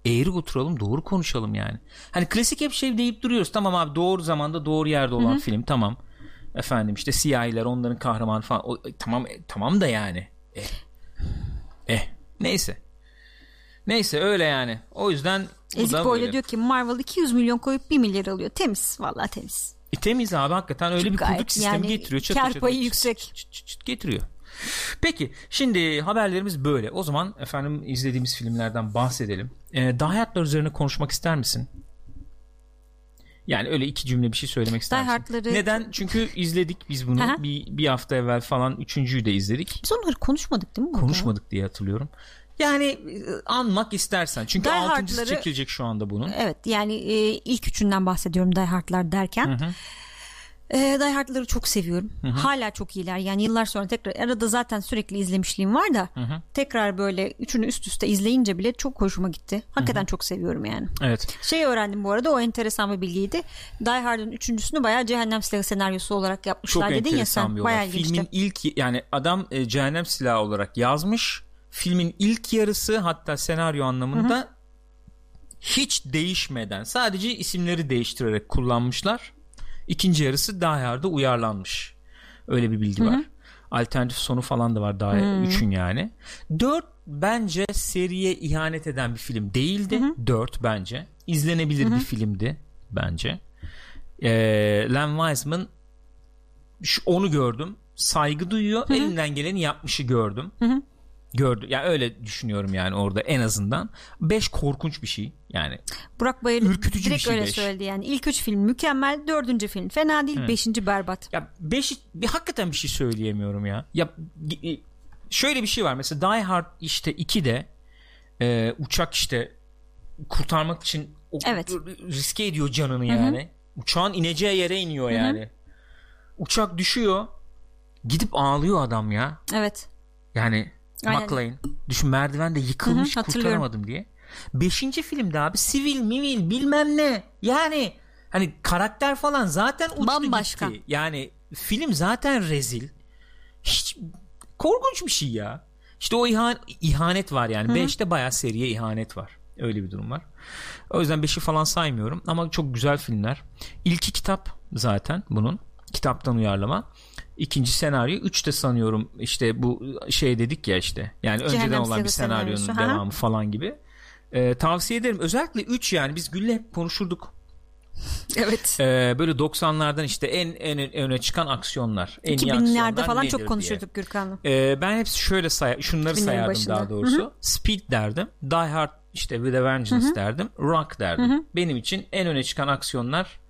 Eğri oturalım doğru konuşalım yani. Hani klasik hep şey deyip duruyoruz. Tamam abi doğru zamanda doğru yerde olan Hı-hı. film tamam efendim işte siyahiler onların kahraman falan. O, tamam e, tamam da yani. Eh, eh neyse. Neyse öyle yani. O yüzden Ezik Boy'la diyor ki Marvel 200 milyon koyup 1 milyar alıyor. Temiz vallahi temiz. E, temiz abi hakikaten öyle Çok bir kurduk sistemi yani getiriyor çatı kar payı yüksek. Çıt, çıt, çıt, getiriyor. Peki şimdi haberlerimiz böyle. O zaman efendim izlediğimiz filmlerden bahsedelim. Die Hard'lar üzerine konuşmak ister misin? Yani öyle iki cümle bir şey söylemek ister misin? Neden? Çünkü izledik biz bunu. bir, bir hafta evvel falan üçüncüyü de izledik. Biz onları konuşmadık değil mi? Konuşmadık burada? diye hatırlıyorum. Yani e, anmak istersen. Çünkü Die altıncısı Hard'ları, çekilecek şu anda bunun. Evet yani e, ilk üçünden bahsediyorum Die Hard'lar derken. Hı hı. E, Die Hard'ları çok seviyorum. Hı hı. Hala çok iyiler. Yani yıllar sonra tekrar arada zaten sürekli izlemişliğim var da hı hı. tekrar böyle üçünü üst üste izleyince bile çok hoşuma gitti. Hakikaten hı hı. çok seviyorum yani. Evet. Şey öğrendim bu arada o enteresan bir bilgiydi. Die Hard'ın üçüncüsünü bayağı Cehennem Silahı senaryosu olarak yapmışlar çok dedin ya sen. Bayağı Filmin ilk yani adam e, Cehennem Silahı olarak yazmış. Filmin ilk yarısı hatta senaryo anlamında hı hı. hiç değişmeden sadece isimleri değiştirerek kullanmışlar İkinci yarısı Die Hard'a uyarlanmış. Öyle bir bilgi Hı-hı. var. Alternatif sonu falan da var daha hmm. üçün yani. Dört bence seriye ihanet eden bir film değildi. Hı-hı. Dört bence. İzlenebilir Hı-hı. bir filmdi bence. Ee, Len Wiseman şu, onu gördüm. Saygı duyuyor. Hı-hı. Elinden geleni yapmışı gördüm. Hı-hı gördü. Yani öyle düşünüyorum yani orada en azından. 5 korkunç bir şey yani. Burak Bayır ürkütücü direkt bir şey öyle beş. söyledi yani. İlk 3 film mükemmel, dördüncü film fena değil, 5. Evet. berbat. Ya 5 bir hakikaten bir şey söyleyemiyorum ya. Ya şöyle bir şey var. Mesela Die Hard işte 2'de e, uçak işte kurtarmak için o, evet. riske ediyor canını yani. Hı-hı. Uçağın ineceği yere iniyor Hı-hı. yani. Uçak düşüyor. Gidip ağlıyor adam ya. Evet. Yani McLean. Düşün merdivende yıkılmış Hı-hı, kurtaramadım diye. Beşinci filmde abi sivil mivil bilmem ne. Yani hani karakter falan zaten uçtu Bambaşka. gitti. Yani film zaten rezil. Hiç korkunç bir şey ya. İşte o ihan, ihanet var yani. Hı-hı. Beşte bayağı seriye ihanet var. Öyle bir durum var. O yüzden beşi falan saymıyorum ama çok güzel filmler. İlki kitap zaten bunun. Kitaptan uyarlama. İkinci senaryo. Üç de sanıyorum işte bu şey dedik ya işte. Yani Cehennem önceden olan bir senaryonun senaryosu. devamı ha? falan gibi. Ee, tavsiye ederim. Özellikle üç yani biz Gül'le hep konuşurduk. Evet. Ee, böyle 90'lardan işte en en öne çıkan aksiyonlar. En 2000'lerde falan çok konuşurduk. Gürkan'la. Ee, ben hepsi şöyle say şunları sayardım başında. daha doğrusu. Hı-hı. Speed derdim. Die Hard işte With a Vengeance Hı-hı. derdim. Rock derdim. Hı-hı. Benim için en öne çıkan aksiyonlar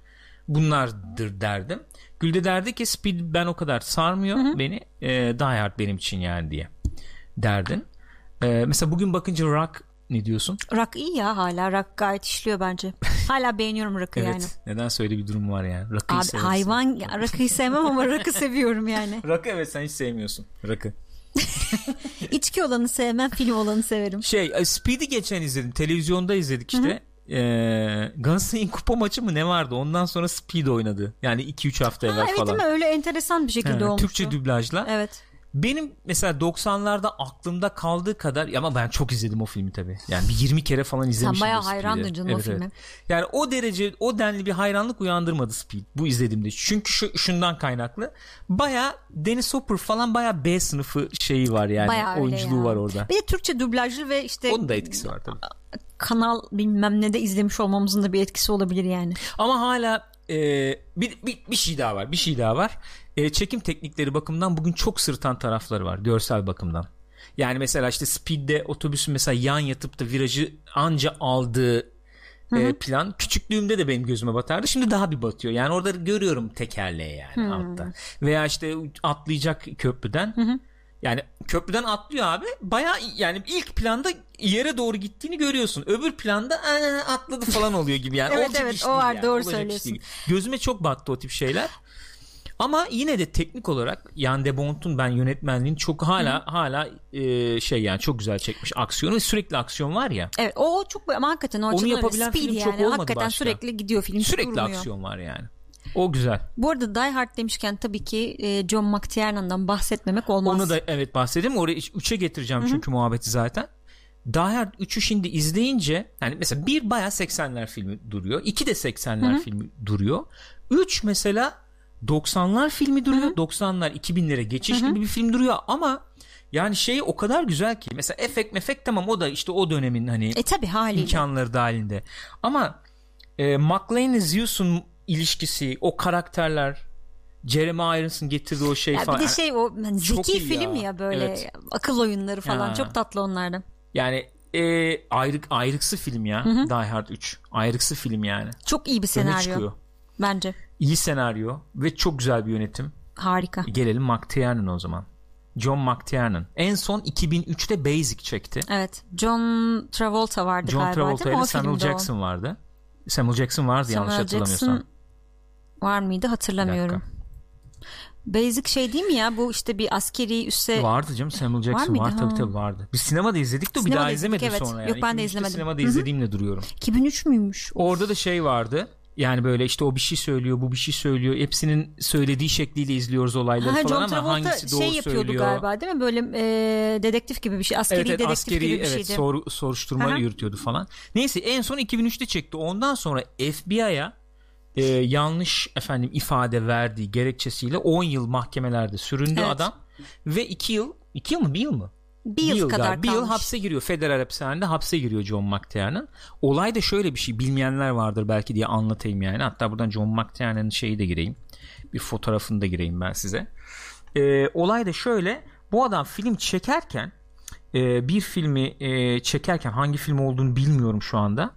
bunlardır derdim. Gülde derdi ki Speed ben o kadar sarmıyor Hı-hı. beni. E, Die Hard benim için yani diye derdin. E, mesela bugün bakınca Rock ne diyorsun? Rock iyi ya hala. Rock gayet işliyor bence. Hala beğeniyorum Rock'ı evet, yani. Neden söyle bir durum var yani. Rock'ı Abi hayvan Rock'ı sevmem ama Rock'ı seviyorum yani. Rock'ı evet sen hiç sevmiyorsun. Rock'ı. İçki olanı sevmem film olanı severim. Şey e, Speed'i geçen izledim. Televizyonda izledik işte. E, Galatasaray'ın kupa maçı mı ne vardı? Ondan sonra Speed oynadı. Yani 2-3 hafta evvel evet, falan. Evet öyle enteresan bir şekilde ha, olmuştu. Türkçe dublajla. Evet. Benim mesela 90'larda aklımda kaldığı kadar ama ben çok izledim o filmi tabii. Yani bir 20 kere falan izlemişim. Sen bayağı hayrandın canım evet, o filme. Evet. Yani o derece o denli bir hayranlık uyandırmadı Speed bu izlediğimde. Çünkü şu, şundan kaynaklı. Bayağı Dennis Hopper falan bayağı B sınıfı şeyi var yani. Bayağı oyunculuğu ya. var orada. Bir de Türkçe dublajlı ve işte onun da etkisi var tabii. Kanal bilmem ne de izlemiş olmamızın da bir etkisi olabilir yani. Ama hala e, bir, bir, bir şey daha var. Bir şey daha var e, çekim teknikleri bakımından bugün çok sırıtan tarafları var görsel bakımdan. Yani mesela işte Speed'de otobüsün mesela yan yatıp da virajı anca aldığı e, plan küçüklüğümde de benim gözüme batardı. Şimdi daha bir batıyor. Yani orada görüyorum tekerleği yani Hı-hı. altta. Veya işte atlayacak köprüden. Hı-hı. Yani köprüden atlıyor abi. Baya yani ilk planda yere doğru gittiğini görüyorsun. Öbür planda atladı falan oluyor gibi yani. evet evet o var yani. doğru Olacak söylüyorsun. Gözüme çok battı o tip şeyler. Ama yine de teknik olarak Jan de Bont'un ben yönetmenliğini çok hala Hı. hala e, şey yani çok güzel çekmiş aksiyonu sürekli aksiyon var ya. Evet o çok ama hakikaten o Onu yapabilen film yani. çok olmadı Hakikaten başka. sürekli gidiyor film. Sürekli durmuyor. aksiyon var yani. O güzel. Bu arada Die Hard demişken tabii ki e, John McTiernan'dan bahsetmemek olmaz. Onu da evet bahsedeyim. Oraya 3'e getireceğim Hı-hı. çünkü muhabbeti zaten. Die Hard 3'ü şimdi izleyince yani mesela bir baya 80'ler filmi duruyor. 2 de 80'ler Hı-hı. filmi duruyor. 3 mesela 90'lar filmi duruyor. Hı-hı. 90'lar 2000'lere geçiş Hı-hı. gibi bir film duruyor ama yani şey o kadar güzel ki mesela efekt mefek tamam o da işte o dönemin hani e, tabii, haliyle. imkanları dahilinde. Ama e, McLean'le Zeus'un ilişkisi, o karakterler Jeremy Irons'ın getirdiği o şey ya falan. Bir de şey o hani zeki film ya, ya böyle evet. akıl oyunları falan ya. çok tatlı onlardan. Yani e, ayrık ayrıksı film ya Hı-hı. Die Hard 3. Ayrıksı film yani. Çok iyi bir senaryo. Bence iyi senaryo ve çok güzel bir yönetim. Harika. Gelelim McTiernan o zaman. John McTiernan. En son 2003'te Basic çekti. Evet. John Travolta vardı John galiba Travolta değil mi? O Samuel Jackson o. vardı. Samuel Jackson vardı Samuel yanlış hatırlamıyorsam. Jackson var mıydı hatırlamıyorum. Basic şey değil mi ya bu işte bir askeri üsse vardı canım Samuel Jackson var, var tabii tabii vardı. Biz sinemada izledik de sinemada bir daha izlemedim evet. sonra yani. Yok ben de izlemedim. Sinemada izlediğimle duruyorum. 2003 müymüş? Orada da şey vardı. Yani böyle işte o bir şey söylüyor, bu bir şey söylüyor. Hepsinin söylediği şekliyle izliyoruz olayları ha, falan ama hangisi doğru şey yapıyordu söylüyor. galiba değil mi? Böyle e, dedektif gibi bir şey. Askeri evet, evet, dedektif askeri, gibi bir evet, şeydi. Sor, soruşturma Aha. yürütüyordu falan. Neyse en son 2003'te çekti. Ondan sonra FBI'ya e, yanlış efendim ifade verdiği gerekçesiyle 10 yıl mahkemelerde süründü evet. adam ve 2 yıl 2 yıl mı 1 yıl mı? Bir yıl, bir yıl kadar Bir yıl hapse giriyor. Federal hapishanede hapse giriyor John McTiernan. Olay da şöyle bir şey. Bilmeyenler vardır belki diye anlatayım yani. Hatta buradan John McTiernan'ın şeyi de gireyim. Bir fotoğrafını da gireyim ben size. Ee, olay da şöyle. Bu adam film çekerken e, bir filmi e, çekerken hangi film olduğunu bilmiyorum şu anda.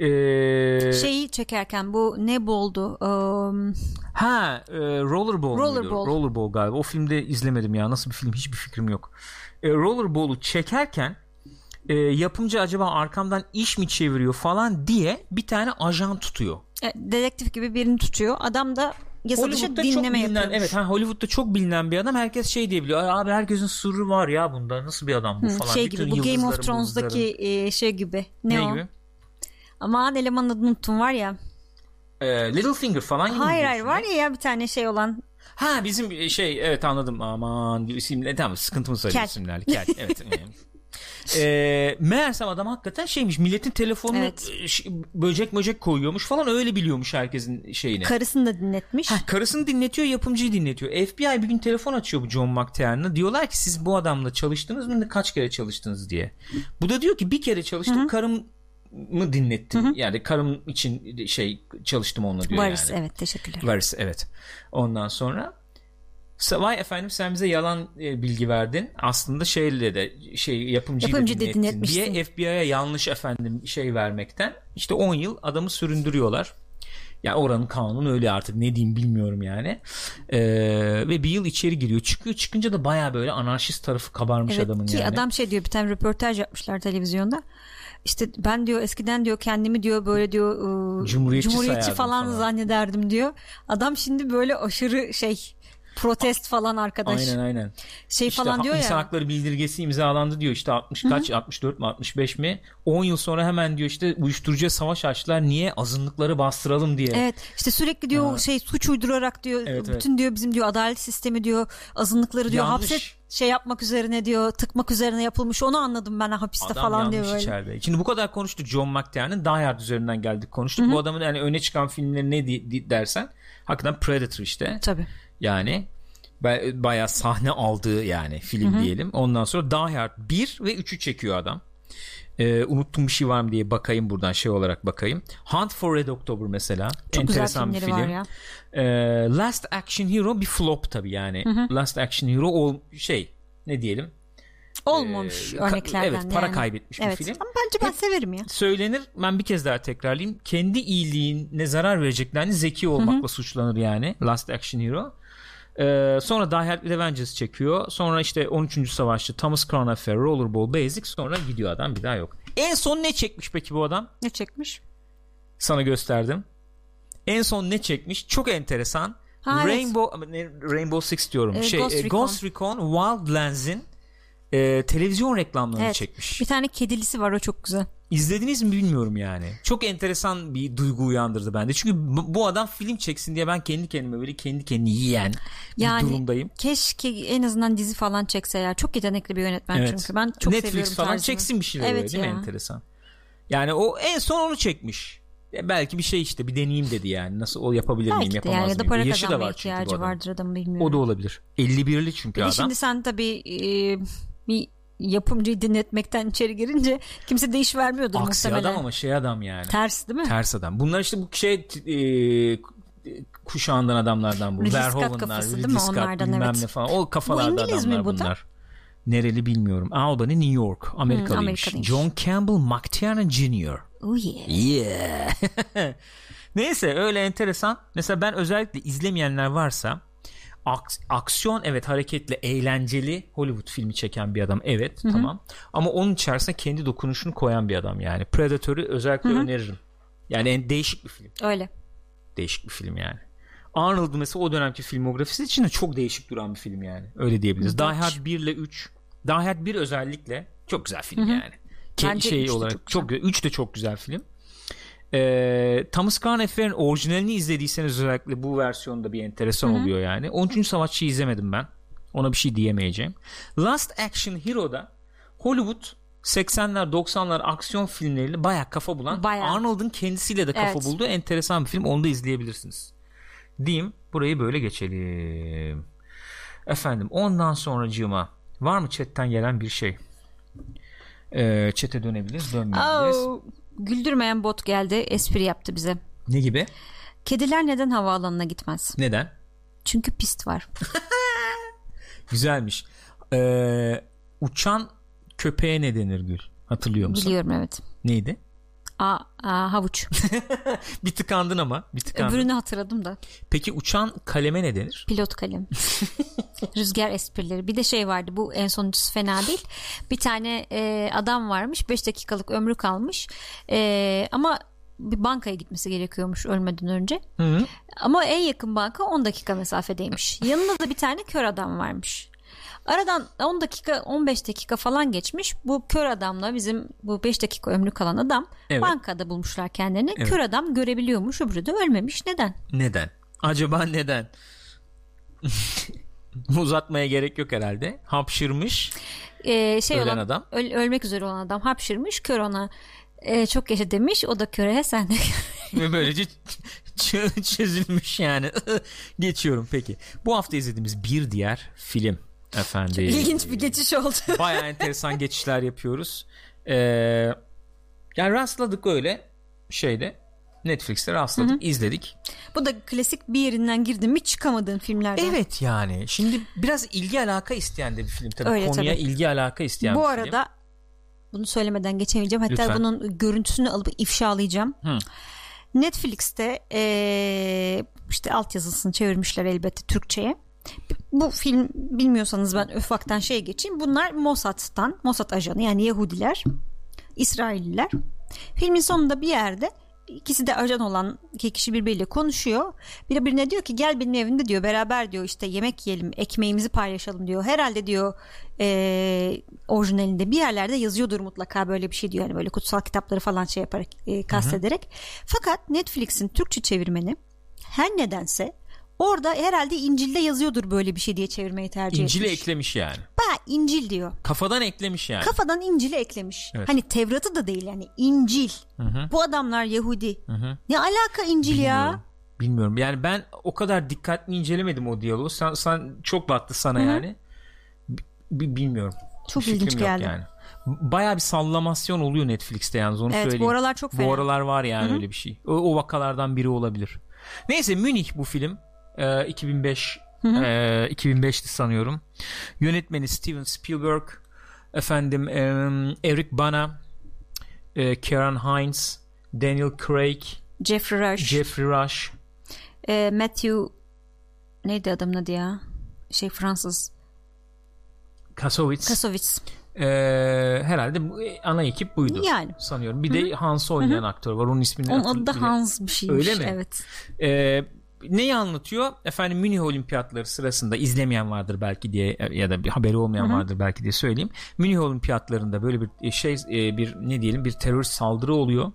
Ee, Şeyi çekerken bu ne boldu? Um... Ha, e, Rollerball, Rollerball. Rollerball galiba. O filmde izlemedim ya. Nasıl bir film hiçbir fikrim yok e, rollerball'u çekerken e, yapımcı acaba arkamdan iş mi çeviriyor falan diye bir tane ajan tutuyor. E, dedektif gibi birini tutuyor. Adam da yasa dışı dinleme bilinen, Evet ha, Hollywood'da çok bilinen bir adam. Herkes şey diyebiliyor. Abi herkesin sırrı var ya bunda. Nasıl bir adam bu Hı, falan. Şey gibi bu Game of Thrones'daki e, şey gibi. Ne, ne o? gibi? Aman elemanın adını unuttum var ya. E, Littlefinger falan gibi. Hayır hayır var ya, ya bir tane şey olan Ha bizim şey evet anladım aman isimle tamam sıkıntımız var isimlerle. Kel evet. e, meğersem adam hakikaten şeymiş milletin telefonunu evet. böcek böcek koyuyormuş falan öyle biliyormuş herkesin şeyini. Karısını da dinletmiş. Ha, karısını dinletiyor yapımcıyı dinletiyor. FBI bir gün telefon açıyor bu John McTiernan'a diyorlar ki siz bu adamla çalıştınız mı kaç kere çalıştınız diye. Bu da diyor ki bir kere çalıştım Hı-hı. karım mı dinlettin? Hı hı. Yani karım için şey çalıştım onunla diyor Varys, yani. evet teşekkürler. Varys evet. Ondan sonra Vay efendim sen bize yalan e, bilgi verdin. Aslında şeyle de şey yapımcıyı Yapımcı da dinlettin diye FBI'ye yanlış efendim şey vermekten işte 10 yıl adamı süründürüyorlar. Ya yani oranın kanunu öyle artık ne diyeyim bilmiyorum yani. Ee, ve bir yıl içeri giriyor. Çıkıyor çıkınca da baya böyle anarşist tarafı kabarmış evet, adamın ki yani. adam şey diyor bir tane röportaj yapmışlar televizyonda. İşte ben diyor eskiden diyor kendimi diyor böyle diyor ıı, cumhuriyetçi, cumhuriyetçi falan, falan zannederdim diyor. Adam şimdi böyle aşırı şey protest falan arkadaş. Aynen aynen. Şey işte falan diyor ya. İnsan hakları bildirgesi imzalandı diyor işte 60 Hı-hı. kaç 64 mi 65 mi 10 yıl sonra hemen diyor işte uyuşturucuya savaş açtılar niye azınlıkları bastıralım diye. Evet işte sürekli diyor ha. şey suç uydurarak diyor evet, bütün evet. diyor bizim diyor adalet sistemi diyor azınlıkları diyor Yanlış. hapset şey yapmak üzerine diyor tıkmak üzerine yapılmış onu anladım ben hapiste Adam falan diyor böyle. içeride. Şimdi bu kadar konuştuk John McTiernan Die Hard üzerinden geldik konuştuk. Hı-hı. Bu adamın yani öne çıkan filmleri ne dersen hakikaten Predator işte. Tabii. Yani bayağı sahne aldığı yani film Hı-hı. diyelim. Ondan sonra Die Hard 1 ve 3'ü çekiyor adam. Ee, unuttum bir şey var mı diye bakayım buradan şey olarak bakayım. Hunt for Red October mesela. Çok Enteresan bir film. Var ya. Ee, Last Action Hero bir flop tabii yani. Hı-hı. Last Action Hero o şey ne diyelim olmamış ee, örneklerden evet para yani. kaybetmiş evet. bir film ama bence ben Hep severim ya söylenir ben bir kez daha tekrarlayayım kendi iyiliğine zarar vereceklerini zeki olmakla Hı-hı. suçlanır yani Last Action Hero ee, sonra Die Hard Revengers çekiyor. Sonra işte 13. Savaşçı, Thomas Crown Affair, Rollerball Basic. Sonra gidiyor adam bir daha yok. En son ne çekmiş peki bu adam? Ne çekmiş? Sana gösterdim. En son ne çekmiş? Çok enteresan. Ha, Rainbow evet. Rainbow Six diyorum. Ee, şey Ghost Recon, Ghost Recon Wildlands'in e, televizyon reklamlarını evet. çekmiş. Bir tane kedilisi var o çok güzel. İzlediniz mi bilmiyorum yani. Çok enteresan bir duygu uyandırdı bende. Çünkü bu adam film çeksin diye ben kendi kendime böyle kendi kendini yiyen yani, bir durumdayım. Keşke en azından dizi falan çekse ya. Çok yetenekli bir yönetmen evet. çünkü. Ben çok Netflix seviyorum falan tarzını. çeksin bir şeyler evet öyle değil ya. mi enteresan. Yani o en son onu çekmiş. Ya belki bir şey işte bir deneyeyim dedi yani. Nasıl o yapabilir belki miyim yapamaz yani, ya da para mıyım? Yaşı da var ihtiyacı vardır adamın bilmiyorum. O da olabilir. 51'li çünkü bir adam. Şimdi sen tabii e, bir yapımcıyı dinletmekten içeri girince kimse de iş vermiyordur Aksi muhtemelen. adam ama şey adam yani. Ters değil mi? Ters adam. Bunlar işte bu şey e, kuşağından adamlardan bu. Ridley Verhoeven'lar, kafası değil mi? Onlardan bilmem evet. ne falan. O kafalarda bu adamlar mi bu bunlar. Da? Nereli bilmiyorum. Albany, New York. Amerikalıymış. Hmm, John Campbell McTiernan Jr. Oh yeah. Yeah. Neyse öyle enteresan. Mesela ben özellikle izlemeyenler varsa aks- aksiyon evet hareketli eğlenceli Hollywood filmi çeken bir adam evet Hı-hı. tamam. Ama onun içerisine kendi dokunuşunu koyan bir adam yani. Predator'ı özellikle Hı-hı. öneririm. Yani en değişik bir film. Öyle. Değişik bir film yani. Arnold mesela o dönemki filmografisi için de çok değişik duran bir film yani. Öyle diyebiliriz. Hı-hı. Die Hard 1 ile 3 Die Hard 1 özellikle çok güzel film Hı-hı. yani. Ke- şey olarak çok, çok 3 de çok güzel film e, Thomas Crown Affair'in orijinalini izlediyseniz özellikle bu versiyonda bir enteresan Hı-hı. oluyor yani. 13. Savaşçı'yı izlemedim ben. Ona bir şey diyemeyeceğim. Last Action Hero'da Hollywood 80'ler 90'lar aksiyon filmleriyle baya kafa bulan bayağı. Arnold'un kendisiyle de kafa evet. bulduğu enteresan bir film. Onu da izleyebilirsiniz. Diyeyim burayı böyle geçelim. Efendim ondan sonracığıma var mı chatten gelen bir şey? Ee, chat'e dönebiliriz dönmeyebiliriz. Oh güldürmeyen bot geldi espri yaptı bize. Ne gibi? Kediler neden havaalanına gitmez? Neden? Çünkü pist var. Güzelmiş. Ee, uçan köpeğe ne denir Gül? Hatırlıyor musun? Biliyorum evet. Neydi? A, a havuç. bir tıkandın ama. Bir tıkandın. Öbürünü hatırladım da. Peki uçan kaleme ne denir? Pilot kalem. Rüzgar esprileri. Bir de şey vardı bu en sonuncusu fena değil. Bir tane e, adam varmış 5 dakikalık ömrü kalmış. E, ama bir bankaya gitmesi gerekiyormuş ölmeden önce. Hı hı. Ama en yakın banka 10 dakika mesafedeymiş. Yanında da bir tane kör adam varmış. Aradan 10 dakika 15 dakika falan geçmiş. Bu kör adamla bizim bu 5 dakika ömrü kalan adam evet. bankada bulmuşlar kendilerini. Evet. Kör adam görebiliyormuş öbürü de ölmemiş. Neden? Neden? Acaba neden? Uzatmaya gerek yok herhalde. Hapşırmış. Ee, şey ölen olan, adam. Öl, ölmek üzere olan adam hapşırmış. Kör ona e, çok yaşa demiş. O da köre sen de Ve böylece çözülmüş yani. Geçiyorum peki. Bu hafta izlediğimiz bir diğer film efendim. İlginç bir geçiş oldu. Baya enteresan geçişler yapıyoruz. Ee, Yani rastladık öyle şeyde Netflix'te rastladık, Hı-hı. izledik. Bu da klasik bir yerinden girdin mi çıkamadığın filmlerden. Evet yani. Şimdi biraz ilgi alaka isteyen de bir film tabii. Öyle, Konuya tabii. ilgi alaka isteyen Bu bir arada film. bunu söylemeden geçemeyeceğim. Hatta Lütfen. bunun görüntüsünü alıp ifşalayacağım. Hı. Netflix'te ee, işte altyazısını çevirmişler elbette Türkçe'ye. Bu film bilmiyorsanız ben ufaktan şey geçeyim. Bunlar Mossad'tan, Mossad ajanı yani Yahudiler, İsrailliler. Filmin sonunda bir yerde ikisi de ajan olan iki kişi birbiriyle konuşuyor. Birbirine diyor ki gel benim evimde diyor beraber diyor işte yemek yiyelim ekmeğimizi paylaşalım diyor. Herhalde diyor e, orijinalinde bir yerlerde yazıyordur mutlaka böyle bir şey diyor. Yani böyle kutsal kitapları falan şey yaparak e, kastederek. Hı hı. Fakat Netflix'in Türkçe çevirmeni her nedense Orada herhalde İncil'de yazıyordur böyle bir şey diye çevirmeyi tercih İncil'i etmiş. eklemiş yani. Baya İncil diyor. Kafadan eklemiş yani. Kafadan İncil'i eklemiş. Evet. Hani Tevrat'ı da değil yani İncil. Hı-hı. Bu adamlar Yahudi. Hı-hı. Ne alaka İncil Bilmiyorum. ya? Bilmiyorum. Yani ben o kadar dikkatli incelemedim o diyaloğu. Sen, sen çok battı sana Hı-hı. yani. B- bilmiyorum. Çok bir ilginç geldi. Yani. Baya bir sallamasyon oluyor Netflix'te yalnız onu evet, söyleyeyim. bu aralar çok fena. Bu aralar var yani Hı-hı. öyle bir şey. O, o vakalardan biri olabilir. Neyse Münih bu film e, 2005 hı hı. E, 2005'ti sanıyorum. Yönetmeni Steven Spielberg, efendim e, Eric Bana, e, Karen Hines, Daniel Craig, Jeffrey Rush, Jeffrey Rush, e, Matthew neydi adamın adı ya? Şey Fransız. Kasovitz. Kasovitz. Ee, herhalde ana ekip buydu yani. sanıyorum. Bir Hı-hı. de Hans oynayan Hı-hı. aktör var. Onun ismini Onun adı da Hans bir şeymiş. Öyle mi? Evet. Ee, neyi anlatıyor? Efendim Münih Olimpiyatları sırasında izlemeyen vardır belki diye ya da bir haberi olmayan Hı-hı. vardır belki diye söyleyeyim. Münih Olimpiyatlarında böyle bir e, şey e, bir ne diyelim bir terör saldırı oluyor.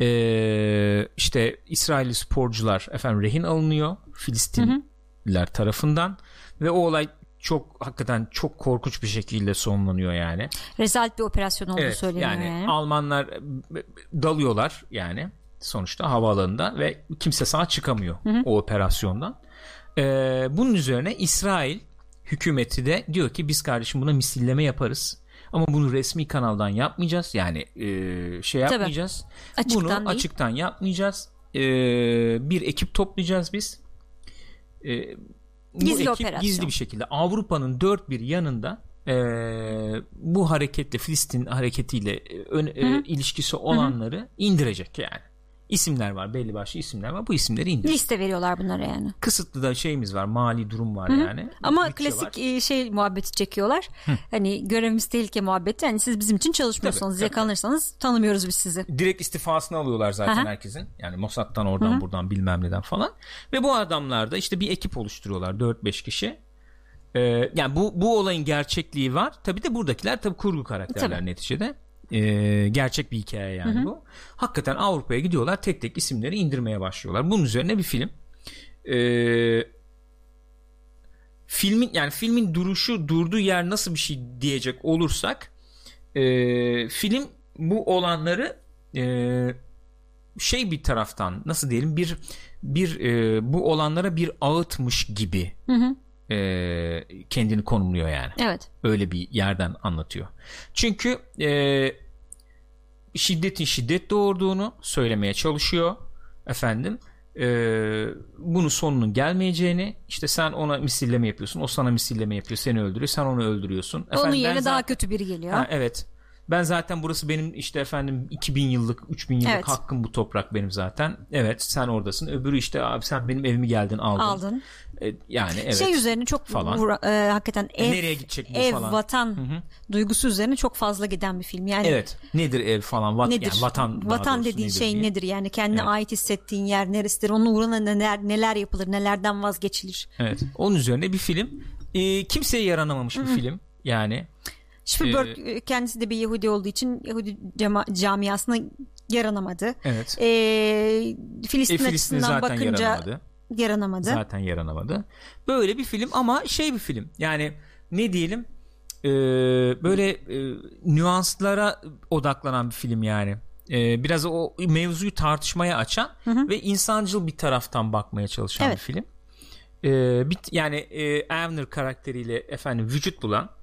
Ee, işte İsrailli sporcular efendim rehin alınıyor Filistinliler tarafından ve o olay çok hakikaten çok korkunç bir şekilde sonlanıyor yani. Rezalet bir operasyon olduğu evet, söyleniyor yani. yani. Almanlar e, dalıyorlar yani sonuçta havaalanında ve kimse sağ çıkamıyor hı hı. o operasyondan. Ee, bunun üzerine İsrail hükümeti de diyor ki biz kardeşim buna misilleme yaparız. Ama bunu resmi kanaldan yapmayacağız. Yani e, şey yapmayacağız. Açıktan bunu değil. açıktan yapmayacağız. E, bir ekip toplayacağız biz. E, bu gizli ekip operasyon. gizli bir şekilde Avrupa'nın dört bir yanında e, bu hareketle Filistin hareketiyle ön, e, ilişkisi olanları Hı-hı. indirecek yani isimler var belli başlı isimler var bu isimleri indir. Liste veriyorlar bunlara yani. Kısıtlı da şeyimiz var mali durum var Hı-hı. yani. Ama Bütçe klasik var. E, şey muhabbeti çekiyorlar. Hı. Hani görevimiz tehlike muhabbeti yani siz bizim için çalışmıyorsanız tabii, yakalanırsanız tabii. tanımıyoruz biz sizi. Direkt istifasını alıyorlar zaten Hı-hı. herkesin. Yani Mossad'dan oradan Hı-hı. buradan bilmem neden falan. Ve bu adamlar da işte bir ekip oluşturuyorlar 4-5 kişi. Ee, yani bu bu olayın gerçekliği var. Tabii de buradakiler tabii kurgu karakterler tabii. neticede. Ee, gerçek bir hikaye yani hı hı. bu. Hakikaten Avrupa'ya gidiyorlar tek tek isimleri indirmeye başlıyorlar. Bunun üzerine bir film. Ee, filmin yani filmin duruşu durduğu yer nasıl bir şey diyecek olursak e, film bu olanları e, şey bir taraftan nasıl diyelim bir bir e, bu olanlara bir ağıtmış gibi hı hı e, kendini konumluyor yani. Evet. Öyle bir yerden anlatıyor. Çünkü e, şiddetin şiddet doğurduğunu söylemeye çalışıyor efendim. E, bunun sonunun gelmeyeceğini işte sen ona misilleme yapıyorsun o sana misilleme yapıyor seni öldürüyor sen onu öldürüyorsun. Onun efendim, yerine daha kötü biri geliyor. Ha, evet ben zaten burası benim işte efendim 2000 yıllık 3000 yıllık evet. hakkım bu toprak benim zaten. Evet sen oradasın. Öbürü işte abi sen benim evimi geldin aldın. Aldın. E, yani evet. Şey üzerine çok falan. Vura, e, hakikaten ev, Nereye gidecek bu ev, falan. vatan Hı-hı. duygusu üzerine çok fazla giden bir film. Yani Evet. Nedir ev falan? Vat, nedir? Yani vatan vatan dediğin nedir şey diye. nedir? Yani kendine evet. ait hissettiğin yer neresidir? Onun uğruna neler neler yapılır? Nelerden vazgeçilir? Evet. Onun üzerine bir film. E, kimseye yaranamamış bir film. Yani Spielberg ee, kendisi de bir Yahudi olduğu için Yahudi cama- camiasına yaranamadı. Evet. Ee, Filistin, e, Filistin açısından bakınca yaranamadı. yaranamadı. Zaten yaranamadı. Böyle bir film ama şey bir film. Yani ne diyelim e, böyle e, nüanslara odaklanan bir film yani. E, biraz o mevzuyu tartışmaya açan hı hı. ve insancıl bir taraftan bakmaya çalışan evet. bir film. E, bir, yani e, Avner karakteriyle efendim vücut bulan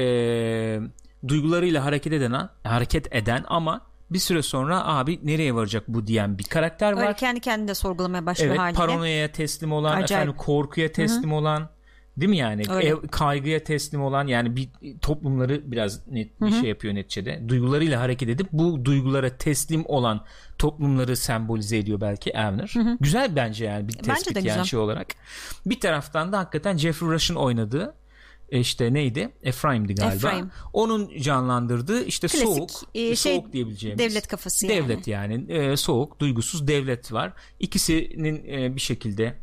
e, duygularıyla hareket eden hareket eden ama bir süre sonra abi nereye varacak bu diyen bir karakter var. Öyle kendi kendine sorgulamaya başlıyor evet, haliyle. paranoyaya teslim olan, Acayip. efendim korkuya teslim olan, değil mi yani? Ev, kaygıya teslim olan yani bir toplumları biraz net bir şey yapıyor neticede. Duygularıyla hareket edip bu duygulara teslim olan toplumları sembolize ediyor belki Avner. Güzel bence yani bir Bence tespit de yani güzel. şey olarak. Bir taraftan da hakikaten Jeffrey Rush'ın oynadığı işte neydi? Efraim'di galiba. Efraim. Onun canlandırdığı işte Klasik, soğuk, e, şey, soğuk diyebileceğimiz. devlet kafası yani. Devlet yani. E, soğuk, duygusuz devlet var. İkisinin e, bir şekilde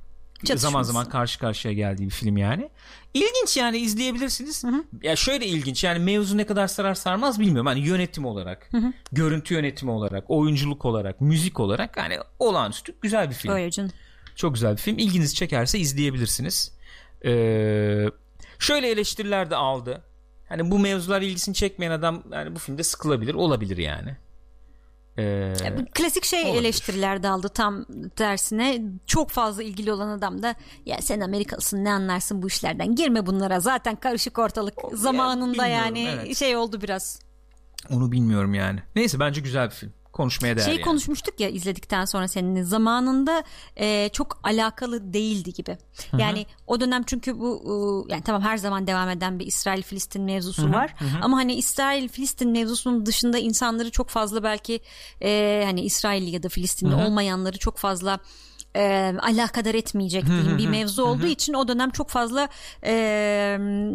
zaman zaman karşı karşıya geldiği bir film yani. İlginç yani izleyebilirsiniz. Ya şöyle ilginç yani mevzu ne kadar sarar sarmaz bilmiyorum. Hani yönetim olarak, görüntü yönetimi olarak, oyunculuk olarak, müzik olarak hani olağanüstü güzel bir film. Öyle canım. Çok güzel bir film. İlginizi çekerse izleyebilirsiniz. Ee, şöyle eleştiriler de aldı. Hani bu mevzular ilgisini çekmeyen adam yani bu filmde sıkılabilir, olabilir yani. Ee, Klasik şey olabilir. eleştiriler de aldı tam tersine. Çok fazla ilgili olan adam da ya sen Amerikalısın ne anlarsın bu işlerden girme bunlara zaten karışık ortalık zamanında bilmiyorum, yani evet. şey oldu biraz. onu bilmiyorum yani. Neyse bence güzel bir film. Konuşmaya değer Şeyi yani. konuşmuştuk ya izledikten sonra seninle zamanında e, çok alakalı değildi gibi. Yani o dönem çünkü bu e, yani tamam her zaman devam eden bir İsrail Filistin mevzusu var ama hani İsrail Filistin mevzusunun dışında insanları çok fazla belki e, hani İsrailli ya da Filistinli olmayanları çok fazla e, alakadar etmeyecek diyeyim bir mevzu olduğu için o dönem çok fazla e,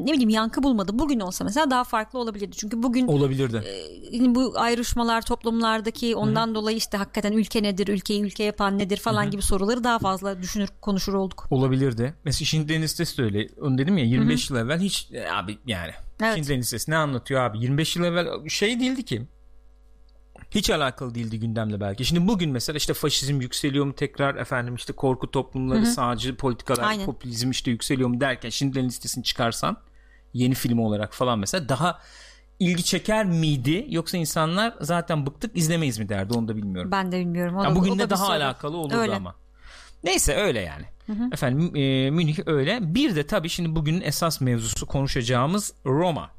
ne bileyim yankı bulmadı. Bugün olsa mesela daha farklı olabilirdi. Çünkü bugün Olabilirdi. Yine bu ayrışmalar toplumlardaki ondan dolayı işte hakikaten ülke nedir, ülkeyi ülke yapan nedir falan gibi soruları daha fazla düşünür konuşur olduk. Olabilirdi. Mesela Schindler'in Listesi de öyle. Onu dedim ya 25 yıl evvel hiç e, abi yani Evet. Schindler'in Listesi ne anlatıyor abi? 25 yıl evvel şey değildi ki. Hiç alakalı değildi gündemle belki. Şimdi bugün mesela işte faşizm yükseliyor mu tekrar efendim işte korku toplumları, sağcı politikalar, Aynen. popülizm işte yükseliyor mu derken Schindler'in Listesi'ni çıkarsan yeni film olarak falan mesela daha ilgi çeker miydi yoksa insanlar zaten bıktık izlemeyiz mi derdi onu da bilmiyorum. Ben de bilmiyorum. O Ya da- bugün de daha alakalı olurdu Öyle. ama. Neyse öyle yani. Efendim e, Münih öyle. Bir de tabii şimdi bugünün esas mevzusu konuşacağımız Roma.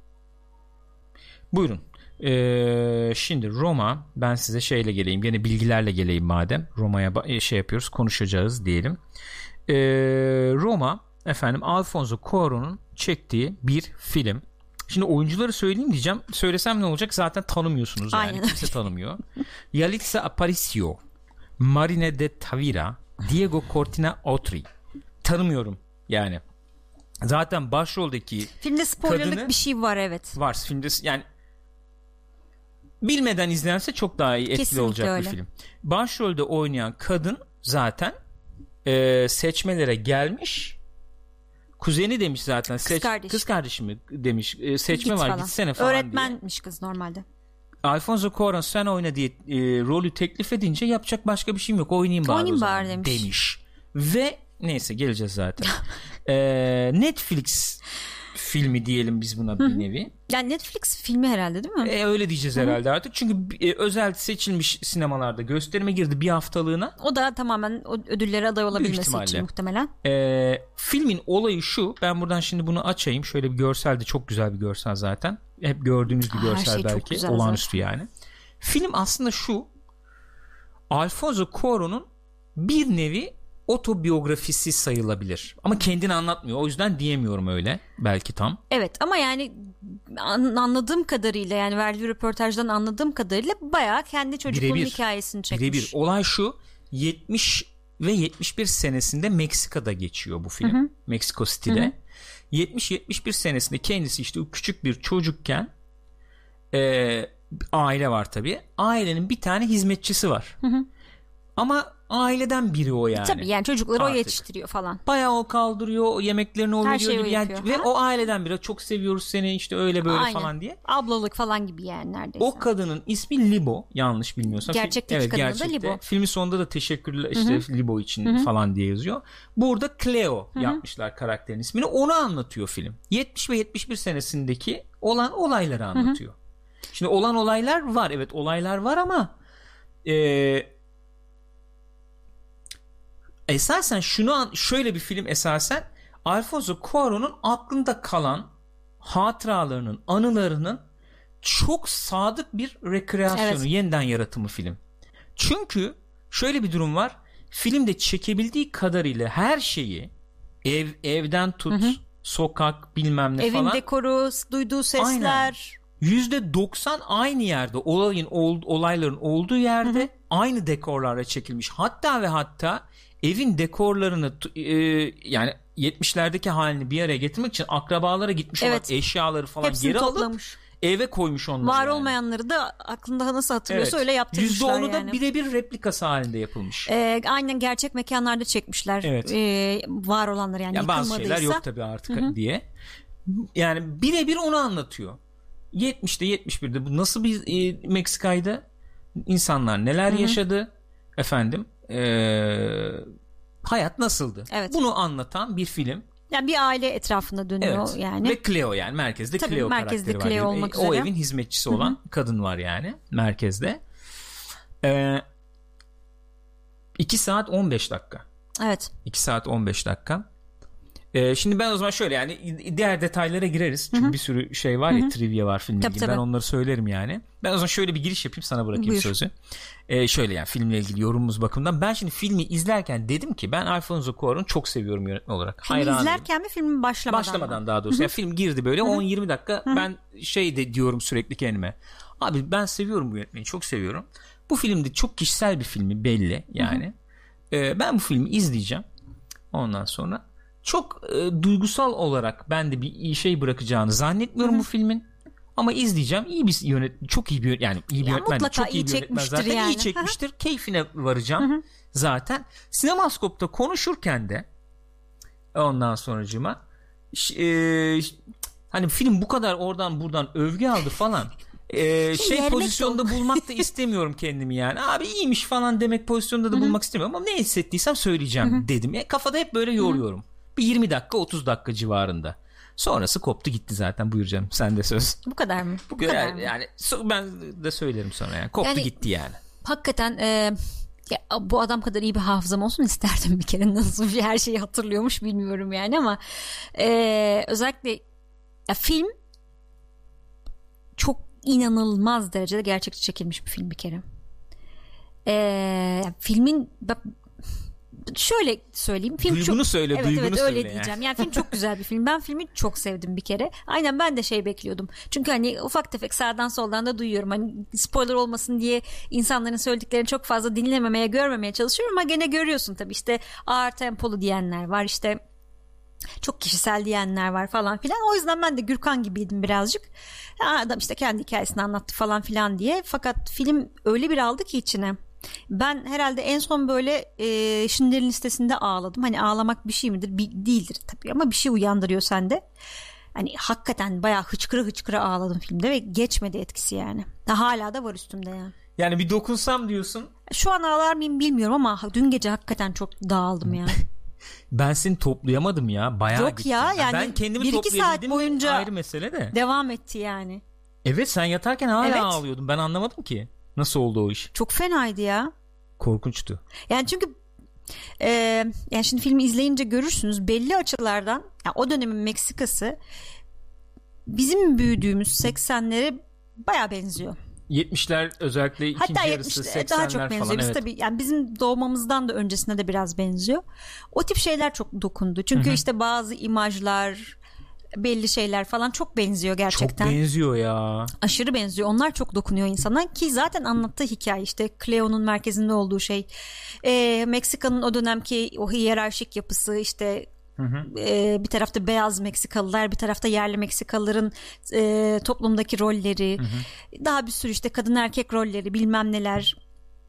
Buyurun. E, şimdi Roma ben size şeyle geleyim. Yine bilgilerle geleyim madem. Roma'ya e, şey yapıyoruz konuşacağız diyelim. E, Roma efendim Alfonso Cuarón'un çektiği bir film. Şimdi oyuncuları söyleyeyim diyeceğim. Söylesem ne olacak? Zaten tanımıyorsunuz yani. Aynen Kimse tanımıyor. Yalitza Aparicio, Marine de Tavira, Diego Cortina Autry. Tanımıyorum yani. Zaten başroldeki Filmde spoilerlık Kadını- bir şey var evet. var filmde yani bilmeden izlense çok daha iyi etkili Kesinlikle olacak öyle. bir film. Başrolde oynayan kadın zaten e, seçmelere gelmiş. Kuzeni demiş zaten. Seç, kardeş. Kız kardeşi mi demiş. e, seçme Git var falan. gitsene falan diye. Öğretmenmiş kız normalde. Alfonso Cuarón sen oyna diye e, rolü teklif edince yapacak başka bir şeyim yok. Oynayayım bari Oynayayım bari demiş. Ve neyse geleceğiz zaten. E, Netflix filmi diyelim biz buna bir nevi. Yani Netflix filmi herhalde değil mi? E, öyle diyeceğiz herhalde artık. Çünkü e, özel seçilmiş sinemalarda gösterime girdi bir haftalığına. O da tamamen o ödüllere aday olabilmesi için muhtemelen. E, filmin olayı şu. Ben buradan şimdi bunu açayım. Şöyle bir görsel de çok güzel bir görsel zaten. Hep gördüğünüz bir Aa, her görsel şey çok belki. Olağanüstü yani. Film aslında şu. Alfonso Cuarón'un bir nevi otobiyografisi sayılabilir. Ama kendini anlatmıyor. O yüzden diyemiyorum öyle. Belki tam. Evet ama yani an- anladığım kadarıyla yani verdiği röportajdan anladığım kadarıyla bayağı kendi çocukluğunun Birebir. hikayesini çekmiş. Birebir. Olay şu 70 ve 71 senesinde Meksika'da geçiyor bu film. Meksiko City'de. 70-71 senesinde kendisi işte o küçük bir çocukken e, aile var tabii. Ailenin bir tane hizmetçisi var. Ama aileden biri o yani. Tabii yani çocukları o Artık. yetiştiriyor falan. Bayağı o kaldırıyor, o yemeklerini o Her veriyor şeyi o gibi yani ve Ha? o aileden biri çok seviyoruz seni işte öyle böyle Aynen. falan diye. Ablalık falan gibi yani neredeyse. O kadının ismi Libo yanlış bilmiyorsam. Gerçekteki kadının da Libo. Filmin sonunda da teşekkürler işte Libo için falan diye yazıyor. Burada Cleo yapmışlar karakterin ismini. Onu anlatıyor film. 70 ve 71 senesindeki olan olayları anlatıyor. Şimdi olan olaylar var. Evet olaylar var ama eee esasen şunu an- şöyle bir film esasen Alfonso Cuarón'un aklında kalan hatıralarının, anılarının çok sadık bir rekreasyonu, evet. yeniden yaratımı film. Çünkü şöyle bir durum var. Filmde çekebildiği kadarıyla her şeyi ev evden tut, hı hı. sokak bilmem ne Evin falan. Evin dekoru, duyduğu sesler. Yüzde doksan aynı yerde olayın ol, olayların olduğu yerde hı hı. aynı dekorlarla çekilmiş. Hatta ve hatta evin dekorlarını e, yani 70'lerdeki halini bir araya getirmek için akrabalara gitmiş evet. olan eşyaları falan Hepsini geri toplamış. alıp eve koymuş onları. Var yani. olmayanları da aklında nasıl hatırlıyorsa evet. öyle yaptırmışlar %10'u yani. da birebir replikası halinde yapılmış. Ee, aynen gerçek mekanlarda çekmişler. Evet. Ee, var olanlar yani ya Bazı şeyler yok tabii artık Hı-hı. diye. Yani birebir onu anlatıyor. 70'te 71'de bu nasıl bir e, Meksika'ydı? İnsanlar neler Hı-hı. yaşadı? Efendim ee, hayat nasıldı? Evet. Bunu anlatan bir film. Yani bir aile etrafında dönüyor evet. yani. Ve Cleo yani merkezde Tabii, Cleo merkezde karakteri Cleo var. Olmak o üzere. evin hizmetçisi olan Hı-hı. kadın var yani merkezde. Ee, 2 saat 15 dakika. Evet. 2 saat 15 dakika. Ee, şimdi ben o zaman şöyle yani diğer detaylara gireriz. Çünkü Hı-hı. bir sürü şey var ya Hı-hı. trivia var filmle ilgili. Ben onları söylerim yani. Ben o zaman şöyle bir giriş yapayım sana bırakayım Buyur. sözü. Ee, şöyle yani filmle ilgili yorumumuz bakımından. Ben şimdi filmi izlerken dedim ki ben Alfonso Cuarón çok seviyorum yönetmen olarak. Filmi Hayranıyım. izlerken mi filmin başlamadan Başlamadan mı? daha doğrusu. Yani film girdi böyle 10-20 dakika Hı-hı. ben şey de diyorum sürekli kendime. Abi ben seviyorum bu yönetmeni çok seviyorum. Bu filmde çok kişisel bir filmi belli yani. Ee, ben bu filmi izleyeceğim. Ondan sonra çok e, duygusal olarak ben de bir şey bırakacağını zannetmiyorum Hı-hı. bu filmin. Ama izleyeceğim. iyi bir yönet çok iyi bir yani iyi bir ya yönetmen. Çok iyi, iyi bir yönetmen zaten. Yani. iyi çekmiştir. Hı-hı. Keyfine varacağım Hı-hı. zaten. Sinemaskop'ta konuşurken de ondan sonracıma e, hani film bu kadar oradan buradan övgü aldı falan. Ee, şey pozisyonda bulmak da istemiyorum kendimi yani. Abi iyiymiş falan demek pozisyonda da Hı-hı. bulmak istemiyorum ama ne hissettiysem söyleyeceğim Hı-hı. dedim. Yani kafada hep böyle yoruyorum. Hı-hı. Bir 20 dakika 30 dakika civarında. Sonrası koptu gitti zaten buyur canım sen de söz. Bu kadar mı? Bu, kadar yani, mı? yani ben de söylerim sonra yani koptu yani, gitti yani. Hakikaten e, ya, bu adam kadar iyi bir hafızam olsun isterdim bir kere nasıl bir her şeyi hatırlıyormuş bilmiyorum yani ama e, özellikle ya, film çok inanılmaz derecede gerçekçi çekilmiş bir film bir kere. E, filmin şöyle söyleyeyim. Film duygunu çok, söyle, evet, duygunu evet, söyle. öyle diyeceğim. Yani film çok güzel bir film. Ben filmi çok sevdim bir kere. Aynen ben de şey bekliyordum. Çünkü hani ufak tefek sağdan soldan da duyuyorum. Hani spoiler olmasın diye insanların söylediklerini çok fazla dinlememeye, görmemeye çalışıyorum ama gene görüyorsun tabii. işte ağır tempolu diyenler var. işte çok kişisel diyenler var falan filan. O yüzden ben de Gürkan gibiydim birazcık. Adam işte kendi hikayesini anlattı falan filan diye. Fakat film öyle bir aldı ki içine ben herhalde en son böyle e, Schindler'in listesinde ağladım. Hani ağlamak bir şey midir? Bir, değildir tabii ama bir şey uyandırıyor sende. Hani hakikaten bayağı hıçkıra hıçkıra ağladım filmde ve geçmedi etkisi yani. Hala da var üstümde yani. Yani bir dokunsam diyorsun. Şu an ağlar mıyım bilmiyorum ama dün gece hakikaten çok dağıldım yani. ben seni toplayamadım ya. Bayağı Yok gittim. ya yani ben kendimi bir iki saat boyunca ayrı mesele de. Devam etti yani. Evet sen yatarken hala evet. ağlıyordun. Ben anlamadım ki. Nasıl oldu o iş? Çok fenaydı ya. Korkunçtu. Yani çünkü e, yani şimdi filmi izleyince görürsünüz belli açılardan yani o dönemin Meksikası bizim büyüdüğümüz 80'lere baya benziyor. 70'ler özellikle ikinci Hatta yarısı 80'ler daha çok benziyor. falan. Biz evet. tabii yani bizim doğmamızdan da öncesine de biraz benziyor. O tip şeyler çok dokundu. Çünkü Hı-hı. işte bazı imajlar, belli şeyler falan çok benziyor gerçekten. Çok benziyor ya. Aşırı benziyor. Onlar çok dokunuyor insana ki zaten anlattığı hikaye işte Cleo'nun merkezinde olduğu şey. E, Meksika'nın o dönemki o hiyerarşik yapısı işte Hı hı. E, bir tarafta beyaz Meksikalılar bir tarafta yerli Meksikalıların e, toplumdaki rolleri hı hı. daha bir sürü işte kadın erkek rolleri bilmem neler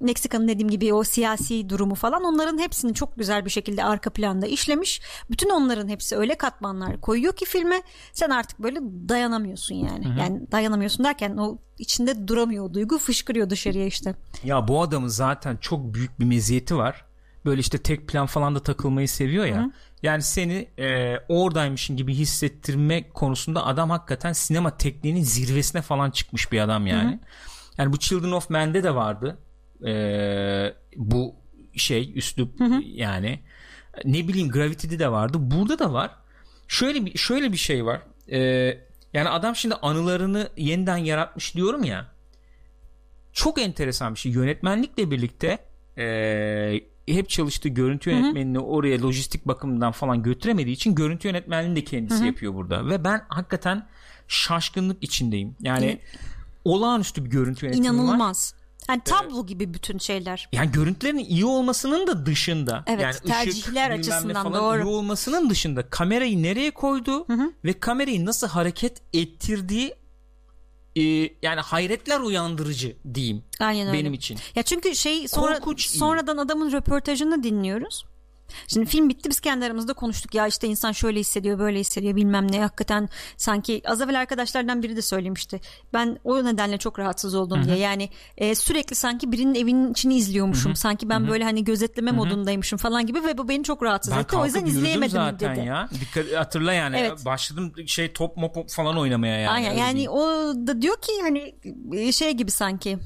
Meksika'nın dediğim gibi o siyasi durumu falan onların hepsini çok güzel bir şekilde arka planda işlemiş. Bütün onların hepsi öyle katmanlar koyuyor ki filme sen artık böyle dayanamıyorsun yani. Hı-hı. Yani dayanamıyorsun derken o içinde duramıyor o duygu fışkırıyor dışarıya işte. Ya bu adamın zaten çok büyük bir meziyeti var. Böyle işte tek plan falan da takılmayı seviyor ya. Hı-hı. Yani seni e, oradaymışın gibi hissettirme konusunda adam hakikaten sinema tekniğinin zirvesine falan çıkmış bir adam yani. Hı-hı. Yani bu Children of Men'de de vardı e, bu şey üslup hı hı. yani ne bileyim Gravity'de de vardı burada da var şöyle bir şöyle bir şey var e, Yani adam şimdi anılarını yeniden yaratmış diyorum ya. Çok enteresan bir şey. Yönetmenlikle birlikte ee, hep çalıştığı görüntü yönetmenini Hı-hı. oraya lojistik bakımından falan götüremediği için görüntü yönetmenliğini de kendisi Hı-hı. yapıyor burada. Ve ben hakikaten şaşkınlık içindeyim. Yani Hı-hı. olağanüstü bir görüntü yönetmeni İnanılmaz. var. Yani tablo ee, gibi bütün şeyler. Yani görüntülerin iyi olmasının da dışında. Evet yani tercihler ışık, açısından doğru. iyi olmasının dışında kamerayı nereye koydu hı hı. ve kamerayı nasıl hareket ettirdiği e, yani hayretler uyandırıcı diyeyim. Aynen öyle. Benim için. Ya çünkü şey sonra Korkunç sonradan iyi. adamın röportajını dinliyoruz. Şimdi film bitti biz kendi aramızda konuştuk ya işte insan şöyle hissediyor böyle hissediyor bilmem ne hakikaten sanki az evvel arkadaşlardan biri de söylemişti ben o nedenle çok rahatsız oldum Hı-hı. diye yani e, sürekli sanki birinin evinin içini izliyormuşum Hı-hı. sanki ben Hı-hı. böyle hani gözetleme Hı-hı. modundaymışım falan gibi ve bu beni çok rahatsız ben etti o yüzden izleyemedim zaten dedi. ya dikkat hatırla yani evet. başladım şey top mop falan oynamaya yani. Aynen yani o da diyor ki hani e, şey gibi sanki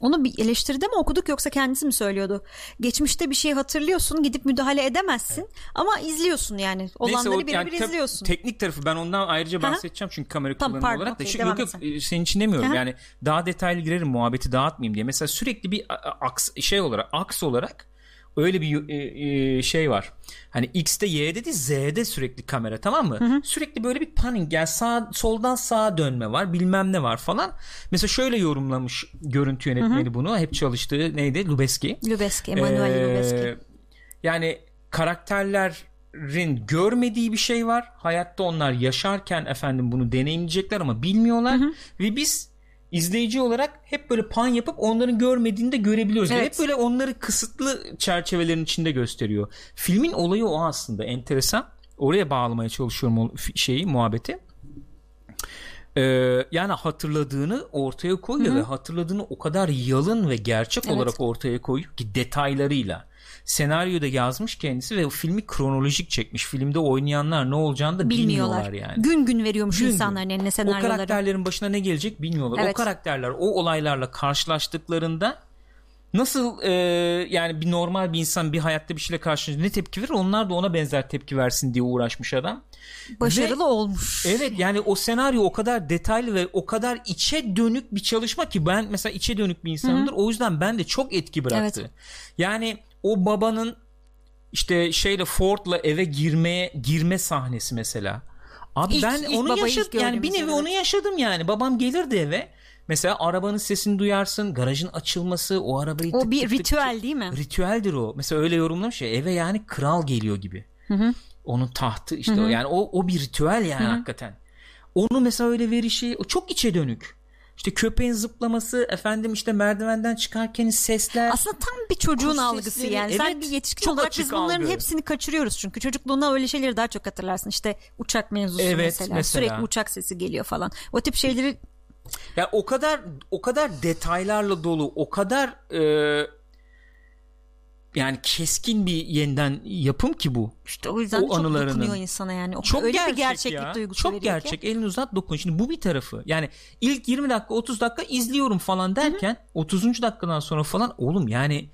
onu bir eleştiride mi okuduk yoksa kendisi mi söylüyordu? Geçmişte bir şey hatırlıyorsun gidip müdahale edemezsin evet. ama izliyorsun yani. Olanları birebir yani, izliyorsun. Teknik tarafı ben ondan ayrıca bahsedeceğim çünkü kamera tamam, kullanımı pardon, olarak da. Okay, Şimdi, yok yok senin için demiyorum Aha. yani daha detaylı girerim muhabbeti dağıtmayayım diye. Mesela sürekli bir aks şey olarak aks olarak öyle bir e, e, şey var. Hani X'te Y'de değil Z'de sürekli kamera tamam mı? Hı hı. Sürekli böyle bir panning yani sağ soldan sağa dönme var bilmem ne var falan. Mesela şöyle yorumlamış görüntü yönetmeni hı hı. bunu. Hep çalıştığı neydi? Lubeski. Lubeski, Emanuel ee, Lubeski. Yani karakterlerin görmediği bir şey var. Hayatta onlar yaşarken efendim bunu deneyimleyecekler ama bilmiyorlar. Hı hı. Ve biz izleyici olarak hep böyle pan yapıp onların görmediğini de görebiliyoruz. Evet. Hep böyle onları kısıtlı çerçevelerin içinde gösteriyor. Filmin olayı o aslında enteresan. Oraya bağlamaya çalışıyorum o şeyi muhabbeti. Ee, yani hatırladığını ortaya koyuyor Hı-hı. ve hatırladığını o kadar yalın ve gerçek evet. olarak ortaya koyuyor ki detaylarıyla senaryoda yazmış kendisi ve o filmi kronolojik çekmiş. Filmde oynayanlar ne olacağını da bilmiyorlar, bilmiyorlar yani. Gün gün veriyormuş gün insanların gün. eline senaryoları. O karakterlerin başına ne gelecek bilmiyorlar. Evet. O karakterler o olaylarla karşılaştıklarında nasıl e, yani bir normal bir insan bir hayatta bir şeyle karşılaşınca ne tepki verir onlar da ona benzer tepki versin diye uğraşmış adam. Başarılı ve, olmuş. Evet yani o senaryo o kadar detaylı ve o kadar içe dönük bir çalışma ki ben mesela içe dönük bir insanımdır. Hı-hı. O yüzden ben de çok etki bıraktı. Evet. Yani o babanın işte şeyle Ford'la eve girmeye girme sahnesi mesela. Abi ilk, ben ilk onu yaşadım yani bir nevi evet. onu yaşadım yani. Babam gelirdi eve. Mesela arabanın sesini duyarsın, garajın açılması, o arabayı O tık bir tık ritüel tık, değil mi? Ritüeldir o. Mesela öyle yorumlamış ya eve yani kral geliyor gibi. Hı hı. Onun tahtı işte hı hı. o yani o o bir ritüel yani hı hı. hakikaten. Onu mesela öyle verişi o çok içe dönük. İşte köpeğin zıplaması efendim işte merdivenden çıkarken sesler. Aslında tam bir çocuğun algısı sesleri. yani. Evet, Sen bir yetişkin olarak biz bunların algı. hepsini kaçırıyoruz çünkü çocukluğuna öyle şeyleri daha çok hatırlarsın. İşte uçak mevzusu evet, mesela. mesela. Sürekli uçak sesi geliyor falan. O tip şeyleri ya o kadar o kadar detaylarla dolu, o kadar e, yani keskin bir yeniden yapım ki bu. İşte o yüzden o çok anılarının. dokunuyor insana yani. O çok öyle gerçek bir gerçeklik ya. duygusu Çok gerçek. Ki. Elini uzat dokun. Şimdi bu bir tarafı. Yani ilk 20 dakika 30 dakika izliyorum falan derken Hı-hı. 30. dakikadan sonra falan oğlum yani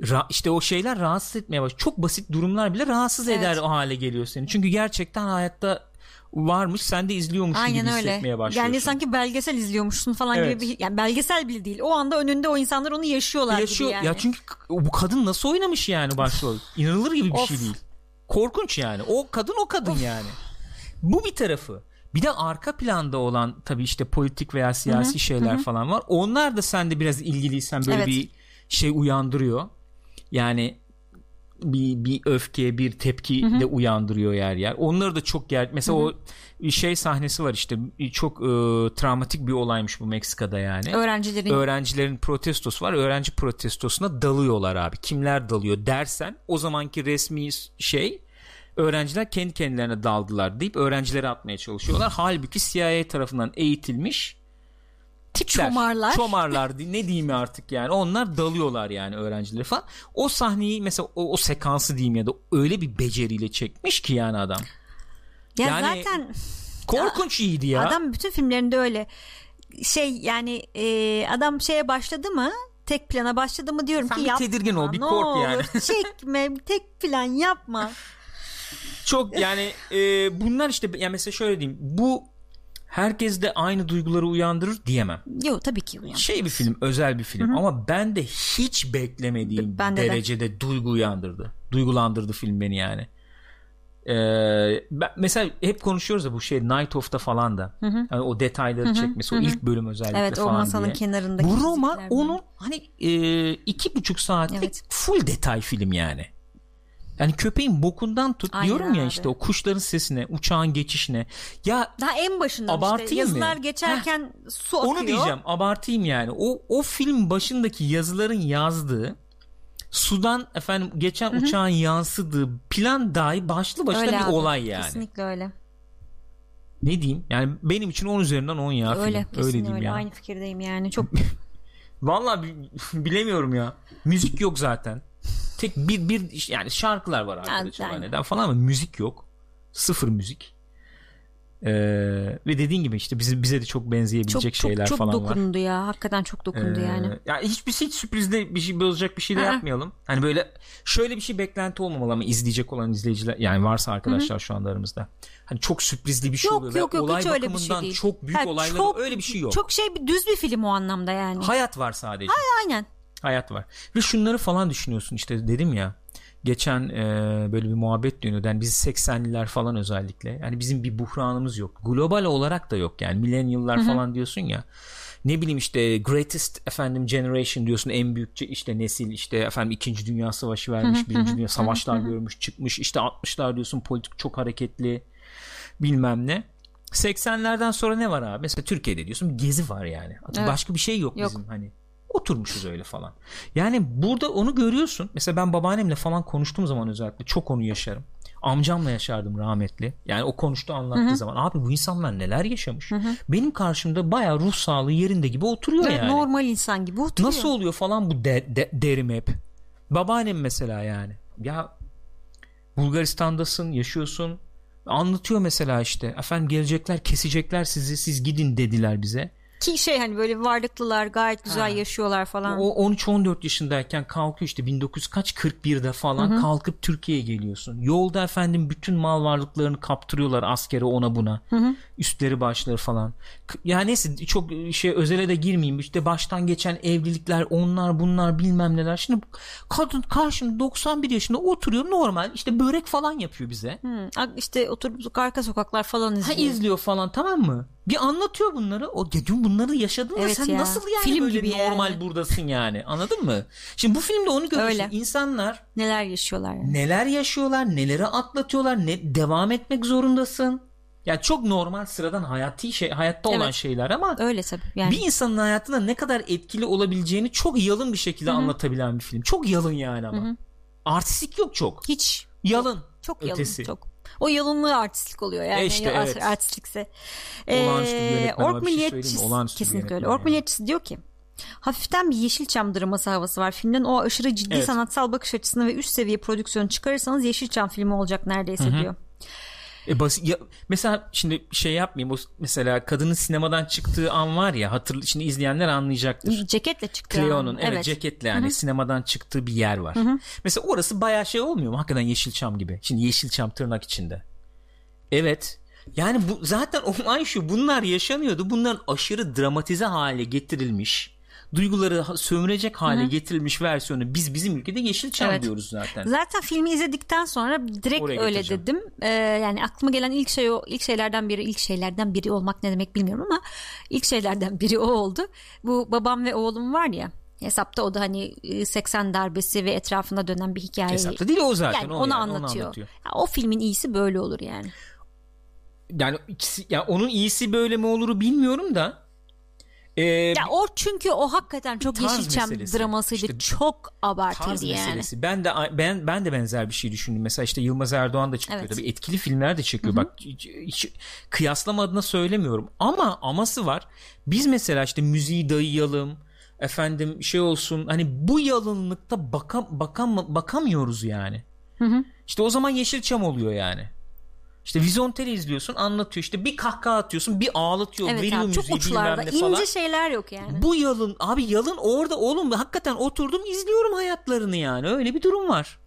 ra- işte o şeyler rahatsız etmeye başlıyor. Çok basit durumlar bile rahatsız evet. eder o hale geliyor seni. Çünkü gerçekten hayatta varmış sen de izliyormuş Aynen gibi öyle. hissetmeye başlıyorsun. Yani sanki belgesel izliyormuşsun falan evet. gibi bir yani belgesel bile değil. O anda önünde o insanlar onu yaşıyorlar Yaşıyor. gibi yani. Ya çünkü bu kadın nasıl oynamış yani başrol? İnanılır gibi bir şey değil. Korkunç yani. O kadın o kadın yani. Bu bir tarafı. Bir de arka planda olan tabii işte politik veya siyasi Hı-hı. şeyler Hı-hı. falan var. Onlar da sende biraz ilgiliysen böyle evet. bir şey uyandırıyor. Yani bir bir öfke bir tepki Hı-hı. de uyandırıyor yer yer. Onları da çok ger mesela Hı-hı. o şey sahnesi var işte çok e, travmatik bir olaymış bu Meksika'da yani. Öğrencilerin öğrencilerin protestosu var. Öğrenci protestosuna dalıyorlar abi. Kimler dalıyor dersen o zamanki resmi şey öğrenciler kendi kendilerine daldılar deyip öğrencileri atmaya çalışıyorlar. Halbuki CIA tarafından eğitilmiş tipler. Çomarlar. Çomarlar ne diyeyim artık yani. Onlar dalıyorlar yani öğrencileri falan. O sahneyi mesela o, o sekansı diyeyim ya da öyle bir beceriyle çekmiş ki yani adam. Ya yani zaten korkunç ya, iyiydi ya. Adam bütün filmlerinde öyle şey yani e, adam şeye başladı mı tek plana başladı mı diyorum Sen ki bir yapma. tedirgin ol bir kork olur, yani. çekme tek plan yapma. Çok yani e, bunlar işte yani mesela şöyle diyeyim bu herkes de aynı duyguları uyandırır diyemem. Yok tabii ki uyandırır. Şey bir film, özel bir film Hı-hı. ama ben de hiç beklemediğim ben de derecede de. duygu uyandırdı. Duygulandırdı film beni yani. Ee, ben, mesela hep konuşuyoruz ya bu şey Night of'ta falan da hı hı. Yani o detayları hı hı. çekmesi hı hı. o ilk bölüm özellikle evet, falan o masanın diye. kenarındaki bu roman onun hani e, iki buçuk saatlik evet. full detay film yani yani köpeğin bokundan tut Aynen diyorum abi. ya işte o kuşların sesine, uçağın geçişine. Ya daha en başında işte yazılar mı? geçerken Heh, su akıyor. Onu diyeceğim, abartayım yani. O o film başındaki yazıların yazdığı sudan efendim geçen Hı-hı. uçağın yansıdığı plan dahi başlı başına öyle bir abi, olay yani. Kesinlikle öyle. Ne diyeyim? Yani benim için 10 üzerinden 10 ya öyle, film. Öyle diyeyim öyle. Yani. Aynı fikirdeyim yani. Çok Vallahi bilemiyorum ya. Müzik yok zaten. Tek bir bir yani şarkılar var arkadaşlar yani. neden falan ama müzik yok. Sıfır müzik. Ee, ve dediğin gibi işte bize bize de çok benzeyebilecek çok, şeyler çok, falan var. Çok dokundu ya. Hakikaten çok dokundu ee, yani. Yani hiçbir şey hiç sürprizde bir şey bozacak bir şey de Ha-ha. yapmayalım. Hani böyle şöyle bir şey beklenti olmamalı ama izleyecek olan izleyiciler yani varsa arkadaşlar Hı-hı. şu anda aramızda. Hani çok sürprizli bir şey yok, oluyor. Yok yok olay hiç öyle bir şey değil. Çok büyük yani olaylar çok, öyle bir şey yok. Çok şey bir düz bir film o anlamda yani. Hayat var sadece. Hayır aynen. Hayat var. Ve şunları falan düşünüyorsun işte dedim ya geçen e, böyle bir muhabbet dönüyordu. Yani biz 80'liler falan özellikle. Yani bizim bir buhranımız yok. Global olarak da yok yani. Millennial'lar falan diyorsun ya. Ne bileyim işte greatest efendim generation diyorsun en büyük işte nesil işte efendim 2. Dünya Savaşı vermiş, birinci Dünya Savaşlar görmüş, çıkmış. işte 60'lar diyorsun politik çok hareketli bilmem ne. 80'lerden sonra ne var abi? Mesela Türkiye'de diyorsun gezi var yani. Evet. Başka bir şey yok, yok bizim hani oturmuşuz öyle falan. Yani burada onu görüyorsun. Mesela ben babaannemle falan konuştuğum zaman özellikle çok onu yaşarım. Amcamla yaşardım rahmetli. Yani o konuştu anlattığı Hı-hı. zaman abi bu insanlar neler yaşamış. Hı-hı. Benim karşımda baya ruh sağlığı yerinde gibi oturuyor evet, yani. Normal insan gibi oturuyor. Nasıl oluyor falan bu de, de, derim hep. Babaannem mesela yani. Ya Bulgaristan'dasın yaşıyorsun anlatıyor mesela işte efendim gelecekler kesecekler sizi siz gidin dediler bize ki şey hani böyle varlıklılar gayet güzel ha. yaşıyorlar falan. O 13-14 yaşındayken kalkıyor işte 1900 kaç 41'de falan Hı-hı. kalkıp Türkiye'ye geliyorsun. Yolda efendim bütün mal varlıklarını kaptırıyorlar askere ona buna. Hı-hı. Üstleri başları falan. Ya neyse çok şey özele de girmeyeyim. İşte baştan geçen evlilikler onlar bunlar bilmem neler. Şimdi kadın karşımda 91 yaşında oturuyor normal işte börek falan yapıyor bize. Hı. İşte oturup arka sokaklar falan izliyor. Ha izliyor falan tamam mı? Bir anlatıyor bunları. O gün bunları yaşadın evet sen ya. nasıl yani Film böyle gibi normal yani. buradasın yani. Anladın mı? Şimdi bu filmde onu görüyorsun. Öyle. İnsanlar neler yaşıyorlar yani. Neler yaşıyorlar, neleri atlatıyorlar, ne devam etmek zorundasın. Yani çok normal sıradan hayati şey hayatta olan evet. şeyler ama öyle tabii. Yani. Bir insanın hayatında ne kadar etkili olabileceğini çok yalın bir şekilde Hı-hı. anlatabilen bir film. Çok yalın yani ama. Hı-hı. Artistik yok çok. Hiç. Yalın. Çok, çok ötesi. yalın çok. O yalınlığı artistlik oluyor yani. E işte, evet. Artistlikse. Olağanüstü ee, Ork şey kesinlikle öyle. Ork Milliyetçisi diyor ki hafiften bir Yeşilçam draması havası var filmden. O aşırı ciddi evet. sanatsal bakış açısını ve üst seviye prodüksiyonu çıkarırsanız Yeşilçam filmi olacak neredeyse Hı-hı. diyor. E basit ya, mesela şimdi şey yapmayayım o mesela kadının sinemadan çıktığı an var ya hatır şimdi izleyenler anlayacaktır. Ceketle çıktı. Cleo'nun evet, evet ceketle yani Hı-hı. sinemadan çıktığı bir yer var. Hı-hı. Mesela orası bayağı şey olmuyor mu? Hakikaten Yeşilçam gibi. Şimdi Yeşilçam tırnak içinde. Evet. Yani bu zaten olay şu bunlar yaşanıyordu. Bunların aşırı dramatize hale getirilmiş duyguları sömürecek hale Hı-hı. getirilmiş versiyonu biz bizim ülkede Yeşilçam evet. diyoruz zaten. Zaten filmi izledikten sonra direkt Oraya öyle getireceğim. dedim. Ee, yani aklıma gelen ilk şey o ilk şeylerden biri ilk şeylerden biri olmak ne demek bilmiyorum ama ilk şeylerden biri o oldu. Bu babam ve oğlum var ya hesapta o da hani 80 e, darbesi ve etrafında dönen bir hikaye. Hesapta değil o zaten. Yani onu, yani, anlatıyor. onu anlatıyor. Ya, o filmin iyisi böyle olur yani. Yani ikisi, ya onun iyisi böyle mi oluru bilmiyorum da ee, ya o çünkü o hakikaten çok Yeşilçam meselesi. dramasıydı. İşte, çok abartıydı yani. Meselesi. Ben de ben ben de benzer bir şey düşündüm. Mesela işte Yılmaz Erdoğan da çekiyor. Evet. Tabii etkili filmler de çekiyor. Hı-hı. Bak hiç, hiç kıyaslama adına söylemiyorum. Ama aması var. Biz mesela işte müziği dayayalım. Efendim şey olsun. Hani bu yalınlıkta bakam bakam bakamıyoruz yani. Hı hı. İşte o zaman Yeşilçam oluyor yani. İşte Vizontele izliyorsun anlatıyor işte bir kahkaha atıyorsun bir ağlatıyor evet veriyor abi, müziği çok uçlarda, bilmem ne falan. ince şeyler yok yani. Bu yalın abi yalın orada oğlum hakikaten oturdum izliyorum hayatlarını yani öyle bir durum var.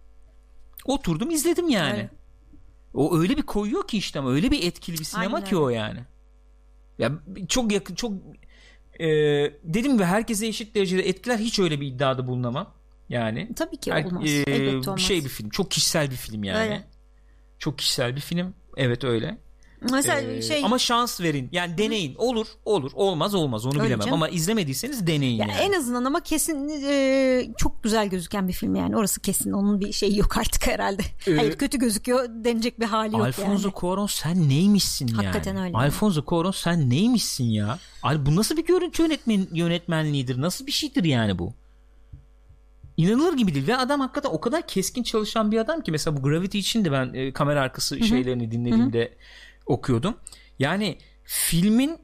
Oturdum izledim yani. Öyle. O öyle bir koyuyor ki işte ama öyle bir etkili bir sinema Aynen ki o yani. Ya çok yakın çok e, dedim ve herkese eşit derecede etkiler hiç öyle bir iddiada bulunamam. Yani tabii ki olmaz. E, Elbette olmaz. Şey bir film. Çok kişisel bir film yani. Öyle. Çok kişisel bir film. Evet öyle. Mesela ee, şey ama şans verin. Yani deneyin. Olur, olur. Olmaz, olmaz. Onu Öyle bilemem canım. ama izlemediyseniz deneyin ya yani. En azından ama kesin e, çok güzel gözüken bir film yani. Orası kesin. Onun bir şeyi yok artık herhalde. Ee, Hayır kötü gözüküyor denecek bir hali yok Alfonso yani. Cuarón sen neymişsin yani? Hakikaten öyle. Alfonso Cuarón sen neymişsin ya? Bu nasıl bir görüntü yönetmen yönetmenliğidir? Nasıl bir şeydir yani bu? İnanılır gibi değil ve adam hakikaten o kadar keskin çalışan bir adam ki mesela bu Gravity için de ben e, kamera arkası Hı-hı. şeylerini dinlediğimde Hı-hı okuyordum. Yani filmin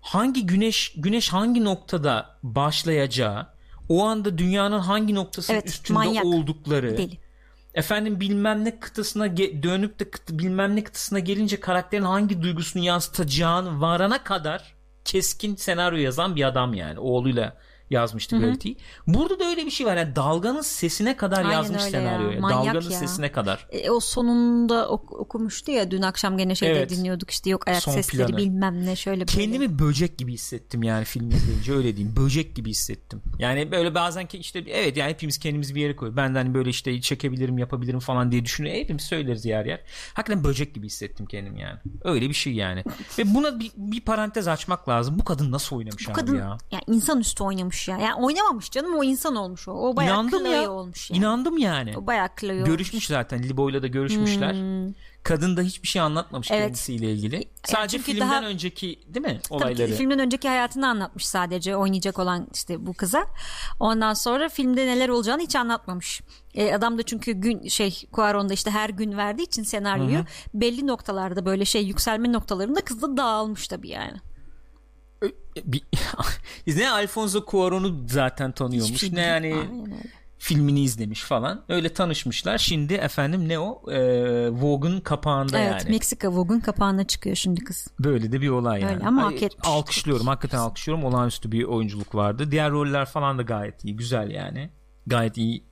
hangi güneş güneş hangi noktada başlayacağı, o anda dünyanın hangi noktasının evet, üstünde manyak. oldukları. Deli. Efendim bilmem ne kıtasına ge- dönüp de kıt- bilmem ne kıtasına gelince karakterin hangi duygusunu yansıtacağını varana kadar keskin senaryo yazan bir adam yani oğluyla yazmıştı Gravity'yi. Burada da öyle bir şey var. Yani dalganın sesine kadar Aynen yazmış senaryoya. Ya. dalganın ya. sesine kadar. E, o sonunda ok- okumuştu ya dün akşam gene şeyde evet. dinliyorduk işte yok ayak Son sesleri planı. bilmem ne şöyle böyle. Kendimi böcek gibi hissettim yani film izleyince öyle diyeyim. Böcek gibi hissettim. Yani böyle bazen ki işte evet yani hepimiz kendimizi bir yere koyuyoruz. Ben de hani böyle işte çekebilirim yapabilirim falan diye düşünüyor. Hepimiz söyleriz yer yer. Hakikaten böcek gibi hissettim kendim yani. Öyle bir şey yani. Ve buna bir, bir parantez açmak lazım. Bu kadın nasıl oynamış Bu kadın, ya? Yani insanüstü oynamış olmuş ya. Yani oynamamış canım o insan olmuş o. O bayağı İnandım ya. olmuş yani. İnandım yani. O bayağı Chloe Görüşmüş olmuş. zaten Libo'yla da görüşmüşler. Hmm. Kadın da hiçbir şey anlatmamış evet. kendisiyle ilgili. Sadece yani filmden daha, önceki değil mi olayları? Tabii filmden önceki hayatını anlatmış sadece oynayacak olan işte bu kıza. Ondan sonra filmde neler olacağını hiç anlatmamış. E, adam da çünkü gün şey Cuaron'da işte her gün verdiği için senaryoyu Hı-hı. belli noktalarda böyle şey yükselme noktalarında kız da dağılmış tabii yani ne Alfonso Cuarón'u zaten tanıyormuş şey ne yani filmini izlemiş falan. Öyle tanışmışlar. Şimdi efendim ne o? Ee, Vogue'un kapağında evet, yani. Evet Meksika Vogue'un kapağına çıkıyor şimdi kız. Böyle de bir olay yani. öyle ama hak etmiş. alkışlıyorum hakikaten alkışlıyorum. Olağanüstü bir oyunculuk vardı. Diğer roller falan da gayet iyi güzel yani. Gayet iyi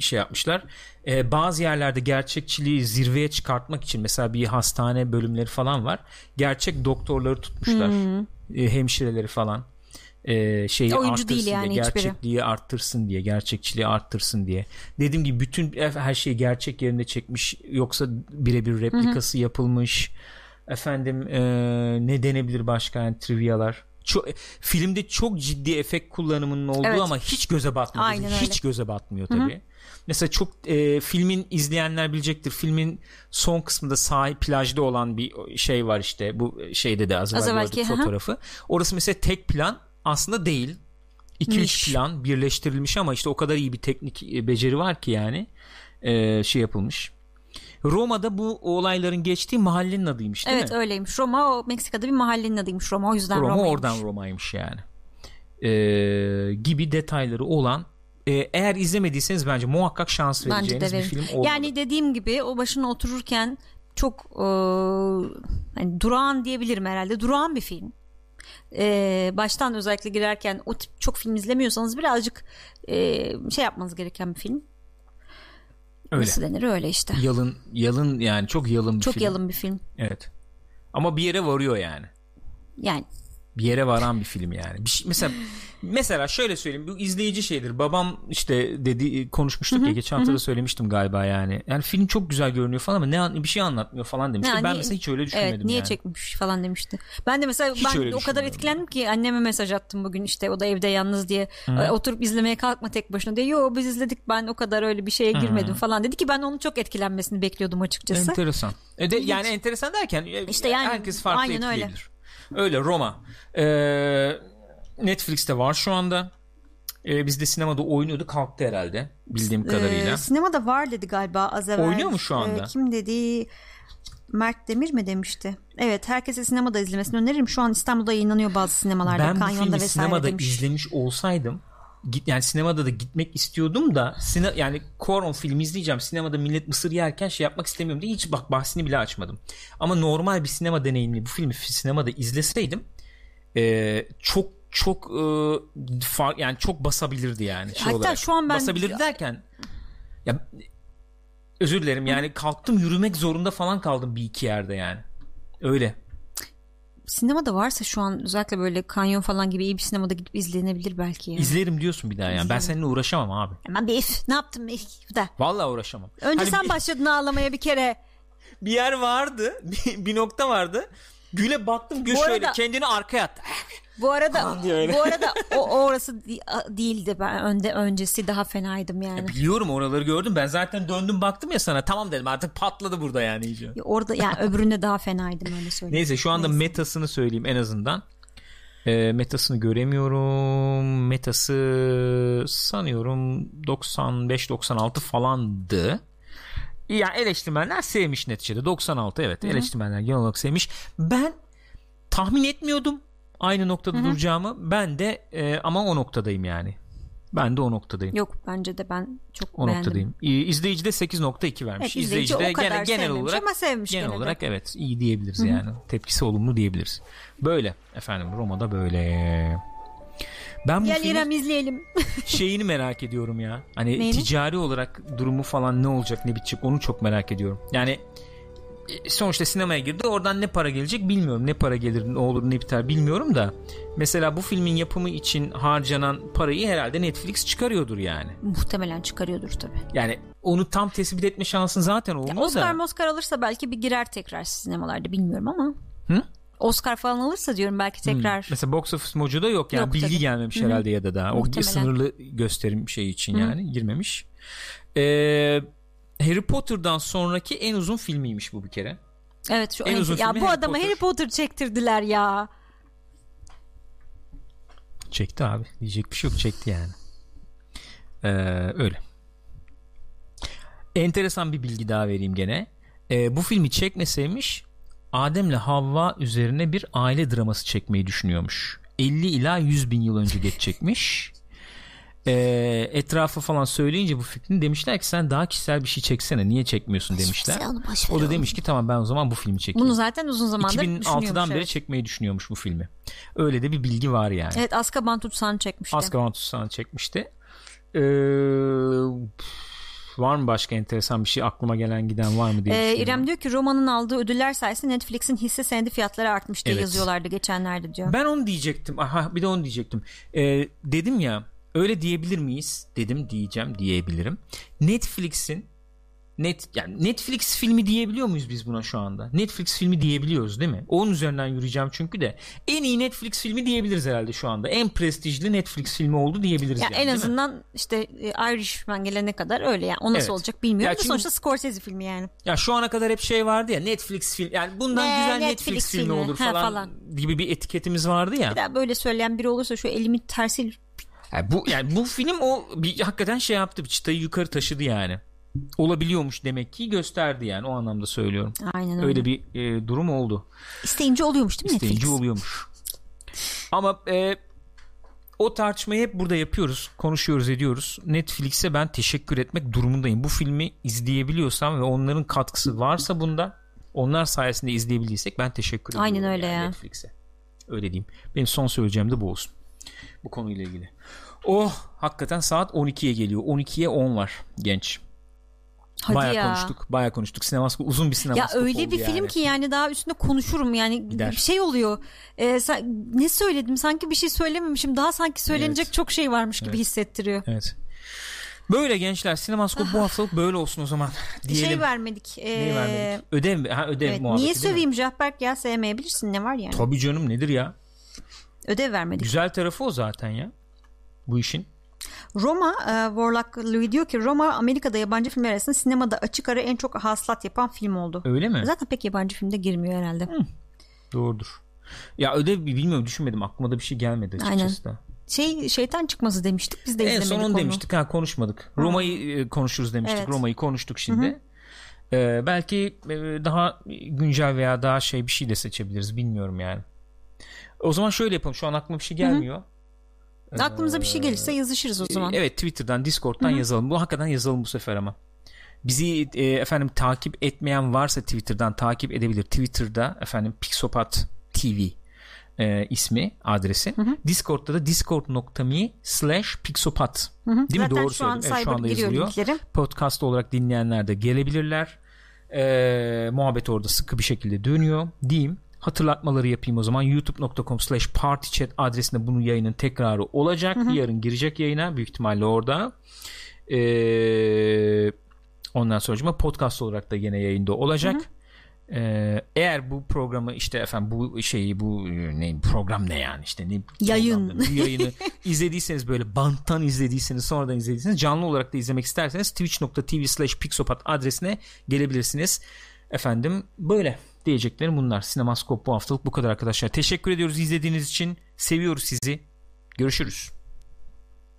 şey yapmışlar. Ee, bazı yerlerde gerçekçiliği zirveye çıkartmak için mesela bir hastane bölümleri falan var. Gerçek doktorları tutmuşlar. Hmm e, hemşireleri falan e, şeyi Oyuncu arttırsın değil yani diye, gerçekliği hiçbiri. arttırsın diye, gerçekçiliği arttırsın diye. Dediğim gibi bütün her şeyi gerçek yerinde çekmiş yoksa birebir replikası Hı-hı. yapılmış. Efendim e, ne denebilir başka yani trivialar. Çok, filmde çok ciddi efekt kullanımının olduğu evet. ama hiç göze batmıyor. Aynen hiç öyle. göze batmıyor tabii. Hı-hı. Mesela çok e, filmin izleyenler bilecektir. Filmin son kısmında sahil plajda olan bir şey var işte. Bu şeyde de az evvel gördük fotoğrafı. Orası mesela tek plan aslında değil. 2-3 plan birleştirilmiş ama işte o kadar iyi bir teknik e, beceri var ki yani e, şey yapılmış. Roma'da bu olayların geçtiği mahallenin adıymış değil evet, mi? Evet öyleymiş. Roma o Meksika'da bir mahallenin adıymış Roma o yüzden Roma Roma'ymış. oradan Roma'ymış yani. Ee, gibi detayları olan e, eğer izlemediyseniz bence muhakkak şans vereceğiniz bir film olmalı. Yani dediğim gibi o başına otururken çok e, hani durağan diyebilirim herhalde. Durağan bir film. E, baştan özellikle girerken o tip çok film izlemiyorsanız birazcık e, şey yapmanız gereken bir film. Öyle. Nasıl denir öyle işte. Yalın yalın yani çok yalın bir çok film. Çok yalın bir film. Evet. Ama bir yere varıyor yani. Yani bir yere varan bir film yani. Bir şey, mesela mesela şöyle söyleyeyim bu izleyici şeydir. Babam işte dedi konuşmuştuk ya geçen hafta da söylemiştim galiba yani. Yani film çok güzel görünüyor falan ama ne bir şey anlatmıyor falan demişti. Yani, ben mesela hiç öyle düşünmedim evet, niye yani. çekmiş falan demişti. Ben de mesela hiç ben o kadar etkilendim ki anneme mesaj attım bugün işte o da evde yalnız diye. Hı-hı. Oturup izlemeye kalkma tek başına diye. Yo biz izledik ben o kadar öyle bir şeye girmedim Hı-hı. falan dedi ki ben onun çok etkilenmesini bekliyordum açıkçası. Enteresan. E de, yani enteresan derken işte yani, herkes farklı aynen etkileyebilir. Öyle. Öyle Roma. Ee, Netflix'te var şu anda. Ee, biz de sinemada oynuyordu kalktı herhalde bildiğim kadarıyla. Ee, sinemada var dedi galiba az evvel. Oynuyor mu şu anda? Ee, kim dedi? Mert Demir mi demişti? Evet herkese sinemada izlemesini öneririm. Şu an İstanbul'da yayınlanıyor bazı sinemalarda. Ben bu filmi sinemada demiş. izlemiş olsaydım git yani sinemada da gitmek istiyordum da sine, yani Koron filmi izleyeceğim sinemada millet mısır yerken şey yapmak istemiyorum diye hiç bak bahsini bile açmadım. Ama normal bir sinema deneyimli bu filmi sinemada izleseydim e, çok çok e, far, yani çok basabilirdi yani şey Hatta olarak. şu an ben basabilirdi derken ya özür dilerim yani kalktım yürümek zorunda falan kaldım bir iki yerde yani. Öyle sinemada varsa şu an özellikle böyle kanyon falan gibi iyi bir sinemada gidip izlenebilir belki ya. İzlerim diyorsun bir daha yani. Ben İzlerim. seninle uğraşamam abi. Hemen bir if ne yaptım if de. Vallahi uğraşamam. Önce Hani sen bir, başladın ağlamaya bir kere. bir yer vardı. Bir, bir nokta vardı. Güle baktım Bu şöyle arada- kendini arkaya attı. Bu arada bu arada o, orası değildi. Ben önde öncesi daha fenaydım yani. Biliyorum oraları gördüm. Ben zaten döndüm baktım ya sana. Tamam dedim artık patladı burada yani iyice. Ya Orada yani öbüründe daha fenaydım öyle söyleyeyim. Neyse şu anda Neyse. metasını söyleyeyim en azından. E, metasını göremiyorum. Metası sanıyorum 95-96 falandı. Ya eleştirmenler sevmiş neticede. 96 evet eleştirmenler genel olarak sevmiş. Ben tahmin etmiyordum aynı noktada duracağımı. Ben de e, ama o noktadayım yani. Ben de o noktadayım. Yok bence de ben çok O beğendim. noktadayım. İzleyici de 8.2 vermiş. Evet, izleyici İzleyici de genel, genel olarak ama sevmiş genel gene de. olarak evet iyi diyebiliriz yani. Tepkisi olumlu diyebiliriz. Böyle efendim Roma'da böyle. Ben bu Gel İrem izleyelim. şeyini merak ediyorum ya. Hani Neyini? ticari olarak durumu falan ne olacak ne bitecek onu çok merak ediyorum. Yani e, sonuçta sinemaya girdi oradan ne para gelecek bilmiyorum. Ne para gelir ne olur ne biter bilmiyorum da. Mesela bu filmin yapımı için harcanan parayı herhalde Netflix çıkarıyordur yani. Muhtemelen çıkarıyordur tabii. Yani onu tam tespit etme şansın zaten Ya olmuyor Oscar da. Oscar alırsa belki bir girer tekrar sinemalarda bilmiyorum ama. Hı? Oscar falan alırsa diyorum belki tekrar. Mesela Box Office Mojo'da yok yani Yok bilgi tabii. gelmemiş Hı hı. herhalde ya da daha. O Muhtemelen. sınırlı gösterim şey için yani girmemiş. Ee, Harry Potter'dan sonraki en uzun filmiymiş bu bir kere. Evet şu En uzun ya bu Harry adama Potter. Harry Potter çektirdiler ya. Çekti abi. Diyecek bir şey yok çekti yani. Ee, öyle. Enteresan bir bilgi daha vereyim gene. Ee, bu filmi çekmeseymiş Adem'le Havva üzerine bir aile draması çekmeyi düşünüyormuş. 50 ila 100 bin yıl önce geçecekmiş. Ee, etrafı falan söyleyince bu fikrini demişler ki sen daha kişisel bir şey çeksene niye çekmiyorsun demişler. O da demiş ki tamam ben o zaman bu filmi çekeyim. Bunu zaten uzun zamandır 2006'dan düşünüyormuş, beri evet. çekmeyi düşünüyormuş bu filmi. Öyle de bir bilgi var yani. Evet Azkaban tutsağını çekmişti. Azkaban tutsağını çekmişti. Ee, var mı başka enteresan bir şey aklıma gelen giden var mı diye Ee. İrem diyor ki romanın aldığı ödüller sayesinde Netflix'in hisse senedi fiyatları artmış diye Evet. yazıyorlardı geçenlerde diyor. Ben onu diyecektim. Aha bir de onu diyecektim. Ee, dedim ya öyle diyebilir miyiz? Dedim diyeceğim diyebilirim. Netflix'in net yani Netflix filmi diyebiliyor muyuz biz buna şu anda? Netflix filmi diyebiliyoruz değil mi? Onun üzerinden yürüyeceğim çünkü de en iyi Netflix filmi diyebiliriz herhalde şu anda. En prestijli Netflix filmi oldu diyebiliriz Ya yani. en değil mi? azından işte e, Irishman gelene kadar öyle yani. O nasıl Evet. olacak bilmiyorum Ya çünkü- sonuçta Scorsese filmi yani. Ya şu ana kadar hep şey vardı ya Netflix film yani bundan Ne, güzel Netflix, Netflix filmi filmi. olur Ha, falan, falan. gibi bir etiketimiz vardı ya. Bir daha böyle söyleyen biri olursa şu elimi tersil Yani bu yani bu film o bir hakikaten şey yaptı çıtayı yukarı taşıdı yani. Olabiliyormuş demek ki gösterdi yani o anlamda söylüyorum. aynen öyle. Öyle bir e, durum oldu. İsteyince oluyormuş değil mi İsteyince Netflix? oluyormuş. Ama e, o tartışmayı hep burada yapıyoruz. Konuşuyoruz ediyoruz. Netflix'e ben teşekkür etmek durumundayım. Bu filmi izleyebiliyorsam ve onların katkısı varsa bunda onlar sayesinde izleyebildiysek ben teşekkür ediyorum. Aynen öyle yani ya. Netflix'e. Öyle diyeyim. Benim son söyleyeceğim de bu olsun. Bu konuyla ilgili. Oh hakikaten saat 12'ye geliyor. 12'ye 10 var genç. Hadi bayağı ya. konuştuk. Bayağı konuştuk. Sinemaskop uzun bir Ya sinemaskop öyle oldu bir yani. film ki yani daha üstünde konuşurum yani Gider. bir şey oluyor. Ee, sen, ne söyledim sanki bir şey söylememişim daha sanki söylenecek Evet. çok şey varmış gibi Evet. hissettiriyor. Evet. Böyle gençler sinemaskop bu haftalık böyle olsun o zaman diyelim. Şey vermedik. ee, Neyi vermedik? Ödev mi? Ha ödev evet, muhabbeti niye söveyim Cahberk ya sevmeyebilirsin ne var yani. Tabii canım nedir ya? Ödev vermedik. Güzel tarafı o zaten ya. Bu işin. Roma e, Warlock Louis diyor ki Roma Amerika'da yabancı filmler arasında sinemada açık ara en çok hasılat yapan film oldu. Öyle mi? Zaten pek yabancı filmde girmiyor herhalde. Doğrudur. Ya ödev bilmiyorum düşünmedim. Aklıma da bir şey gelmedi açıkçası da. Şey şeytan çıkması demiştik biz de En izlemedik son onu onu. demiştik ha konuşmadık. Roma'yı e, konuşuruz demiştik. Evet. Roma'yı konuştuk şimdi. Ee, belki e, daha güncel veya daha şey bir şey de seçebiliriz bilmiyorum yani. O zaman şöyle yapalım. Şu an aklıma bir şey gelmiyor. Aklımıza bir şey gelirse yazışırız o zaman. Ee, Evet Twitter'dan Discord'dan yazalım. Bu hakikaten yazalım bu sefer ama. Bizi e, efendim takip etmeyen varsa Twitter'dan takip edebilir. Twitter'da efendim Pixopat TV e, ismi adresi. Discord'da da discord.me slash pixopat. Hı hı. Değil mi? Zaten Doğru şu an söyledim. Evet, şu anda yazılıyor. linkleri. Podcast olarak dinleyenler de gelebilirler. E, muhabbet orada sıkı bir şekilde dönüyor diyeyim. Hatırlatmaları yapayım o zaman. youtube.com slash partychat adresinde bunun yayının tekrarı olacak. Hı hı. yarın girecek yayına. Büyük ihtimalle orada. Ee, ondan sonra podcast olarak da yine yayında olacak. Hı hı. Ee, eğer bu programı işte efendim bu şeyi bu ne program ne yani işte ne yayın. bu yayını izlediyseniz böyle banttan izlediyseniz sonradan izlediyseniz canlı olarak da izlemek isterseniz twitch.tv slash pixopat adresine gelebilirsiniz. Efendim böyle diyeceklerim bunlar. Sinemaskop bu haftalık bu kadar arkadaşlar. Teşekkür ediyoruz izlediğiniz için. Seviyoruz sizi. Görüşürüz